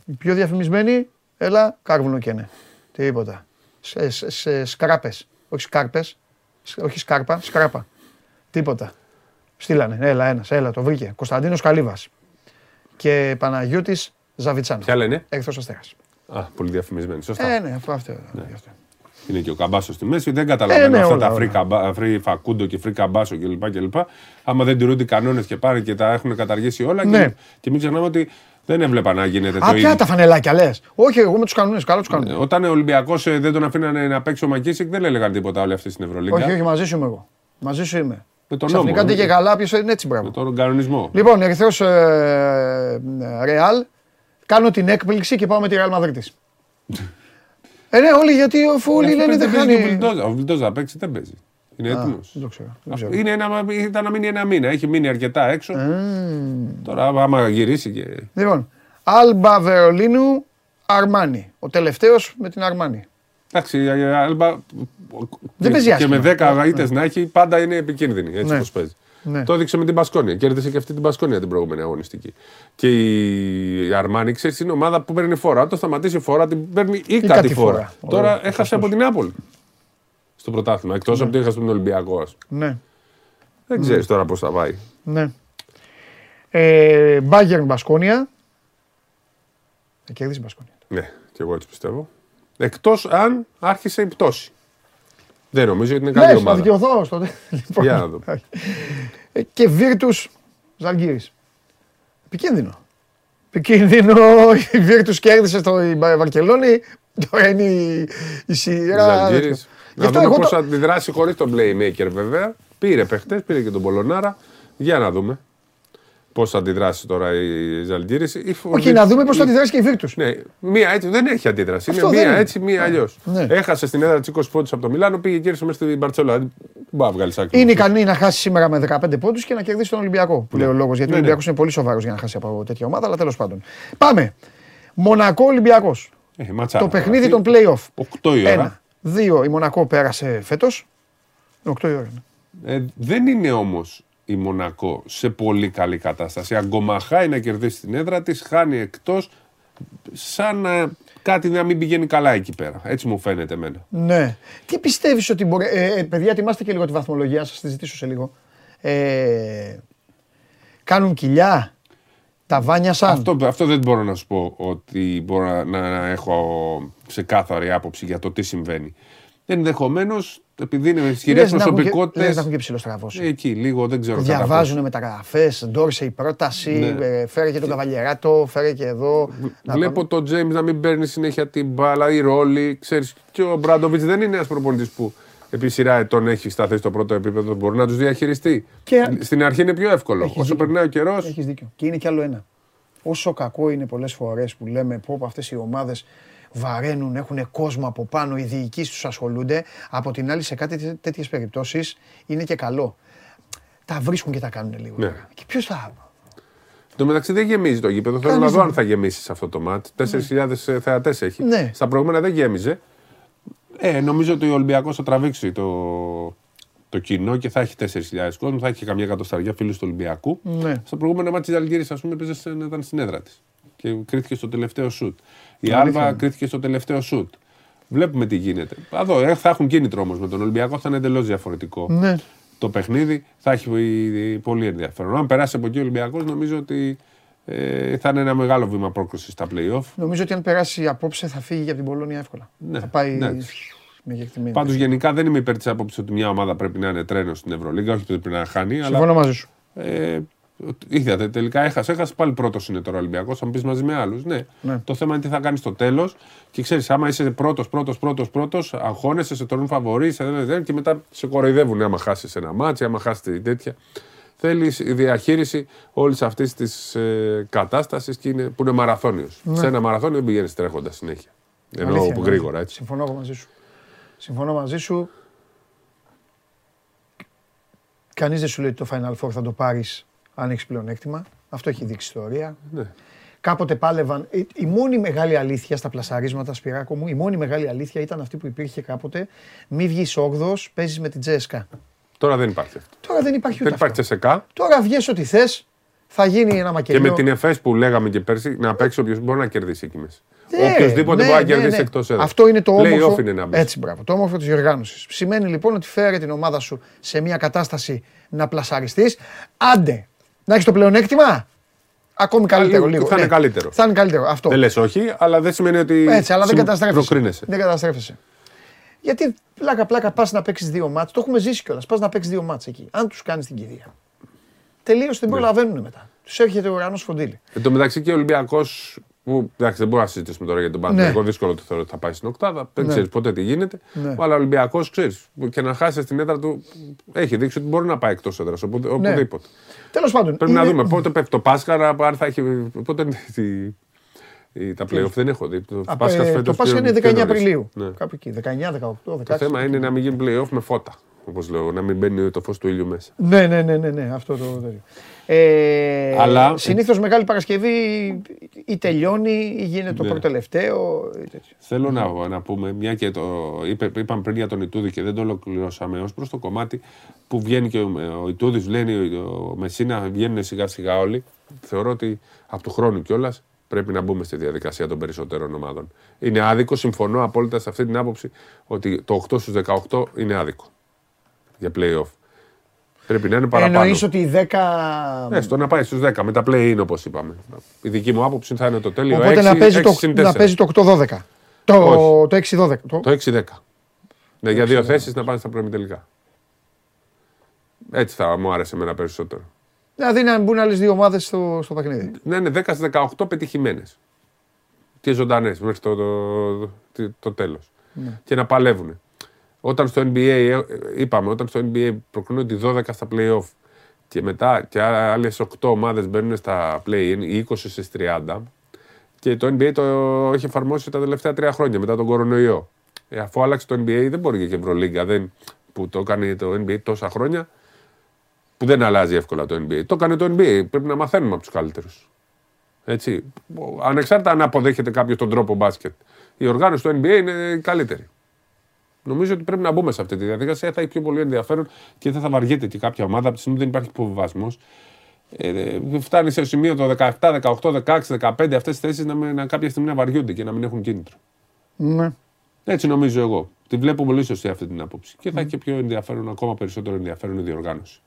η πιο διαφημισμένη, έλα, κάρβουνο και είναι. Τίποτα. Σε, σε, σε σκράπες, όχι σκάρπες, σ- όχι σκάρπα, σκράπα. Τίποτα. Στείλανε, έλα ένας, έλα, το βρήκε. Κωνσταντίνος Καλύβας και Παναγιώτης Ζαβιτσάνο. Ποια λένε; Ερυθρός Αστέρας. Α, πολύ διαφημισμένη. Σωστά. Ε, ναι, αυτό, αυτό. αυτό. Είναι και ο καμπάσος στη μέση. Δεν καταλαβαίνω Ε, ναι, αυτά όλα, τα free, όλα. καμπά, free φακούντο και free καμπάσο κλπ. κλπ. Άμα δεν τηρούνται οι κανόνες και πάρει και τα έχουν καταργήσει όλα. Ναι. Και, και μην ξεχνάμε ότι δεν έβλεπα να γίνεται Α, το ποια ίδιο. τα φανελάκια λες. Όχι, εγώ με τους κανόνες, καλά τους κανόνες. Όταν ο Ολυμπιακός δεν τον αφήνανε να παίξει ο Μακίσικ, δεν έλεγαν τίποτα όλοι αυτοί στην Ευρωλίγκα. όχι, όχι, μαζί σου είμαι εγώ. Μαζί σου είμαι. Με τον Ξαφνικά νόμο, τι και ναι. καλά, ποιος είναι έτσι, μπράβο. Με τον κανονισμό. Λοιπόν, Ερυθρός ε, ε, Ρεάλ. Κάνω την έκπληξη και πάω με τη Ρεάλ Μαδρίτης. ε, ναι, όλοι γιατί ο Φούλη Αφού λένε δεν παίζει και ο χάνει. Βιλντόζα. Ο Βιλντόζα να παίξει δεν παίζει. Είναι έτοιμος. Δεν το ξέρω. δεν ξέρω. Είναι ένα, ήταν να μείνει ένα μήνα. Έχει μείνει αρκετά έξω. Ε. Τώρα, άμα γυρίσει και. Λοιπόν, Άλμπα Βερολίνου, Αρμάνι. Ο τελευταίος με την Αρμάνι. Εντάξει, η Άλμπα. Δεν παίζει Και άσχημα. με 10 ήττε να έχει, πάντα είναι επικίνδυνη. Έτσι Ναι. όπως παίζει. Ναι. Το έδειξε με την Πασκόνια. Κέρδισε και αυτή την Πασκόνια την προηγούμενη αγωνιστική. Και η Αρμάνι, ξέρεις, είναι ομάδα που παίρνει φορά. Αν το σταματήσει φορά, την παίρνει ή, κάτι κάτι φορά. φορά. Ωραία, Τώρα σωστός. έχασε από την Νεάπολη. Στο πρωτάθλημα. Εκτός από ότι έχασε τον Ολυμπιακό. ας πούμε. Ναι. Δεν ξέρεις τώρα πώς θα πάει. ναι. Ε, Μπάγκερν Μπασκόνια. Θα κερδίσει η Μπασκόνια. Ναι, και εγώ έτσι πιστεύω. Εκτός αν άρχισε η πτώση. Δεν νομίζω ότι είναι καλή Ναι, θα ομάδα. δικαιωθώ στο τέλος. Λοιπόν, Για να δούμε. ε, Και Βίρτους Ζαλγκύρης. Επικίνδυνο. Επικίνδυνο. Η Βίρτους κέρδισε στο η Βα- Βαρκελόνη. Τώρα είναι η, η σειρά. Ζαλγκύρης. τέτοιο. Γι' Να αυτό δούμε εγώ πώς το- θα αντιδράσει χωρίς τον Playmaker βέβαια. Πήρε παιχτέ, πήρε και τον Πολωνάρα. Για να δούμε πώς θα αντιδράσει τώρα η Ζαλγκύρη. Όχι, να δούμε πώς θα αντιδράσει και η Βίρτους. Ναι, μία έτσι δεν έχει αντίδραση. Αυτό είναι δεν μία είναι. έτσι, μία αλλιώς. Ναι. Έχασε στην έδρα τη 20 πόντους από το Μιλάνο, πήγε και ήρθε μέσα στην Μπαρσελόνα. Δεν μπορεί να βγάλεις άκρη. Είναι ικανή να χάσει σήμερα με 15 πόντους και να κερδίσει τον Ολυμπιακό. Που λέει ο λόγος. Γιατί Ναι, ο ναι. Ολυμπιακός είναι πολύ σοβαρός για να χάσει από τέτοια ομάδα, αλλά τέλος πάντων. Πάμε. Μονακό Ολυμπιακός. Ε, ματσάρα. Το παιχνίδι Αυτή, των playoff. 8 η ώρα. Ένα. Δύο. Η Μονακό πέρασε φέτος. 8 η ώρα. είναι. Ε, δεν είναι όμως η Μονακό σε πολύ καλή κατάσταση. Αγκομαχάει να κερδίσει την έδρα της, χάνει εκτός. Σαν να κάτι να μην πηγαίνει καλά εκεί πέρα. Έτσι μου φαίνεται εμένα. Ναι. Τι πιστεύεις ότι μπορεί. Ε, ε, παιδιά, ετοιμάστε και λίγο τη βαθμολογία, σας τη ζητήσω σε λίγο. Ε, κάνουν κοιλιά; Τα βάνια σαν; Αυτό, αυτό δεν μπορώ να σου πω ότι μπορώ να, να, να έχω ξεκάθαρη άποψη για το τι συμβαίνει. Ενδεχομένως, επειδή είναι ισχυρέ Λες να έχουν και- προσωπικότητες. λες να έχουν και ψηλοστραβώσει. Εκεί, λίγο δεν ξέρω. κατά Διαβάζουν μεταγραφέ, Ντόρσε η πρόταση, Ναι. ε, φέρε και τον Καβαλιεράτο, φέρε και εδώ. Να Βλέπω τον Τζέιμ να μην παίρνει συνέχεια την μπάλα, η ρόλη. Ξέρεις, και ο Μπράντοβιτς δεν είναι ένας προπονητής που επί σειρά ετών έχει σταθεί στο πρώτο επίπεδο. Μπορεί να τους διαχειριστεί. Και- Στην αρχή είναι πιο εύκολο. Έχεις Όσο δίκιο. περνάει ο καιρός. Έχεις δίκιο. Και είναι κι άλλο ένα. Όσο κακό είναι πολλές φορές που λέμε πω αυτές οι ομάδες βαραίνουν, έχουν κόσμο από πάνω, οι διοικήσει τους ασχολούνται. Από την άλλη, σε κάτι τέτοιες περιπτώσεις είναι και καλό. Τα βρίσκουν και τα κάνουν λίγο. Ναι. Και ποιος θα. Εν τω μεταξύ δεν γεμίζει το γήπεδο. Θέλω Κανείς να δω δεν- αν θα γεμίσει σε αυτό το μάτ. 4.000 θεατές έχει. Ναι. Στα προηγούμενα δεν γέμιζε. Ε, νομίζω ότι ο Ολυμπιακός θα τραβήξει το, το κοινό και θα έχει 4.000 κόσμο. Θα έχει και καμιά εκατοσταριά φίλους του Ολυμπιακού. Ναι. Στα προηγούμενα μάτια της Αλγύρης, ας πούμε, παίζε σαν να ήταν στην έδρα της. Και κρίθηκε στο τελευταίο σουτ. Η Αλήθεια Άλβα είναι. κρίθηκε στο τελευταίο σουτ. Βλέπουμε τι γίνεται. Εδώ ε, θα έχουν κίνητρο όμω με τον Ολυμπιακό, θα είναι εντελώς διαφορετικό. Ναι. Το παιχνίδι θα έχει ε, πολύ ενδιαφέρον. Αν περάσει από εκεί ο Ολυμπιακός, νομίζω ότι ε, θα είναι ένα μεγάλο βήμα πρόκληση στα playoff. Νομίζω ότι αν περάσει απόψε θα φύγει για την Πολώνια εύκολα. Ναι, Θα πάει εντάξει. με κεκτημένη. Πάντως γενικά δεν είμαι υπέρ της άποψης ότι μια ομάδα πρέπει να είναι τρένος στην Ευρωλίγα, όχι ότι πρέπει να χάνει. Συμφωνώ Αλλά μαζί σου. ε, είδατε, τελικά έχασε. Έχασε πάλι πρώτος είναι τώρα ο Ολυμπιακός. Θα μου πεις μαζί με άλλους. Ναι. Ναι. Το θέμα είναι τι θα κάνει στο τέλος. Και ξέρεις, άμα είσαι πρώτος, πρώτος, πρώτος, πρώτος, αγχώνεσαι, σε τον φαβορείς σε ένα- ένα- και μετά σε κοροϊδεύουν άμα χάσεις ένα μάτσο, άμα χάσεις τέτοια. Θέλει η διαχείριση όλης αυτής της ε, κατάστασης που είναι μαραθώνιος. Σε ένα μαραθώνιο δεν πηγαίνεις τρέχοντας συνέχεια. Ενώ Ναι. Αλήθεια είναι. γρήγορα έτσι. Συμφωνώ εγώ μαζί σου. Συμφωνώ μαζί σου. Κανείς δεν σου λέει ότι το Final Four θα το πάρεις αν έχεις πλεονέκτημα. Αυτό έχει δείξει ιστορία. Ναι. Κάποτε πάλευαν. Η, η μόνη μεγάλη αλήθεια στα πλασαρίσματα, Σπυράκο μου, η μόνη μεγάλη αλήθεια ήταν αυτή που υπήρχε κάποτε. Μη βγεις 8 παίζεις με την Τζέσκα. Τώρα δεν υπάρχει αυτό. Τώρα δεν υπάρχει ούτε Δεν υπάρχει αυτό. τσεσεκά. Τώρα βγες ό,τι θες, θα γίνει ένα Και μακελιό. με την ΕΦΕΣ που λέγαμε και πέρσι, να παίξει όποιος μπορεί να κερδίσει εκεί μέσα. Ναι, Οποιοδήποτε ναι, μπορεί να ναι, κερδίσει ναι. εκτός έδρας. Αυτό είναι το όμορφο. Play-off είναι να μπει. Έτσι, μπράβο. Το όμορφο της διοργάνωσης. Σημαίνει λοιπόν ότι φέρε την ομάδα σου σε μια κατάσταση να πλασαριστείς. Άντε, να έχεις το πλεονέκτημα; Ακόμη καλύτερο λίγο, λίγο. θα είναι καλύτερο. Θα είναι καλύτερο. Αυτό. Δεν λες όχι, αλλά δεν σημαίνει ότι. Έτσι, αλλά δεν συμ- καταστρέφεσαι. προκρίνεσαι. Δεν καταστρέφεσαι. Γιατί πλάκα-πλάκα πας να παίξεις δύο μάτς. Το έχουμε ζήσει κιόλας. Πας να παίξεις δύο μάτς εκεί. Αν τους κάνεις την κηδεία. Τελείωσε, δεν Ναι. προλαβαίνουν μετά. Τους έρχεται ο ουρανός φροντίλη. Εν τω μεταξύ και ο Ολυμπιακός. Που εντάξει, δεν μπορούμε να συζητήσουμε τώρα για τον Παναγιακό. Ναι. Δύσκολο το θεωρώ ότι θα πάει στην Οκτάδα. Δεν Ναι. ξέρεις ποτέ τι γίνεται. Ναι. Αλλά ο Ολυμπιακός ξέρεις. Και να χάσει την έδρα του. Έχει δείξει ότι μπορεί να πάει εκτός έδρας. Οπουδήποτε. Τέλος πάντων. Πρέπει να Ναι. είναι- δούμε πότε πέφτει το Πάσχα, αν θα έχει. Πότε είναι τη- η- τα playoff δεν έχω δει. Το Α, Πάσχα ε, φέτος Το Πάσχα πιο- είναι πιο 19 νωρίς. Απριλίου. Ναι. Κάπου εκεί. 19, 18, 16. Το θέμα είναι να μην γίνει playoff με φώτα. Όπως λέω, να μην μπαίνει το φως του ήλιου μέσα. Ναι, ναι, ναι, ναι, ναι, αυτό το τέτοιο. Ε, Αλλά- συνήθως Μεγάλη Παρασκευή ή τελειώνει ή γίνεται το Ναι. πρώτο τελευταίο. ή τέτοιο. Θέλω να, να πούμε, μια και το είπε, είπαμε πριν για τον Ιτούδη και δεν το ολοκληρώσαμε ως προς το κομμάτι που βγαίνει και ο, ο Ιτούδης, βγαίνει ο Μεσίνα, βγαίνουν σιγά σιγά όλοι. Θεωρώ ότι από του χρόνου κιόλας πρέπει να μπούμε στη διαδικασία των περισσότερων ομάδων. Είναι άδικο, συμφωνώ απόλυτα σε αυτή την άποψη ότι το 8 στους 18 είναι άδικο για playoff. Πρέπει να είναι παραπάνω. Εννοείς ότι οι 10... Έστω να πάει στους 10 με τα play-in όπως είπαμε. Η δική μου άποψη θα είναι το τέλειο. Οπότε 6, να παίζει, 6 το, συν να 4. παίζει το 8-12. Το, Όχι. το 6-12. Το... Το 6-10. Ναι, για δύο θέσεις να πάνε στα πρώιμη τελικά. Έτσι θα μου άρεσε εμένα περισσότερο. Δηλαδή να μπουν άλλες δύο ομάδες στο, στο παιχνίδι. Να είναι 10 στις 18 πετυχημένες. Και ζωντανές μέχρι το, το, το, το τέλος. Και να παλεύουν. Όταν στο NBA, ε, είπαμε, όταν στο NBA προκρίνονται οι 12 στα playoff και μετά και άλλες 8 ομάδες μπαίνουν στα play-in, οι 20 στις 30, και το NBA το έχει εφαρμόσει τα τελευταία τρία χρόνια μετά τον κορονοϊό. Ε, αφού άλλαξε το NBA, δεν μπορεί και η Ευρωλίγκα δεν, που το κάνει το NBA τόσα χρόνια, που δεν αλλάζει εύκολα το NBA. Το έκανε το NBA. Πρέπει να μαθαίνουμε από τους καλύτερους. Έτσι. Ανεξάρτητα αν αποδέχεται κάποιος τον τρόπο μπάσκετ. Η οργάνωση του NBA είναι η καλύτερη. Νομίζω ότι πρέπει να μπούμε σε αυτή τη διαδικασία. Θα έχει πιο πολύ ενδιαφέρον και δεν θα βαριέται και κάποια ομάδα από τη στιγμή που δεν υπάρχει υποβιβασμός. Ε, φτάνει σε σημείο το 17, 18, 16, 15 αυτές τις θέσεις να, με- να κάποια στιγμή να βαριούνται και να μην έχουν κίνητρο. Ναι. Έτσι νομίζω εγώ. Τη βλέπω πολύ σωστή αυτή την άποψη. Και θα έχει και πιο ενδιαφέρον, ακόμα περισσότερο ενδιαφέρον η διοργάνωση.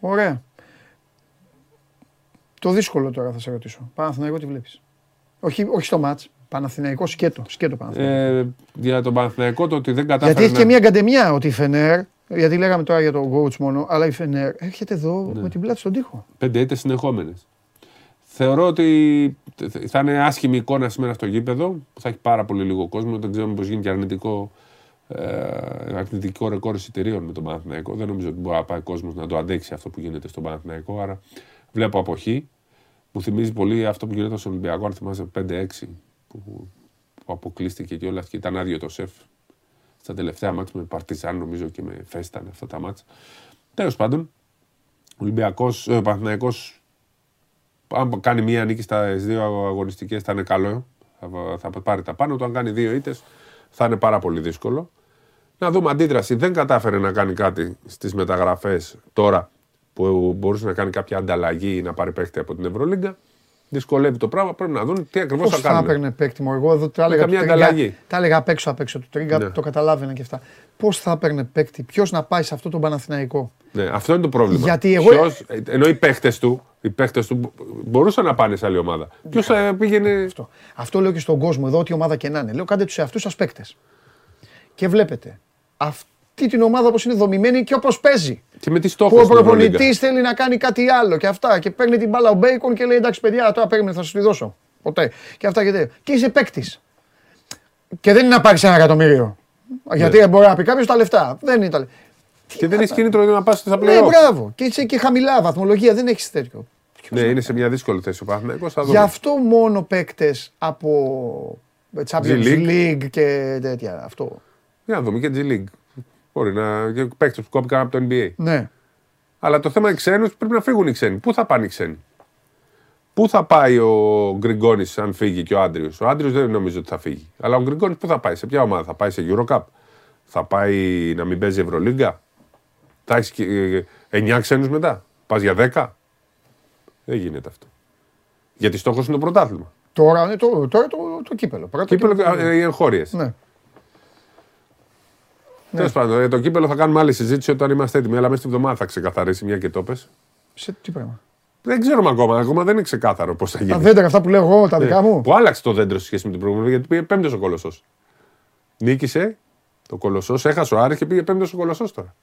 Ωραία. Το δύσκολο τώρα θα σε ρωτήσω. Παναθηναϊκό τι βλέπεις; Όχι, όχι στο μάτς. Παναθηναϊκό σκέτο. Σκέτο Παναθηναϊκό. Ε, για τον Παναθηναϊκό το ότι δεν κατάφερε γιατί έχει να... και μια γκαντεμιά ότι η Φενέρ, γιατί λέγαμε τώρα για τον coach μόνο, αλλά η Φενέρ έρχεται εδώ Ναι. με την πλάτη στον τοίχο. Πέντε ήττες συνεχόμενες. Θεωρώ ότι θα είναι άσχημη εικόνα σήμερα στο γήπεδο, που θα έχει πάρα πολύ λίγο κόσμο. Δεν ξέρουμε πώς γίνει και αρνητικό, ε, αρνητικό ρεκόρ εισιτηρίων με τον Παναθηναϊκό. Δεν νομίζω ότι μπορεί να πάει κόσμος να το αντέξει αυτό που γίνεται στον Παναθηναϊκό. Άρα βλέπω αποχή. Μου θυμίζει πολύ αυτό που γίνεται στον Ολυμπιακό, αν θυμάσαι 5-6, που, που αποκλείστηκε και όλα και ήταν άδειο το σεφ στα τελευταία μάτια με Παρτιζάν, νομίζω και με Φέσταν αυτά τα μάτια. Τέλος πάντων, ο Ολυμπιακός, ε, ο Παναθηναϊκός αν κάνει μία νίκη στα δύο αγωνιστικές θα είναι καλό. Θα, θα πάρει τα πάνω του. Αν κάνει δύο ήττες θα είναι πάρα πολύ δύσκολο. Να δούμε αντίδραση. Δεν κατάφερε να κάνει κάτι στις μεταγραφές τώρα που μπορούσε να κάνει κάποια ανταλλαγή ή να πάρει παίχτη από την Ευρωλίγκα. Δυσκολεύει το πράγμα. Πρέπει να δουν τι ακριβώς Πώς θα θα κάνουν. έπαιρνε παίκτη μου, εγώ εδώ τα έλεγα. καμία του Τρίγκα, ανταλλαγή. Τα έλεγα απ' έξω απ' έξω του Τρίγκα, Ναι. το καταλάβαινα και αυτά. Πώς θα έπαιρνε παίκτη, ποιος να πάει σε αυτό τον Παναθηναϊκό; Ναι, αυτό είναι το πρόβλημα. Γιατί εγώ- Ποιος- ενώ οι παίχτες του, οι παίχτες του μπο- μπορούσαν να πάνε σε άλλη ομάδα. Ποιος πήγαινε. Αυτό. Αυτό λέω και στον κόσμο εδώ, ό,τι ομάδα και να είναι. Λέω κάντε τους εαυτούς σας παίκτες. Και βλέπετε αυτή την ομάδα όπως είναι δομημένη και όπως παίζει. Και με τι Που στόχο ο προπονητής θέλει να κάνει κάτι άλλο και αυτά. Και παίρνει την μπάλα ο Μπέικον και λέει εντάξει, παιδιά, τώρα περίμενε, θα σου τη δώσω. Ποτέ. Και αυτά και τέτοια. Και είσαι παίκτης. Και δεν είναι να πάρεις ένα εκατομμύριο. Γιατί μπορεί να πει κάποιος τα λεφτά. Δεν είναι τα λεφτά. Και δεν έχει κίνητρο να πας στα Ναι, πλέον. μπράβο. Και είσαι και χαμηλά βαθμολογία. Δεν έχεις τέτοιο. Ναι, είναι σε μια δύσκολη θέση ο Παναθηναϊκός. Θα Γι' δούμε. αυτό μόνο παίκτες από Champions G-League. League και τέτοια. Αυτό. Για να δούμε και G League. Μπορεί να. και παίκτες που κόπηκαν από το NBA. Ναι. Αλλά το θέμα είναι ξένους πρέπει να φύγουν οι ξένοι. Πού θα πάνε οι ξένοι; Πού θα πάει ο Γκριγκόνης αν φύγει και ο Άντριο. Ο Άντριο δεν νομίζω ότι θα φύγει. Αλλά ο Γκριγκόνης πού θα πάει, σε ποια ομάδα. Θα πάει σε Eurocup; Θα πάει να μην παίζει Ευρωλίγκα; Θα έχεις 9 ξένους μετά; Πας για 10. Δεν γίνεται αυτό. Γιατί στόχος είναι το πρωτάθλημα. Τώρα είναι το, τώρα το, το κύπελο. Πρώτα Κύπελο, και- ε, οι εγχώριες. Ναι. Ναι. Τέλος πάντων, για το κύπελο θα κάνουμε άλλη συζήτηση όταν είμαστε έτοιμοι. Αλλά μέσα στην εβδομάδα θα ξεκαθαρίσει μια και το πες. Σε τι πράγμα; Δεν ξέρουμε ακόμα. Ακόμα δεν είναι ξεκάθαρο πώς θα γίνει. Τα δέντρα αυτά που λέω εγώ, τα ναι. δικά μου. Που άλλαξε το δέντρο σε σχέση με την προηγούμενη, γιατί πήγε πέμπτος ο κολοσσός. Νίκησε το κολοσσός, έχασε ο Άρης και πήγε πέμπτος ο κολοσσός τώρα.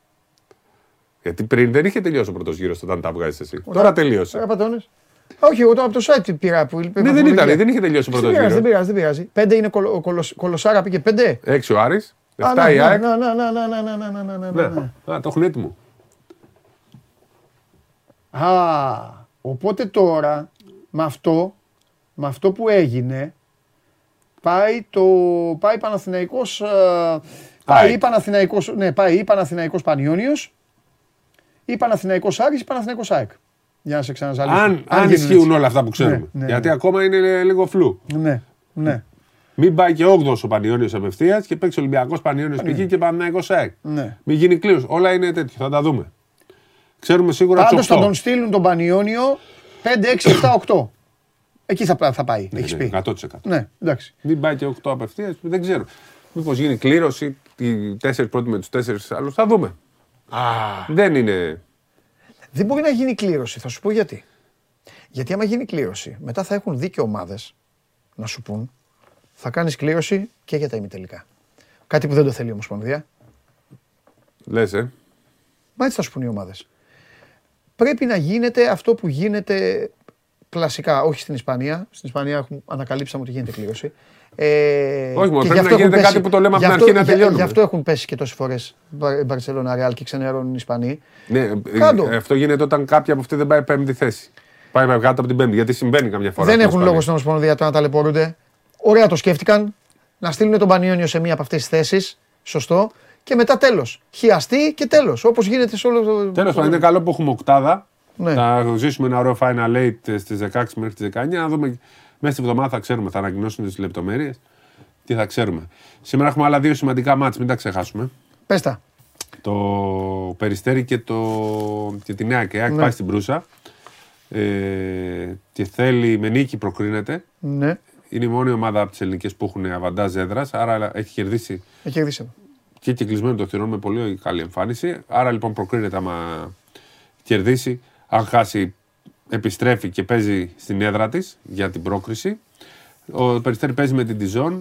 Γιατί πριν δεν είχε τελειώσει ο πρώτος γύρος όταν τα βγάζεις εσύ. Τώρα τελείωσε. Ε, τώρα όχι, εγώ το από το site πήρα που είπε. Ναι, δεν ήταν, δεν είχε τελειώσει ο πρώτος γύρος. Δεν πειράζει, δεν πειράζει. Πέντε είναι Κολοσάρα, πήγε πέντε. Έξι ο Άρης. Ναι ναι ναι, ναι, ναι, ναι, ναι, ναι, ναι, ναι. Α, το έχουν έτοιμο. Α, οπότε τώρα με αυτό, με αυτό που έγινε, πάει το πάει Παναθηναϊκός ε, πάει ή Παναθηναϊκός, ναι, πάει ή Παναθηναϊκός Πανιόνιος ή Παναθηναϊκός Άρης ή Παναθηναϊκός ΑΕΚ. Για να σε ξαναζαλίσω. Αν, αν, αν ισχύουν όλα αυτά που ξέρουμε. Ναι, ναι, Γιατί ακόμα είναι λίγο φλού. Ναι, ναι. Μην πάει και 8ο ο Πανιόνιος απευθείας και παίξει Ολυμπιακός Πανιόνιος π.χ. και Παναγιακό ΑΕΚ. ναι. Μην γίνει κλήρωση. Όλα είναι τέτοιο. Θα τα δούμε. Ξέρουμε σίγουρα Πάντως του θα 8. τον στείλουν τον Πανιόνιο 5, 6, 7, 8. Εκεί θα, θα πάει, Ναι, έχεις ναι, πει. 100%. Ναι, εντάξει. Μην πάει και 8 απευθείας. Δεν ξέρω. Μήπως γίνει κλήρωση, οι τέσσερις πρώτοι με τους τέσσερις άλλους. Θα δούμε. Δεν είναι. Δεν μπορεί να γίνει κλήρωση, θα σου πω γιατί. Γιατί άμα γίνει κλήρωση, μετά θα έχουν δίκιο ομάδες να σου πούν θα κάνεις κλήρωση και για τα ημιτελικά. Κάτι που δεν το θέλει η Ομοσπονδία. Λες, ε. Μα έτσι θα σου πούν οι ομάδες. Πρέπει να γίνεται αυτό που γίνεται κλασικά, όχι στην Ισπανία. Στην Ισπανία έχουν, ανακαλύψαμε ότι γίνεται κλήρωση. Ε, Όχι, μόνο και πρέπει γι' αυτό να γίνεται έχουν κάτι που το λέμε από γι' την αυτό- αρχή να γι'- τελειώνουμε. Γι' αυτό έχουν πέσει και τόσες φορές Μπαρσελόνα Ρεάλ και ξενερώνουν οι Ισπανοί. Ναι, ε, Κάντο. ε, αυτό γίνεται όταν κάποια από αυτή δεν πάει πέμπτη θέση. Πάει κάτω από την πέμπτη. Γιατί συμβαίνει καμιά φορά. Δεν στην έχουν Ισπανία. λόγο στην Ομοσπονδία το να ταλαιπωρούνται. Ωραία το σκέφτηκαν. Να στείλουν τον Πανιόνιο σε μία από αυτές τις θέσεις. Σωστό. Και μετά τέλος. Χιαστεί και τέλος. Όπως γίνεται σε όλο το. Τέλος πάντων, είναι καλό που έχουμε οκτάδα. Ναι. Θα ζήσουμε ένα ωραίο final eight στις 16 μέχρι τις 19. Να δούμε μέσα στη βδομάδα θα ξέρουμε, θα ανακοινώσουν τις λεπτομέρειες. Τι θα ξέρουμε. Σήμερα έχουμε άλλα δύο σημαντικά μάτς, μην τα ξεχάσουμε. Πες τα. Το Περιστέρι και, το... και τη Νέα ΚΕΑΚ Ναι. πάει στην Προύσα. Ε, και θέλει με νίκη προκρίνεται. Ναι. Είναι η μόνη ομάδα από τις ελληνικές που έχουν αβαντάζ έδρας, άρα έχει κερδίσει Έχει κερδίσει. εδώ. και κυκλισμένο το θηρόν με πολύ καλή εμφάνιση. Άρα λοιπόν προκρίνεται άμα κερδίσει. Αν χάσει, επιστρέφει και παίζει στην έδρα της για την πρόκριση. Ο Περιστέρη παίζει με την Dijon.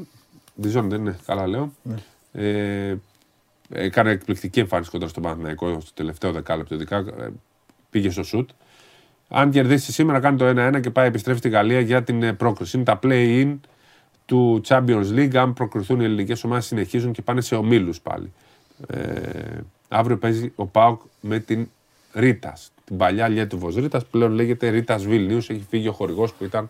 Dijon δεν είναι, καλά λέω. Ε, έκανε εκπληκτική εμφάνιση κοντά στον Παναθηναϊκό στο τελευταίο δεκάλεπτο. Ειδικά ε, πήγε στο σουτ. Αν κερδίσει σήμερα, κάνει το 1-1 και πάει επιστρέφει στη Γαλλία για την ε, πρόκριση. Είναι τα play-in του Champions League. Αν προκριθούν οι ελληνικές ομάδες, συνεχίζουν και πάνε σε ομίλους πάλι. Ε, αύριο παίζει ο Πάοκ με την Ρίτας. Την παλιά Λιέτουβος Ρίτας, πλέον λέγεται Ρίτας Βίλνιους. Έχει φύγει ο χορηγός που ήταν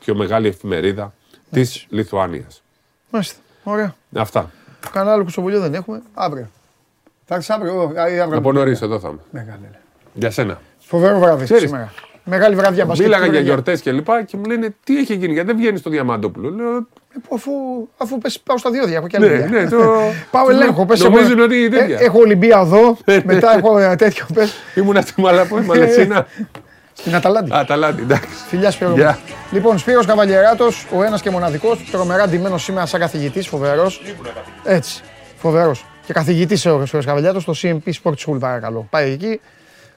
πιο μεγάλη εφημερίδα της Λιθουανίας. Μάλιστα. Ωραία. Αυτά. Κανένα άλλο κουστοβουλίο δεν έχουμε. Αύριο. Θα έρθεις αύριο. ω, α, ή αύριο. Από νωρίς εδώ θα είμαι. Μεγάλη. ναι. Για σένα. Φοβερό βράδυ Ξέρεις. σήμερα. Μεγάλη βραδιά μπασκετ. Μίλαγα για βραδιά. γιορτές και λοιπά και μου λένε τι έχει γίνει, γιατί δεν βγαίνεις στο Διαμαντόπουλο; Λέω, Ε, που Αφού, αφού πες, πάω στα διόδια, έχω και ναι, άλλη δουλειά. ναι, το... Πάω ελέγχω. Πες, Νομίζουν έχω- ότι είναι ε, τέτοια. Έχω Ολυμπία Ναι, ναι. μετά έχω ε, τέτοιο. Πες, Ήμουν στη Μαλαπό, Μαλαισίνα. στην Αταλάντη. Αταλάντη, εντάξει. Φιλιά Σπύρο. Γεια. Λοιπόν, Σπύρος Καβαλιεράτος, ο ένας και μοναδικός, τρομερά ντυμένος σήμερα σαν καθηγητής, φοβερός. Έτσι, φοβερός. Και καθηγητής ο Σπύρος Καβαλιεράτος στο CMP Sport School, παρακαλώ. Πάει εκεί,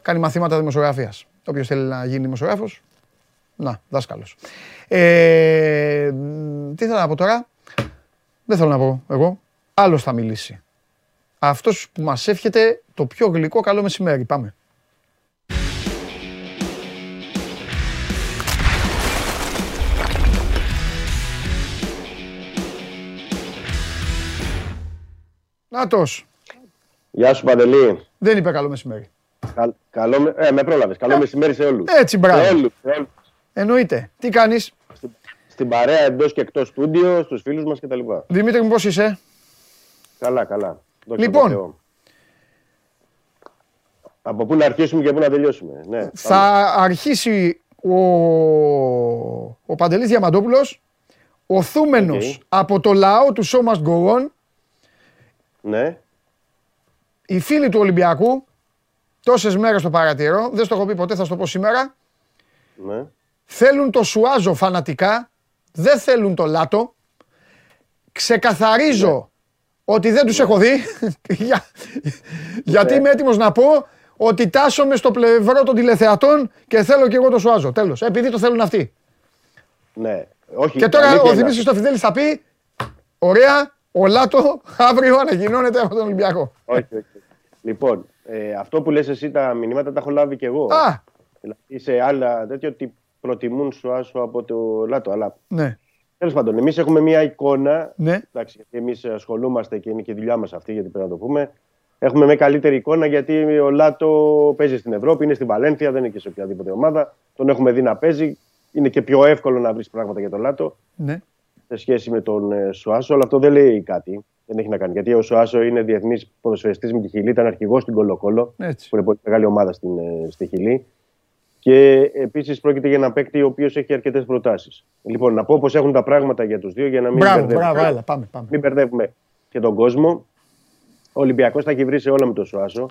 κάνει μαθήματα δημοσιογραφίας. Όποιος θέλει να γίνει δημοσιογράφος, να, δάσκαλος. Ε, μ, τι θέλω να πω τώρα, δεν θέλω να πω εγώ, άλλος θα μιλήσει. Αυτός που μας εύχεται το πιο γλυκό καλό μεσημέρι. Πάμε. Νάτος, Γεια σου Παντελή. δεν είπε καλό μεσημέρι. Καλ- καλό, με- ε, με πρόλαβες. Καλό μεσημέρι σε όλους. Έτσι, μπράβο. Σε όλους, σε όλους. Εννοείται. Τι κάνεις, Στην παρέα εντός και εκτός στούντιο, στους φίλους μας κτλ. Δημήτρη μου πώς είσαι; Καλά, καλά. Δόξα Λοιπόν. τω Θεώ. Από πού να αρχίσουμε και πού να τελειώσουμε. Ναι, Θα αρχίσει ο, ο Παντελής Διαμαντόπουλος, οθούμενος Οκ. από το λαό του Show Must Go On, ναι. οι φίλοι του Ολυμπιακού, τόσες μέρες το παρατηρώ, δεν στο έχω πει ποτέ, θα στο πω σήμερα, ναι. θέλουν το Σουάζο φανατικά, δεν θέλουν το Λάτο. Ξεκαθαρίζω ότι δεν τους έχω δει, για- γιατί είμαι έτοιμος να πω ότι τάσσομαι στο πλευρό των τηλεθεατών και θέλω και εγώ το Σουάζο. Τέλος, επειδή το θέλουν αυτοί. ναι. Όχι, Και τώρα αλήθεια ο είναι. Δημήτρης Στοφιδέλης θα πει, ωραία, ο Λάτο αύριο ανακοινώνεται από τον Ολυμπιακό. Όχι, όχι. Λοιπόν, ε, αυτό που λες εσύ τα μηνύματα τα έχω λάβει και εγώ. Α, Δηλαδή σε άλλα τέτοια ότι προτιμούν σου άσο από το Λάτο. Αλλά ναι, τέλος πάντων, εμείς έχουμε μια εικόνα ναι, Εντάξει, γιατί εμείς ασχολούμαστε και είναι και η δουλειά μας αυτή, γιατί πρέπει να το πούμε. Έχουμε μια καλύτερη εικόνα γιατί ο Λάτο παίζει στην Ευρώπη, είναι στην Βαλένθια, δεν είναι και σε οποιαδήποτε ομάδα. Τον έχουμε δει να παίζει. Είναι και πιο εύκολο να βρεις πράγματα για τον Λάτο ναι. σε σχέση με τον ε, Σουάσο. Αλλά αυτό δεν λέει κάτι. Δεν έχει να κάνει. Γιατί ο Σοάσο είναι διεθνής ποδοσφαιριστής με τη Χιλή, ήταν αρχηγός στην Κολοκόλο, Έτσι. που είναι πολύ μεγάλη ομάδα στην, ε, στη Χιλή. Και επίσης πρόκειται για ένα παίκτη ο οποίος έχει αρκετές προτάσεις. Λοιπόν, να πω πώς έχουν τα πράγματα για τους δύο για να μην Μπράβο, μπερδεύουμε- μπράβο, έλα, πάμε. πάμε. μην μπερδεύουμε και τον κόσμο. Ο Ολυμπιακός θα έχει βρει σε όλα με τον Σουάσο.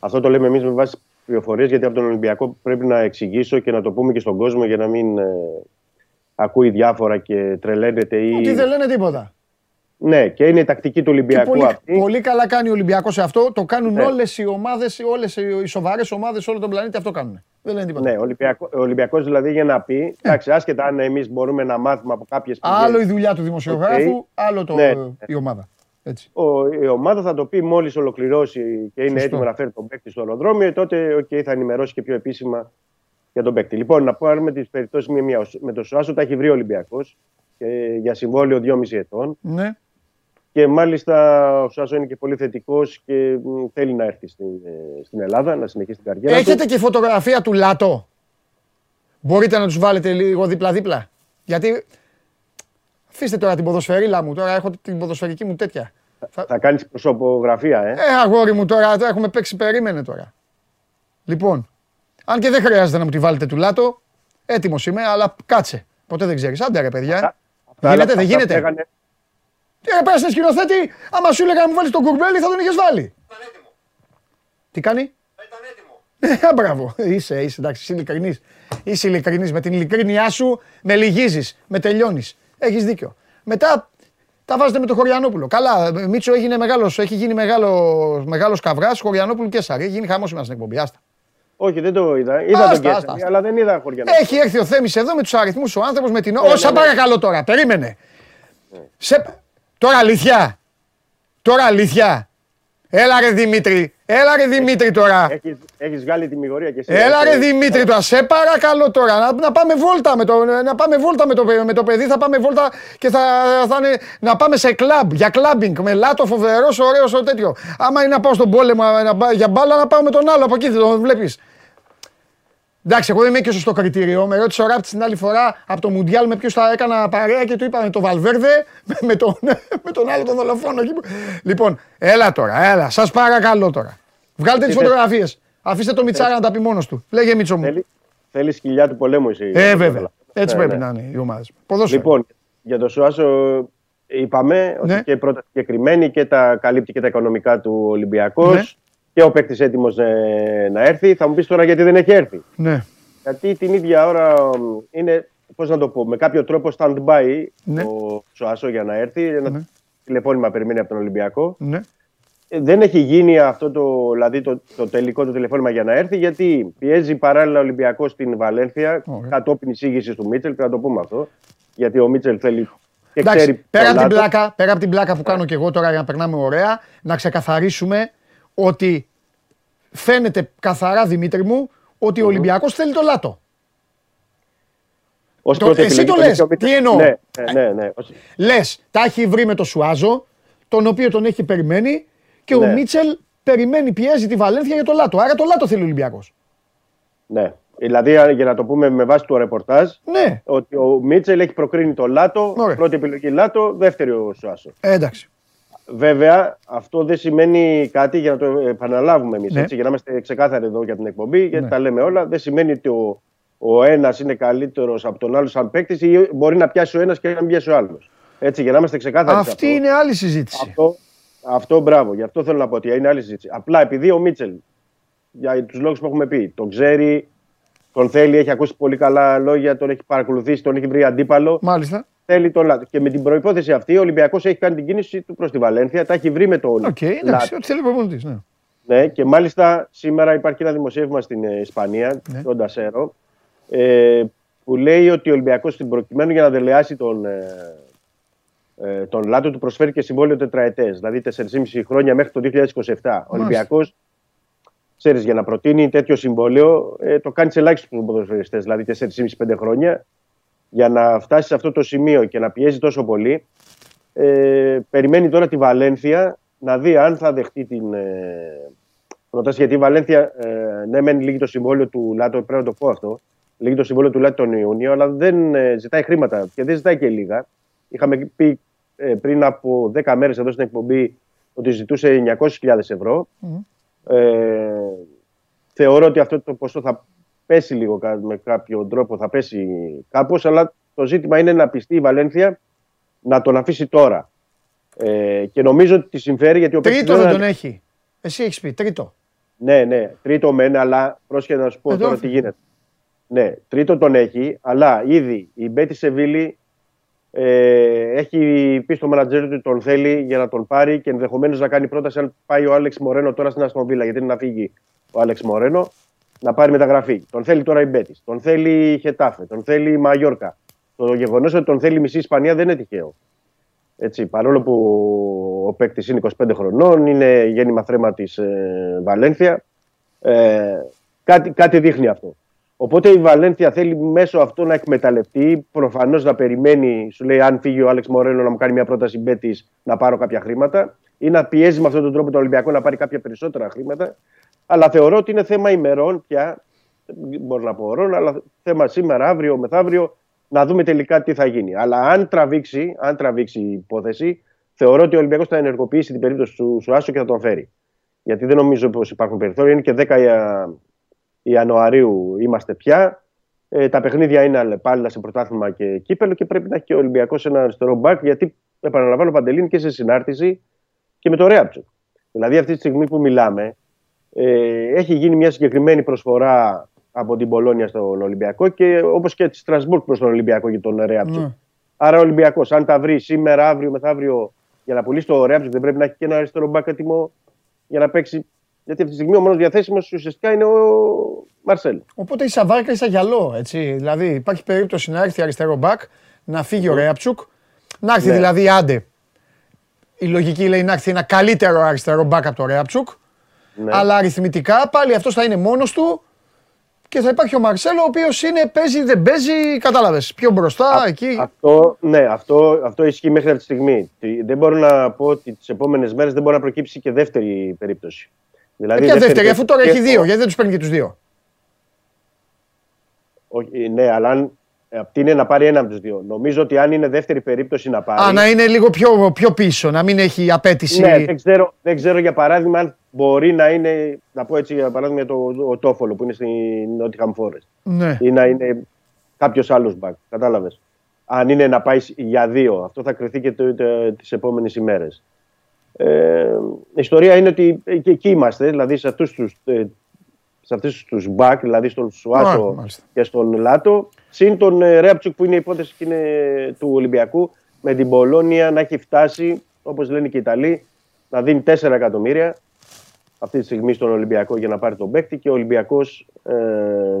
Αυτό το λέμε εμείς με βάση πληροφορίες, γιατί από τον Ολυμπιακό πρέπει να εξηγήσω και να το πούμε και στον κόσμο για να μην ε, ακούει διάφορα και τρελαίνεται ή. Ότι δεν λένε τίποτα. Ναι, και είναι η τακτική του Και Ολυμπιακού πολύ, αυτή. πολύ καλά κάνει ο Ολυμπιακός σε αυτό. Το κάνουν Ναι. όλες οι ομάδες, όλες οι σοβαρές ομάδες σε όλο τον πλανήτη αυτό κάνουν. Δεν λένε τίποτα. Ναι, ο Ολυμπιακό, ο Ολυμπιακός δηλαδή για να πει, εντάξει, άσχετα αν εμείς μπορούμε να μάθουμε από κάποιες Άλλο η δουλειά του δημοσιογράφου, Οκ. άλλο το, Ναι. η ομάδα. Έτσι. ο, η ομάδα θα το πει μόλις ολοκληρώσει και είναι Σωστό. έτοιμο να φέρει τον παίκτη στο αεροδρόμιο, τότε okay, θα ενημερώσει και πιο επίσημα για τον παίκτη. Λοιπόν, να πάρουμε τις περιπτώσεις μία-μία. Με το Σουάσο τα έχει βρει ο Ολυμπιακός για συμβόλαιο 2,5 ετών. Ναι. Και μάλιστα ο Σουάσο είναι και πολύ θετικός και μ, θέλει να έρθει στην, ε, στην Ελλάδα, να συνεχίσει την καριέρα Έχετε του. και φωτογραφία του Λάτο; Μπορείτε να τους βάλετε λίγο δίπλα-δίπλα; Γιατί. Αφήστε τώρα την ποδοσφαιρίλα μου. Τώρα έχω την ποδοσφαιρική μου τέτοια. Θα- Θα κάνεις προσωπογραφία, ε; Ε, αγόρι μου τώρα, τώρα έχουμε παίξει, περίμενε τώρα. Λοιπόν, αν και δεν χρειάζεται να μου τη βάλετε του Λάτο, έτοιμος είμαι, αλλά κάτσε. Ποτέ δεν ξέρεις. Άντε ρε παιδιά. Αυτά- γίνεται, άλλα- δεν αυτά γίνεται; που λέγανε- Τι ρε πέρασε σκηνοθέτη, άμα σου έλεγα να μου βάλεις τον κουρμπέλι θα τον είχες βάλει. Ήταν έτοιμο. Τι κάνει; Ήταν έτοιμο. Ε, μπράβο. Είσαι, είσαι, εντάξει, είσαι ειλικρινής. Είσαι ειλικρινής. Με την ειλικρίνειά σου με λυγίζεις, με τελειώνεις. Έχεις δίκιο. Μετά τα βάζετε με το Χωριανόπουλο. Καλά, Μίτσο έγινε μεγάλος, έχει γίνει μεγάλο μεγάλος καυράς, Χωριανόπουλου και Σαρή. Έχει γίνει χαμός σήμερα στην εκπομπή. Άστα. Όχι, δεν το είδα. Είδα Άστα, τον άστα, Κέσσαρη, άστα. αλλά δεν είδα χωριά. Έχει έρθει ο Θέμης εδώ με τους αριθμούς ο άνθρωπος με την. Ναι, Όσα ναι, ναι. παρακαλώ τώρα, περίμενε. Σε... Τώρα αλήθεια. Τώρα αλήθεια. Έλα ρε Δημήτρη. Έλα ρε Δημήτρη τώρα. Έχεις, έχεις βγάλει τη μηγορία και εσύ. Έλα ρε Ε, Δημήτρη τώρα, σε παρακαλώ τώρα, να, να πάμε βόλτα με το, να πάμε βόλτα με το, με το παιδί, θα πάμε βόλτα και θα, θα είναι, να πάμε σε κλαμπ, για κλαμπινγκ, με λάτο φοβερός, ωραίος, ο τέτοιο. Άμα είναι να πάω στον πόλεμο να, πά- για μπάλα, να πάω με τον άλλο από εκεί, δεν τον βλέπεις. Εντάξει, εγώ δεν είμαι και σωστό κριτήριο. Με ρώτησε ο Ράπτης την άλλη φορά από το Μουντιάλ με ποιου θα έκανα παρέα και του είπα με τον Βαλβέρδε, με, με τον, με τον άλλο τον δολοφόνο. εκεί που- Λοιπόν, έλα τώρα, έλα, σας παρακαλώ τώρα. Βγάλτε τις Θέλει- φωτογραφίες. Αφήστε το Μιτσάρα να τα πει μόνος του. Λέγε Μίτσο μου. Θέλει, θέλει σκυλιά του πολέμου εσύ. Ε, βέβαια. Έτσι Ναι, πρέπει ναι. να είναι οι ομάδες. Ποδόσφαιρο. Λοιπόν, για το Σουάσο είπαμε Ναι. ότι και πρώτα συγκεκριμένη και τα καλύπτει και τα οικονομικά του Ολυμπιακός Ναι. Και ο παίκτης έτοιμος να έρθει. Θα μου πεις τώρα γιατί δεν έχει έρθει. Ναι. Γιατί την ίδια ώρα μ, είναι, πώς να το πω, με κάποιο τρόπο stand-by Ναι. ο Σουάσο για να έρθει. Ένα Ναι. τηλεφώνημα περιμένει από τον Ολυμπιακό. ναι. Ε, Δεν έχει γίνει αυτό το, δηλαδή το, το τελικό του τηλεφώνημα για να έρθει, γιατί πιέζει παράλληλα ο Ολυμπιακός στην Βαλένθια Ωραία. κατόπιν εισήγηση του Μίτσελ. Πρέπει να το πούμε αυτό. Γιατί ο Μίτσελ θέλει και Εντάξει, ξέρει. πέρα από, πολλά την του. πλάκα, πέρα από την πλάκα που κάνω και εγώ τώρα για να περνάμε ωραία, να ξεκαθαρίσουμε ότι φαίνεται καθαρά Δημήτρη μου ότι ο Ολυμπιακός θέλει το λάτο. Ως Το- πρώτη εσύ επιλογή το τον λες. έχει ο Μίτσελ. Τι εννοώ; Ναι, ναι, ναι. ναι. Ως- Λες, τα έχει βρει με το Σουάζο, τον οποίο τον έχει περιμένει και ο Ναι. Μίτσελ περιμένει, πιέζει τη Βαλένθια για το λάτο. Άρα το λάτο θέλει ο Ολυμπιακός. ναι. Δηλαδή, α, για να το πούμε με βάση το ρεπορτάζ, Ναι, ότι ο Μίτσελ έχει προκρίνει το Λάτο, Ωραία. πρώτη επιλογή Λάτο, δεύτερη ο Σουάσο. ε, εντάξει. Βέβαια, αυτό δεν σημαίνει κάτι για να το επαναλάβουμε εμείς. Ναι. Για να είμαστε ξεκάθαροι εδώ για την εκπομπή, γιατί Ναι. τα λέμε όλα. Δεν σημαίνει ότι ο, ο ένας είναι καλύτερος από τον άλλο σαν παίκτης ή μπορεί να πιάσει ο ένας και να μην πιάσει ο άλλος. Έτσι, για να είμαστε ξεκάθαροι. σε Αυτή αυτό. είναι άλλη συζήτηση. Αυτό, αυτό μπράβο. Γι' αυτό θέλω να πω ότι είναι άλλη συζήτηση. Απλά επειδή ο Μίτσελ, για τους λόγους που έχουμε πει, τον ξέρει, τον θέλει, έχει ακούσει πολύ καλά λόγια, τον έχει παρακολουθήσει, τον έχει βρει αντίπαλο. Μάλιστα. Θέλει τον Λάτο. Και με την προϋπόθεση αυτή, ο Ολυμπιακός έχει κάνει την κίνηση του προς τη Βαλένθια, τα έχει βρει με τον Οκ, εντάξει, Λάτο. ό,τι θέλει ο προπονητής, ναι. Ναι, και μάλιστα σήμερα υπάρχει ένα δημοσίευμα στην ε, Ισπανία, Ναι. τον Τασέρο, ε, που λέει ότι ο Ολυμπιακός στην προκειμένου για να δελεάσει τον, ε, ε, τον Λάτο του προσφέρει και συμβόλαιο τετραετές, δηλαδή 4,5 χρόνια μέχρι το 2027. Ο Ολυμπιακός, ξέρεις, για να προτείνει τέτοιο συμβόλαιο, ε, το κάνει σε ελάχιστους ποδοσφαιριστές, δηλαδή 4,5-5 χρόνια. Για να φτάσει σε αυτό το σημείο και να πιέζει τόσο πολύ, ε, περιμένει τώρα τη Βαλένθια να δει αν θα δεχτεί την ε, πρόταση. Γιατί η Βαλένθια, ε, ναι, μεν λύγει το συμβόλαιο του Λάτο, πρέπει να το πω αυτό. Λύγει το συμβόλαιο του Λάτο τον Ιούνιο, αλλά δεν ε, ζητάει χρήματα και δεν ζητάει και λίγα. Είχαμε πει ε, πριν από 10 μέρες εδώ στην εκπομπή ότι ζητούσε 900.000 ευρώ. Ε, θεωρώ ότι αυτό το ποσό θα πέσει λίγο κα- με κάποιο τρόπο, θα πέσει κάπως, αλλά το ζήτημα είναι να πιστεί η Βαλένθια να τον αφήσει τώρα. Ε, και νομίζω ότι τη συμφέρει γιατί ο παίκτης Τρίτο δεν είναι- τον έχει. Εσύ έχεις πει, τρίτο. ναι, ναι, τρίτο μεν, αλλά πρόσχετα να σου πω Εδώ τώρα έφυγε. τι γίνεται. Ναι, τρίτο τον έχει, αλλά ήδη η Μπέτη Σεβίλη ε, έχει πει στο μανατζέρ του ότι τον θέλει για να τον πάρει και ενδεχομένως να κάνει πρόταση αν πάει ο Άλεξ Μορένο τώρα στην Αστον γιατί είναι να φύγει ο Άλεξ Μορένο, να πάρει μεταγραφή. Τον θέλει τώρα η Μπέτης, τον θέλει η Χετάφε, τον θέλει η Μαγιόρκα. Το γεγονός ότι τον θέλει η μισή Ισπανία δεν είναι τυχαίο. Έτσι, παρόλο που ο παίκτης είναι 25 χρονών, είναι γέννημα θρέμα της ε, Βαλένθια. Ε, κάτι, κάτι δείχνει αυτό. Οπότε η Βαλένθια θέλει μέσω αυτό να εκμεταλλευτεί. Προφανώς να περιμένει, σου λέει, αν φύγει ο Άλεξ Μορένο να μου κάνει μια πρόταση μπέτης να πάρω κάποια χρήματα ή να πιέζει με αυτόν τον τρόπο τον Ολυμπιακό να πάρει κάποια περισσότερα χρήματα. Αλλά θεωρώ ότι είναι θέμα ημερών πια. Δεν μπορώ να πω ώρων, αλλά θέμα σήμερα, αύριο, μεθαύριο, να δούμε τελικά τι θα γίνει. Αλλά αν τραβήξει, αν τραβήξει η υπόθεση, θεωρώ ότι ο Ολυμπιακός θα ενεργοποιήσει την περίπτωση του Σουάσο και θα τον φέρει. Γιατί δεν νομίζω πως υπάρχουν περιθώρια. Είναι και 10 Ια- Ιανουαρίου είμαστε πια. Ε, τα παιχνίδια είναι πάλι σε πρωτάθλημα και κύπελο και πρέπει να έχει και ο Ολυμπιακός ένα αριστερό μπακ. Γιατί επαναλαμβάνω, Παντελήνη και σε συνάρτηση και με το Ρέαπτσο. Δηλαδή, αυτή τη στιγμή που μιλάμε, ε, έχει γίνει μια συγκεκριμένη προσφορά από την Πολώνια στον Ολυμπιακό και όπως και τη Στρασβούργκ προς τον Ολυμπιακό για τον Ρέαπτσο. Ναι. Άρα ο Ολυμπιακός, αν τα βρει σήμερα, αύριο, μεθαύριο για να πουλήσει το Ρέαπτσο, δεν πρέπει να έχει και ένα αριστερό μπακ έτοιμο για να παίξει. Γιατί αυτή τη στιγμή ο μόνος διαθέσιμος ουσιαστικά είναι ο Μαρσέλ. Οπότε η Σαβάρκα είσαι γυαλό, έτσι. Δηλαδή υπάρχει περίπτωση να έρθει αριστερό μπακ, να φύγει ο Ρέαψουκ, να έρθει Ναι. δηλαδή άντε. Η λογική λέει να έρθει ένα καλύτερο αριστερό μπακ από το Ρέαψουκ. Ναι. Αλλά αριθμητικά πάλι αυτός θα είναι μόνος του και θα υπάρχει ο Μαρσέλο, ο οποίος είναι παίζει, δεν παίζει, κατάλαβες. Πιο μπροστά, εκεί. Αυτό, ναι, αυτό, αυτό ισχύει μέχρι αυτή τη στιγμή. Τι- Δεν μπορώ να πω ότι τις επόμενες μέρες δεν μπορεί να προκύψει και δεύτερη περίπτωση. Δηλαδή, Ποια δεύτερη, αφού τώρα έχει και- δύο, γιατί δεν τους παίρνει και τους δύο; Όχι, ναι, αλλά αν, ε, αυτή είναι να πάρει ένα από τους δύο. Νομίζω ότι αν είναι δεύτερη περίπτωση να πάρει. Α, να είναι λίγο πιο, πιο πίσω, να μην έχει απέτηση. Ναι, δεν ξέρω, δεν ξέρω για παράδειγμα αν μπορεί να είναι, να πω έτσι για παράδειγμα το, ο Τόφολο που είναι στην Nottingham Forest Ναι. ή να είναι κάποιος άλλος μπακ. Κατάλαβες. Αν είναι να πάει για δύο, αυτό θα κρυθεί και το, το, τις επόμενες ημέρες. Ε, η ιστορία είναι ότι και εκεί είμαστε, δηλαδή σε αυτούς τους ε, σε αυτούς τους μπακ, δηλαδή στον Σουάσο Α, μάλιστα. και στον Λάτο, συν τον ε, Ρέαπτσουκ που είναι η υπόθεση και είναι του Ολυμπιακού, με την Πολώνια να έχει φτάσει, όπως λένε και οι Ιταλοί, να δίνει 4 εκατομμύρια αυτή τη στιγμή στον Ολυμπιακό για να πάρει τον παίκτη και ο Ολυμπιακός ε,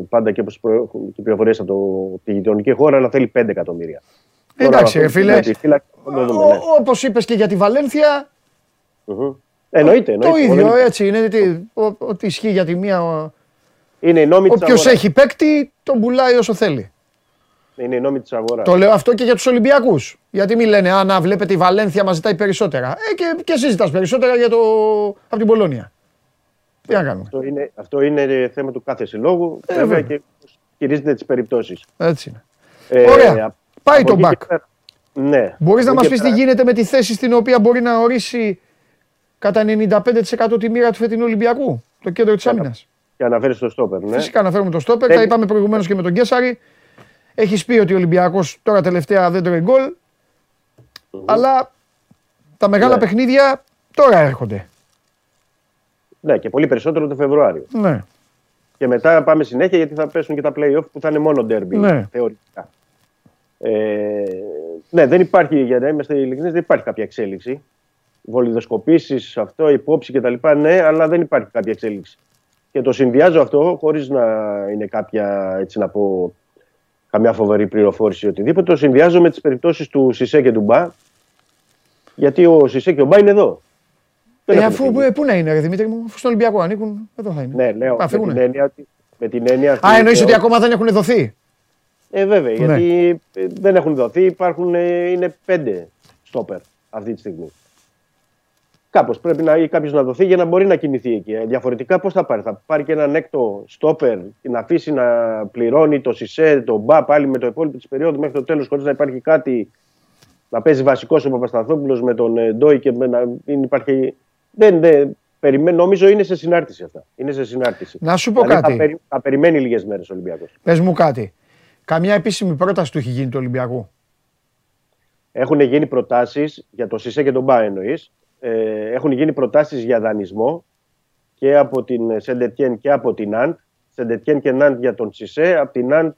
πάντα και όπως προέχουν και πληροφορίες από το, τη γειτονική χώρα να θέλει 5 εκατομμύρια. Εντάξει, Τώρα, ρε φίλε. με τη φύλαξη θα το δούμε, ναι. Όπως είπες και για τη Βαλένθια, Μμμ. Εννοείται, εννοείται. το ίδιο Δεν- έτσι είναι. τι, ο- Ό,τι ισχύει για τη μία. ο- Είναι η νόμη της Όποιο αγοράς. έχει παίκτη, τον πουλάει όσο θέλει. Είναι η νόμη της αγοράς. Το λέω αυτό και για τους Ολυμπιακούς. Γιατί μην λένε, Α, να βλέπετε η Βαλένθια μας ζητάει περισσότερα. Ε, και, και εσύ ζητάς περισσότερα για το... από την Πολώνια. Τι να κάνουμε; Αυτό είναι, αυτό είναι θέμα του κάθε συλλόγου Ε, βέβαια, βέβαια. και πώς χειρίζεται τις περιπτώσεις. Έτσι είναι. Ε, Ωραία. απ- Πάει από το εκεί back. και πέρα- Ναι. Μπορείς να Από μας εκεί πεις και τι πέρα- γίνεται με τη θέση στην οποία μπορεί να ορίσει κατά 95% τη μοίρα του φετινού Ολυμπιακού. Το κέντρο της άμυνας. Και αναφέρει στο στόπερ, ναι. Φυσικά να φέρουμε το στόπερ. Δεν- Τα είπαμε προηγουμένως και με τον Κέσσαρη. Έχεις πει ότι ο Ολυμπιακός τώρα τελευταία δεν τρώει γκολ. Αλλά τα μεγάλα Ναι. παιχνίδια τώρα έρχονται. Ναι, και πολύ περισσότερο το Φεβρουάριο. Ναι. Και μετά πάμε συνέχεια γιατί θα πέσουν και τα play-off που θα είναι μόνο derby Ναι. θεωρητικά. Ε, ναι, δεν υπάρχει, για να είμαστε ειλικρινείς, δεν υπάρχει κάποια εξέλιξη. Βολιδοσκοπήσεις, αυτό, υπόψη κτλ. Ναι, αλλά δεν υπάρχει κάποια εξέλιξη. Και το συνδυάζω αυτό χωρίς να είναι κάποια, έτσι να πω, καμιά φοβερή πληροφόρηση ή οτιδήποτε. Το συνδυάζω με τις περιπτώσεις του Σισε και του Μπα. Γιατί ο Σισε και ο Μπα είναι εδώ. Δεν Ε, έχουν αφού, φύγει. ε, πού να είναι, ρε Δημήτρη μου, αφού στον Ολυμπιακό ανήκουν, εδώ θα είναι. Ναι, λέω Α, με φύγουνε. την, έννοια, ότι- με την έννοια αυτή. Α, εννοείς ότι θεωρώ- ακόμα δεν έχουν δοθεί; Ε, βέβαια, Ναι. γιατί ε, δεν έχουν δοθεί. Υπάρχουν, ε, είναι πέντε στόπερ αυτή τη στιγμή. Κάπως πρέπει να ή κάποιος να δοθεί για να μπορεί να κινηθεί εκεί. Ε, διαφορετικά πώς θα πάρει; Θα πάρει και έναν έκτο στόπερ και να αφήσει να πληρώνει το Σισε, το Μπα πάλι με το υπόλοιπο της περίοδου μέχρι το τέλος χωρίς να υπάρχει κάτι να παίζει βασικό ο Παπασταθόπουλος με τον ε, Ντόι και με να μην υπάρχει. Δεν, δεν, περιμένω, νομίζω είναι σε συνάρτηση αυτά. Είναι σε συνάρτηση. Να σου πω Δηλαδή, κάτι. Θα, περι- θα περιμένει λίγες μέρες ο Ολυμπιακός. Πες μου κάτι. Καμιά επίσημη πρόταση του έχει γίνει του Ολυμπιακού; Έχουν γίνει προτάσεις για το ΣΥΣΕ και τον ΜΠΑ εννοείς; Ε, έχουν γίνει προτάσεις για δανεισμό και από την Σεντετιέν και από την Ναντ. Σεντετιέν και Ναντ για τον ΣΥΣΕ, από την Ναντ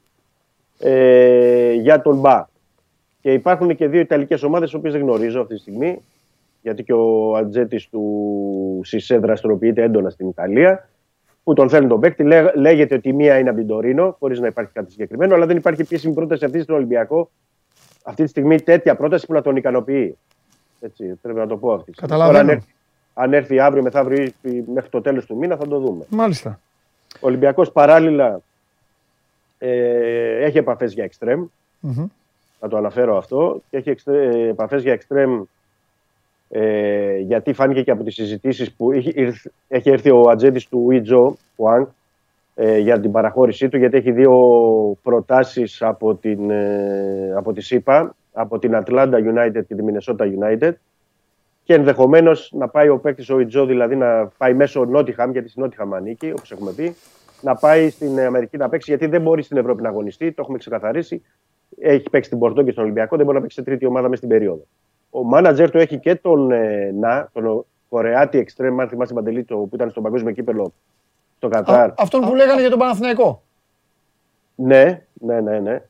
ε, για τον ΜΠΑ. Και υπάρχουν και δύο Ιταλικές ομάδες, τις οποίες δεν γνωρίζω αυτή τη στιγμή, γιατί και ο ατζέτης του ΣΥΣΕ δραστηριοποιείται έντονα στην Ιταλία, που τον θέλουν τον παίκτη. Λέ- λέγεται ότι η μία είναι από την Τωρίνο, χωρίς να υπάρχει κάτι συγκεκριμένο, αλλά δεν υπάρχει επίσημη πρόταση αυτή στον Ολυμπιακό αυτή τη στιγμή τέτοια πρόταση που να τον ικανοποιεί. Έτσι, πρέπει να το πω αυτή. τη στιγμή. Καταλαβαίνω. Τώρα, αν, έρθει, αν έρθει αύριο, μεθαύριο ή μέχρι το τέλος του μήνα θα το δούμε. Μάλιστα. Ο Ολυμπιακός παράλληλα ε, έχει επαφές για εξτρέμ. Μμμ. Θα το αναφέρω αυτό. Και έχει επαφές για εξτρέμ ε, γιατί φάνηκε και από τις συζητήσεις που έχει, ήρθ- έχει έρθει ο ατζέντης του Ιτζο Πουάνγκ ε, για την παραχώρησή του, γιατί έχει δύο προτάσεις από, την, ε, από τη ΣΥΠΑ, από την Atlanta United και τη Minnesota United και ενδεχομένως να πάει ο παίκτης ο Ιτζο, δηλαδή να πάει μέσω Νότιχαμ, γιατί στην Νότιχαμ ανήκει, όπως έχουμε πει, να πάει στην Αμερική να παίξει, γιατί δεν μπορεί στην Ευρώπη να αγωνιστεί, το έχουμε ξεκαθαρίσει. Έχει παίξει στην Πορτό και στον Ολυμπιακό, δεν μπορεί να παίξει σε τρίτη ομάδα μέσα στην περίοδο. Ο μάνατζερ του έχει και τον ε, Να, τον Κορεάτη Εξτρέμ, αν θυμάσαι Παντελή, το, που ήταν στο παγκόσμιο κύπελο στο Κατάρ. Α, αυτόν που λέγανε για τον Παναθηναϊκό. Ναι, ναι, ναι, ναι.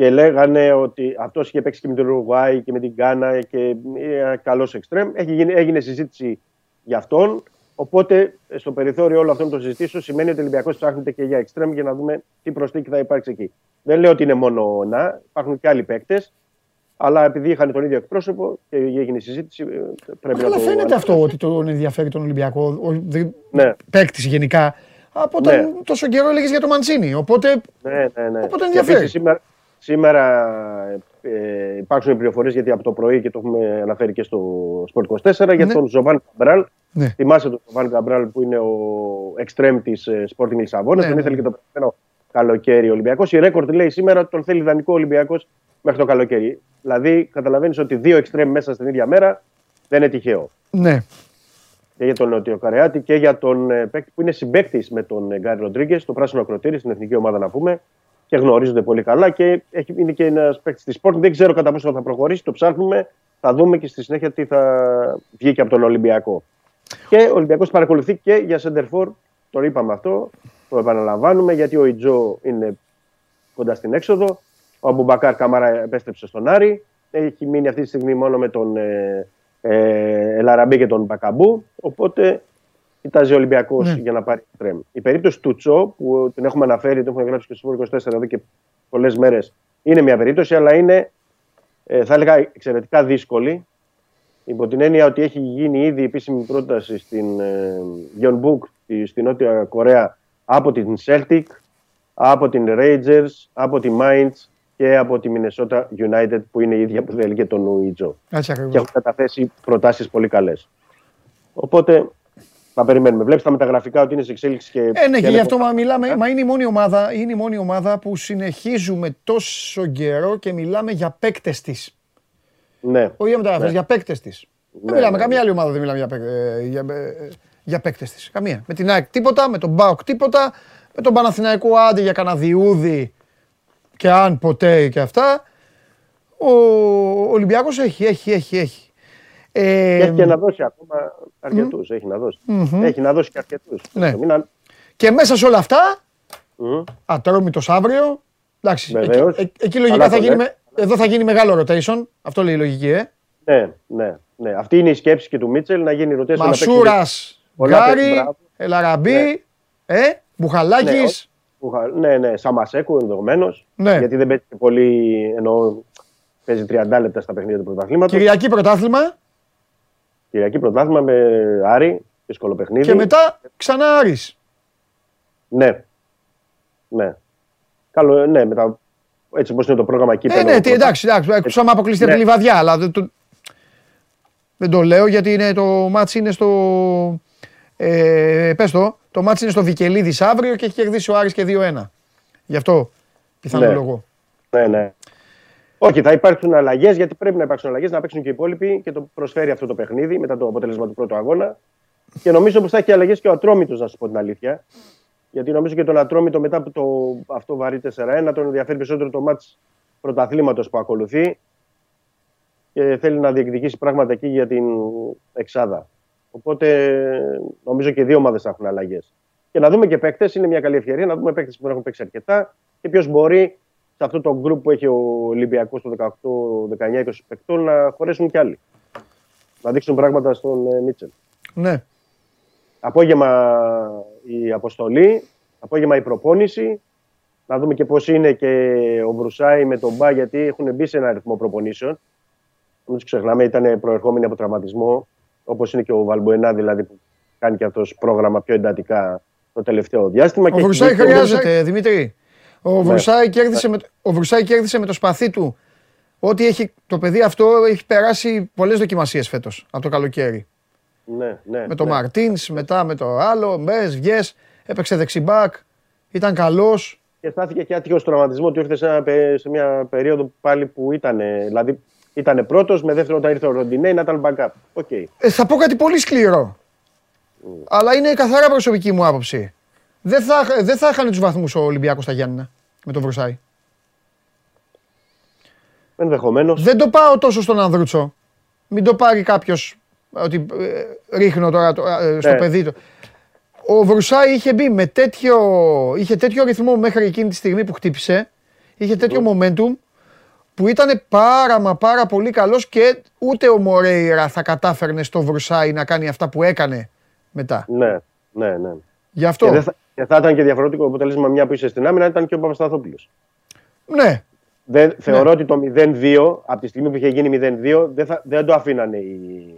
Και λέγανε ότι αυτός είχε παίξει και με την Ουρουγουάη και με την Γκάνα και είναι καλός εξτρέμ. Έχει γίνει, έγινε συζήτηση για αυτόν. Οπότε στο περιθώριο όλων αυτών των συζητήσεων σημαίνει ότι ο Ολυμπιακός ψάχνεται και για εξτρέμ για να δούμε τι προσθήκη θα υπάρξει εκεί. Δεν λέω ότι είναι μόνο ο να, υπάρχουν και άλλοι παίκτες. Αλλά επειδή είχαν τον ίδιο εκπρόσωπο και έγινε η συζήτηση, ε, πρέπει Αλλά να το. φαίνεται αυτό ότι τον ενδιαφέρει τον Ολυμπιακό. Ο, δεν- Ναι, παίκτης γενικά. Από όταν Ναι. τόσο καιρό έλεγες για το Μαντσίνη. Οπότε ναι, ναι. ναι. Οπότε Και ενδιαφέρει. επίσης σήμερα, σήμερα ε, υπάρχουν πληροφορίες γιατί από το πρωί και το έχουμε αναφέρει και στο Sport 24 για Ναι. τον Ζωβάν Καμπράλ. Ναι. Θυμάσαι τον Ζωβάν Καμπράλ που είναι ο εξτρέμ της Sporting Λισαβόνας. Ναι, τον ναι, ήθελε ναι. και το προηγούμενο καλοκαίρι ο Ολυμπιακός. Η ρέκορντ λέει σήμερα ότι τον θέλει ιδανικό Ολυμπιακός μέχρι το καλοκαίρι. Δηλαδή καταλαβαίνεις ότι δύο εξτρέμ μέσα στην ίδια μέρα δεν είναι τυχαίο. ναι. Και για τον Νότιο Καρεάτη και για τον ε, παίκτη που είναι συμπαίκτης με τον ε, Γκάρι Ροντρίγκες, το πράσινο ακροτήρι στην εθνική ομάδα να πούμε. Και γνωρίζονται πολύ καλά και έχει, είναι και ένας παίκτης της Sport. Δεν ξέρω κατά πόσο θα προχωρήσει, το ψάχνουμε. Θα δούμε και στη συνέχεια τι θα βγει και από τον Ολυμπιακό. Και ο Ολυμπιακός παρακολουθεί και για Σεντερφόρ. Το είπαμε αυτό, το επαναλαμβάνουμε γιατί ο Ιτζο είναι κοντά στην έξοδο. Ο Αμπουμπακάρ Καμάρα επέστρεψε στον Άρη. Έχει μείνει αυτή τη στιγμή μόνο με τον ε, ε, Ελαραμπή και τον Μπακαμπού. Οπότε κοιτάζει ο Ολυμπιακός Ναι. για να πάρει τρέμ. Η περίπτωση του Τσο, που την έχουμε αναφέρει, την έχουμε γράψει και στο 24 εδώ και πολλές μέρες, είναι μια περίπτωση, αλλά είναι, ε, θα έλεγα, εξαιρετικά δύσκολη. Υπό την έννοια ότι έχει γίνει ήδη επίσημη πρόταση στην ε, Gyeongbuk, στη- στη Νότια Κορέα, από την Celtic, από την Rangers, από τη Mainz και από τη Minnesota United, που είναι η ίδια που θέλει και τον Ουιτζο Έτσι και ακριβώς. έχουν καταθέσει προτάσεις πολύ καλές. Οπότε θα περιμένουμε. Βλέπεις τα μεταγραφικά ότι είναι σε εξέλιξη και. Ε, ναι, και και γι' αυτό είναι- μα μιλάμε. Μα είναι η μόνη ομάδα, είναι η μόνη ομάδα που συνεχίζουμε τόσο καιρό και μιλάμε για παίκτες της. Ναι. Όχι για μεταγραφές, Ναι. για παίκτες της. Δεν Ναι, μιλάμε, ναι, καμία άλλη ομάδα δεν μιλάμε για, παίκ- ε, για, ε, για παίκτες της. Καμία. Με την ΑΕΚ τίποτα, με τον Μπάουκ τίποτα, με τον Παναθηναϊκό άντι για κανένα διούδι και αν ποτέ και αυτά. Ο Ολυμπιακός έχει, έχει, έχει, έχει. Ε, Και έχει και να δώσει ακόμα αρκετούς. Έχει να δώσει. Έχει να δώσει και αρκετούς. Ναι. Και μέσα σε όλα αυτά, ατρόμητος αύριο, εντάξει, εκεί, Βεβαίως. ε- εκεί λογικά Καλά θα το γίνει, λες. με- εδώ θα γίνει μεγάλο rotation, αυτό λέει η λογική, ε. Ναι, ναι, ναι. Αυτή είναι η σκέψη και του Μίτσελ να γίνει ρωτέ. Μασούρας, πολλά Γκάρι, παίξει, μπράβο. Ελαραμπή, Ναι. ε, Μπουχαλάκης, Ναι, ναι, Σαμασέκου ενδεχομένως. Ναι. Γιατί δεν παίζει και πολύ. Εννοώ, παίζει 30 λεπτά στα παιχνίδια του πρωταθλήματος. Κυριακή πρωτάθλημα Κυριακή πρωτάθλημα με Άρη, δύσκολο παιχνίδι. και μετά ξανά Άρης. Ναι. Ναι. Καλό, ναι, μετά. Έτσι όπως είναι το πρόγραμμα εκεί. Ε, ναι, τι, εντάξει, εντάξει, εκτός άμα αποκλειστεί από τη Ναι. Λιβαδιά, αλλά δεν το, δεν το λέω γιατί είναι, το μάτς είναι στο, ε, πες το, το μάτς είναι στο Βικελίδης αύριο και έχει κερδίσει ο Άρης και 2-1. Γι' αυτό πιθανολογώ. Ναι, ναι. Όχι, θα υπάρξουν αλλαγές γιατί πρέπει να υπάρξουν αλλαγές, να παίξουν και οι υπόλοιποι και το προσφέρει αυτό το παιχνίδι μετά το αποτέλεσμα του πρώτου αγώνα. Και νομίζω πως θα έχει αλλαγές και ο Ατρόμητος, να σου πω την αλήθεια. Γιατί νομίζω και τον Ατρόμητο μετά από το αυτό βαρύ 4-1 τον ενδιαφέρει περισσότερο το μάτς πρωταθλήματος που ακολουθεί και θέλει να διεκδικήσει πράγματα εκεί για την Εξάδα. Οπότε νομίζω και οι δύο ομάδες θα έχουν αλλαγές. Και να δούμε και παίκτες, είναι μια καλή ευκαιρία να δούμε παίκτες που δεν έχουν παίξει αρκετά και ποιος μπορεί σε αυτό το γκρουπ που έχει ο Ολυμπιακός το 18, 19, 20 παικτών να χωρέσουν κι άλλοι. Να δείξουν πράγματα στον ε, Μίτσελ. Ναι. Απόγευμα η αποστολή, απόγευμα η προπόνηση. Να δούμε και πώς είναι και ο Βρουσάη με τον Μπα, γιατί έχουν μπει σε ένα αριθμό προπονήσεων. Μην τους ξεχνάμε, ήταν προερχόμενοι από τραυματισμό, όπως είναι και ο Βαλμποενά, δηλαδή που κάνει και αυτός πρόγραμμα πιο εντατικά το τελευταίο διάστημα. Ο και Βρουσάη έχει μπει και- χρειάζεται, Δημήτρη. Ο Βρουσάη κέρδισε, με, ο Βρουσάη κέρδισε με το σπαθί του ότι έχει, το παιδί αυτό έχει περάσει πολλές δοκιμασίες φέτος από το καλοκαίρι. Ναι, ναι, με το ναι. Μαρτίνς, μετά με το άλλο, μπες, βγες, έπαιξε δεξιμπάκ, ήταν καλός. Και στάθηκε και άτυχος τραυματισμό του ήρθε σε, ένα πε- σε μια περίοδο πάλι που ήταν. Δηλαδή ήταν πρώτος, με δεύτερο όταν ήρθε ο Ροντινέι να ήταν backup. OK. Ε, θα πω κάτι πολύ σκληρό. Αλλά είναι καθαρά προσωπική μου άποψη. Δεν θα, δεν θα έχανε τους βαθμούς ο Ολυμπιακός στα Γιάννενα με τον Βρουσάι. Ενδεχομένως. Δεν το πάω τόσο στον Ανδρούτσο. Μην το πάρει κάποιος ότι ε, ρίχνω τώρα το- ε, στο Ναι. παιδί του. Ο Βρουσάι είχε μπει με τέτοιο, είχε τέτοιο ρυθμό μέχρι εκείνη τη στιγμή που χτύπησε. Είχε τέτοιο momentum που ήταν πάρα μα πάρα πολύ καλός και ούτε ο Μορέιρα θα κατάφερνε στο Βρουσάη να κάνει αυτά που έκανε μετά. Ναι, ναι, ναι. Γι' αυτό. Και, δεν θα, και θα ήταν και διαφορετικό αποτέλεσμα μια που είσαι στην άμυνα, ήταν και ο Παπασταθόπουλος. Ναι, Δεν, Θεωρώ ότι το 0-2, από τη στιγμή που είχε γίνει 0-2, δεν, θα, δεν το αφήνανε οι,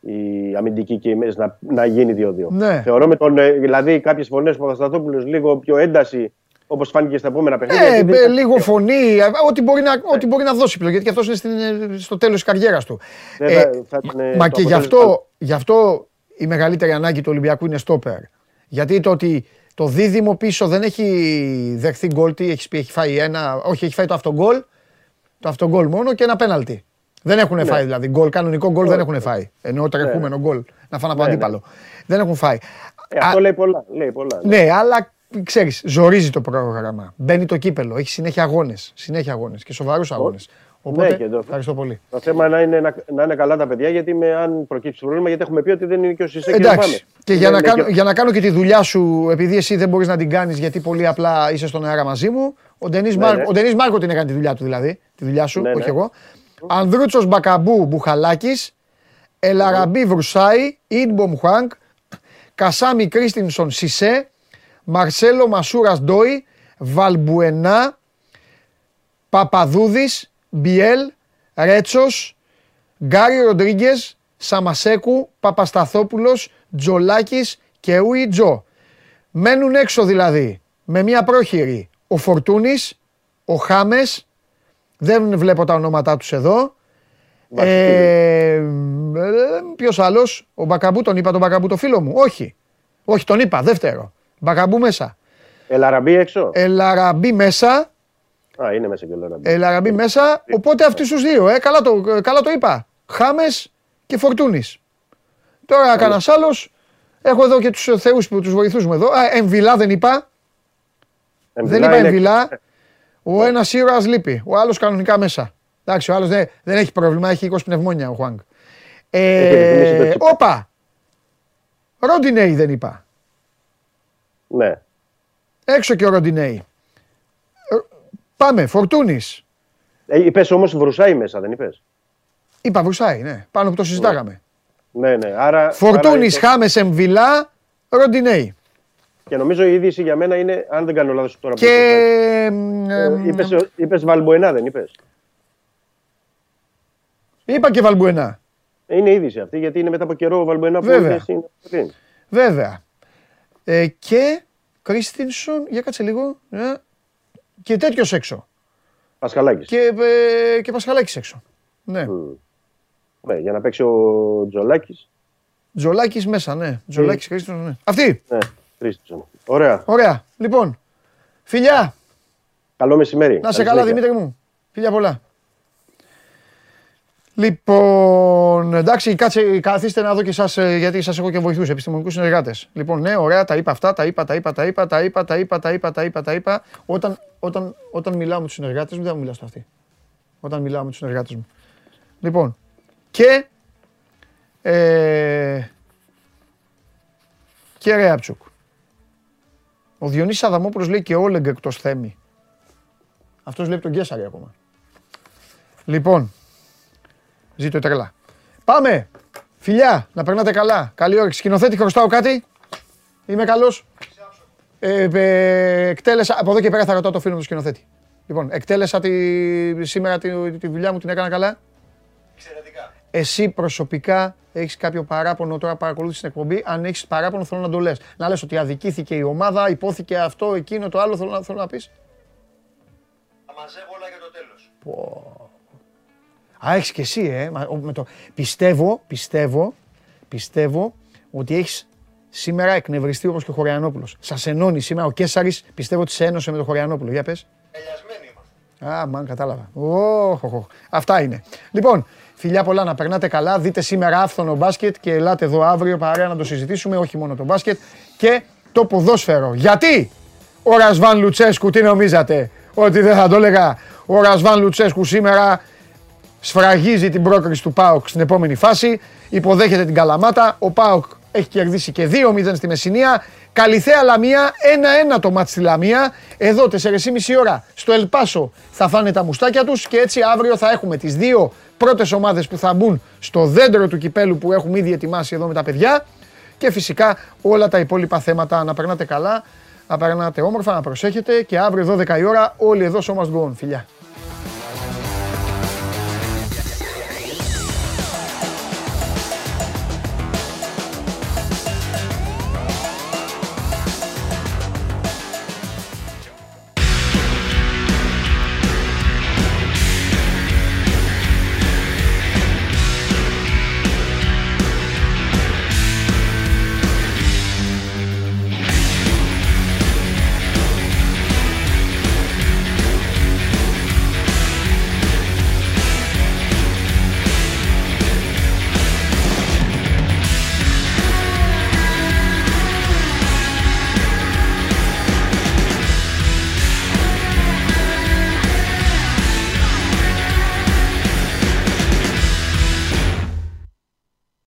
οι αμυντικοί και οι μέσες να, να γίνει 2-2. Ναι. Θεωρώ με τον, ε, δηλαδή κάποιες φωνές του Παπασταθόπουλου λίγο πιο ένταση, όπως φάνηκε στα επόμενα παιχνίδια. Ε, γιατί δεν ε, ήταν- λίγο φωνή, ε, ό,τι μπορεί να, ό,τι μπορεί να δώσει πλέον, γιατί και αυτός είναι στην, ε, στο τέλος της καριέρας του. Δεν Ε, θα- θα ήταν, ε, μα το και γι' αποτέλεσμα- αυτό, γι' αυτό η μεγαλύτερη ανάγκη του Ολυμπιακού είναι στόπερ. Γιατί το ότι το δίδυμο πίσω δεν έχει δεχθεί γκολ, τι έχεις πει, έχει φάει ένα, όχι έχει φάει το αυτογκολ, το αυτογκολ μόνο και ένα πέναλτι. Δεν έχουν φάει δηλαδή γκολ, κανονικό γκολ δεν έχουν φάει. Ενώ τρεχούμενο γκολ, να φάνε από Ναι, ναι. αντίπαλο. Δεν έχουν φάει. Ε, Α, αυτό λέει πολλά. Λέει πολλά ναι. ναι, αλλά ξέρεις, ζορίζει το πρόγραμμα. Μπαίνει το κύπελο, έχει συνέχεια αγώνες. Συνέχεια αγώνες και σοβαρούς αγώνες. Οπότε, Ναι, και το- ευχαριστώ πολύ. Το θέμα να είναι, να, να είναι καλά τα παιδιά, γιατί με, αν προκύψει πρόβλημα, γιατί έχουμε πει ότι δεν είναι και ο Σισε και ο Εντάξει. Πάμε. Και για να, Είναι κάνω, και- για να κάνω και τη δουλειά σου, επειδή εσύ δεν μπορείς να την κάνεις γιατί πολύ απλά είσαι στον αέρα μαζί μου, ο Ντενής Ναι, ναι. ο Ντενής Μάρκο την έκανε τη δουλειά του δηλαδή. Τη δουλειά σου, Ναι, ναι. όχι εγώ. Ανδρούτσος Μπακαμπού Μπουχαλάκης, Ελαραμπή Βρουσάη, Ινμπομ Χουάνκ, Κασάμι Κρίστινσον Σισε, Μαρσέλο Μασούρα Ντόι, Βαλμπουενά, Παπαδούδη, Μπιέλ, Ρέτσος, Γκάρι Ροντρίγκες, Σαμασέκου, Παπασταθόπουλος, Τζολάκης και Ουι Τζο. Μένουν έξω δηλαδή με μια πρόχειρη ο Φορτούνης, ο Χάμες, δεν βλέπω τα ονόματά τους εδώ. Ε, Ποιος άλλος, ο Μπακαμπού, τον είπα τον Μπακαμπού το φίλο μου. Όχι. Όχι, τον είπα, δεύτερο. Μπακαμπού μέσα. Ελαραμπή έξω. Ελαραμπή μέσα. Α, είναι μέσα και ο Ελαραμπή. Ελαραμπή μέσα. Οπότε αυτού του δύο, ε, καλά, το, ε, καλά το είπα. Χάμες και Φορτούνης. Τώρα κανένας άλλος. Έχω εδώ και τους θεούς που τους βοηθούς μου εδώ. Α, Εμβιλά δεν είπα. Δεν είπα είναι- Εμβιλά. Ο ένας ήρωας λείπει. Ο άλλος κανονικά μέσα. Εντάξει, ο άλλος δεν, δεν έχει πρόβλημα. Έχει 20 πνευμόνια ο Χουάνγκ. Έχει ρυθμίσει το Ε, τσίπρα. όπα. Ροντινέι δεν είπα. Ναι. Έξω και ο Ροντινέι. Ε, Πάμε, Φορτούνης. Ε, είπες όμως βρουσάει μέσα, δεν είπες; Είπα Βρουσάη, ναι. Πάνω που το συζητάγαμε. Ναι, ναι. Άρα, Φορτούνης, άρα- Χάμες, Εμβιλά, Ροντινέι. Και νομίζω η είδηση για μένα είναι, αν δεν κάνω λάθος τώρα. Και. μ, ε, Είπες είπες Βαλμποενά, δεν είπες; Είπα και Βαλμπουενά. Είναι είδηση αυτή, γιατί είναι μετά από καιρό ο Βαλμποενά που Βέβαια. είναι στην πριν. Βέβαια. Ε, και Κρίστινσον, για κάτσε λίγο. Ε, και τέτοιος έξω. Πασχαλάκης. Και, ε, και Πασχαλάκης έξω. Ναι. Ναι, για να παίξει ο Τζολάκης. Τζολάκης μέσα, ναι. Τζολάκης, Κρίστινσον, ναι. Αυτή. Ναι, Κρίστινσον. Ωραία. Ωραία. Λοιπόν, φιλιά. Καλό μεσημέρι. Να σε Καλή καλά, συνέχεια. Δημήτρη μου. Φιλιά πολλά. Λοιπόν, εντάξει, κάτσε, καθίστε να δω και εσάς, ε, γιατί σας έχω και βοηθούς, επιστημονικούς συνεργάτες. Λοιπόν, ναι, ωραία, τα είπα αυτά, τα είπα, τα είπα, τα είπα, τα είπα, τα είπα, τα είπα, τα είπα, τα είπα. Όταν, όταν, όταν μιλάω με τους συνεργάτες μου, δεν μου μιλάω στο αυτή. Όταν μιλάω με τους συνεργάτες μου. Λοιπόν, και... Ε, και Ρέαψουκ. Ο Διονύσης Αδαμόπουλος λέει και Όλεγκ εκτός θέμη. Αυτός λέει τον Γκέσαρη ακόμα. Λοιπόν, ζήτω τρελά. Πάμε! Φιλιά, να περνάτε καλά. Καλή όρεξη. Σκηνοθέτη, χρωστάω κάτι; Είμαι καλός; Ε, ε, εκτέλεσα, από εδώ και πέρα θα ρωτάω το φίλο μου του σκηνοθέτη. Λοιπόν, εκτέλεσα τη, σήμερα τη, τη δουλειά μου, την έκανα καλά. Εξαιρετικά. Εσύ προσωπικά έχεις κάποιο παράπονο τώρα παρακολούθησες την εκπομπή. Αν έχεις παράπονο, θέλω να το λες. Να λες ότι αδικήθηκε η ομάδα, υπόθηκε αυτό, εκείνο, το άλλο. Θέλω να, θέλω να πεις. Θα μαζεύω όλα για το τέλος. Α, έχεις και εσύ, ε. Μα- ο- Με το... Πιστεύω, πιστεύω, πιστεύω ότι έχεις σήμερα εκνευριστεί όπως και ο Χωριανόπουλος. Σας ενώνει σήμερα ο Κέσσαρη, πιστεύω ότι σε ένωσε με τον Χωριανόπουλο. Για πες. Ελιασμένοι είμαστε. Α, μαν, κατάλαβα. Ωχ, οχ, οχ. Αυτά είναι. Λοιπόν, φιλιά πολλά να περνάτε καλά. Δείτε σήμερα άφθονο μπάσκετ και ελάτε εδώ αύριο παρέα να το συζητήσουμε. Όχι μόνο το μπάσκετ και το ποδόσφαιρο. Γιατί; Ο Ρασβάν Λουτσέσκου, τι νομίζατε, ότι δεν θα το έλεγα. Ο Ρασβάν Λουτσέσκου σήμερα σφραγίζει την πρόκριση του ΠΑΟΚ στην επόμενη φάση. Υποδέχεται την Καλαμάτα. Ο ΠΑΟΚ έχει κερδίσει και 2-0 στη Μεσσηνία. Καλυθέα Λαμία, 1-1 το μάτς στη Λαμία. Εδώ 4,5 ώρα στο Ελπάσο θα φάνε τα μουστάκια τους και έτσι αύριο θα έχουμε τις δύο πρώτες ομάδες που θα μπουν στο δέντρο του κυπέλου που έχουμε ήδη ετοιμάσει εδώ με τα παιδιά. Και φυσικά όλα τα υπόλοιπα θέματα να περνάτε καλά, να περνάτε όμορφα, να προσέχετε και αύριο 12 η ώρα όλοι εδώ στο Must Go On. Φιλιά.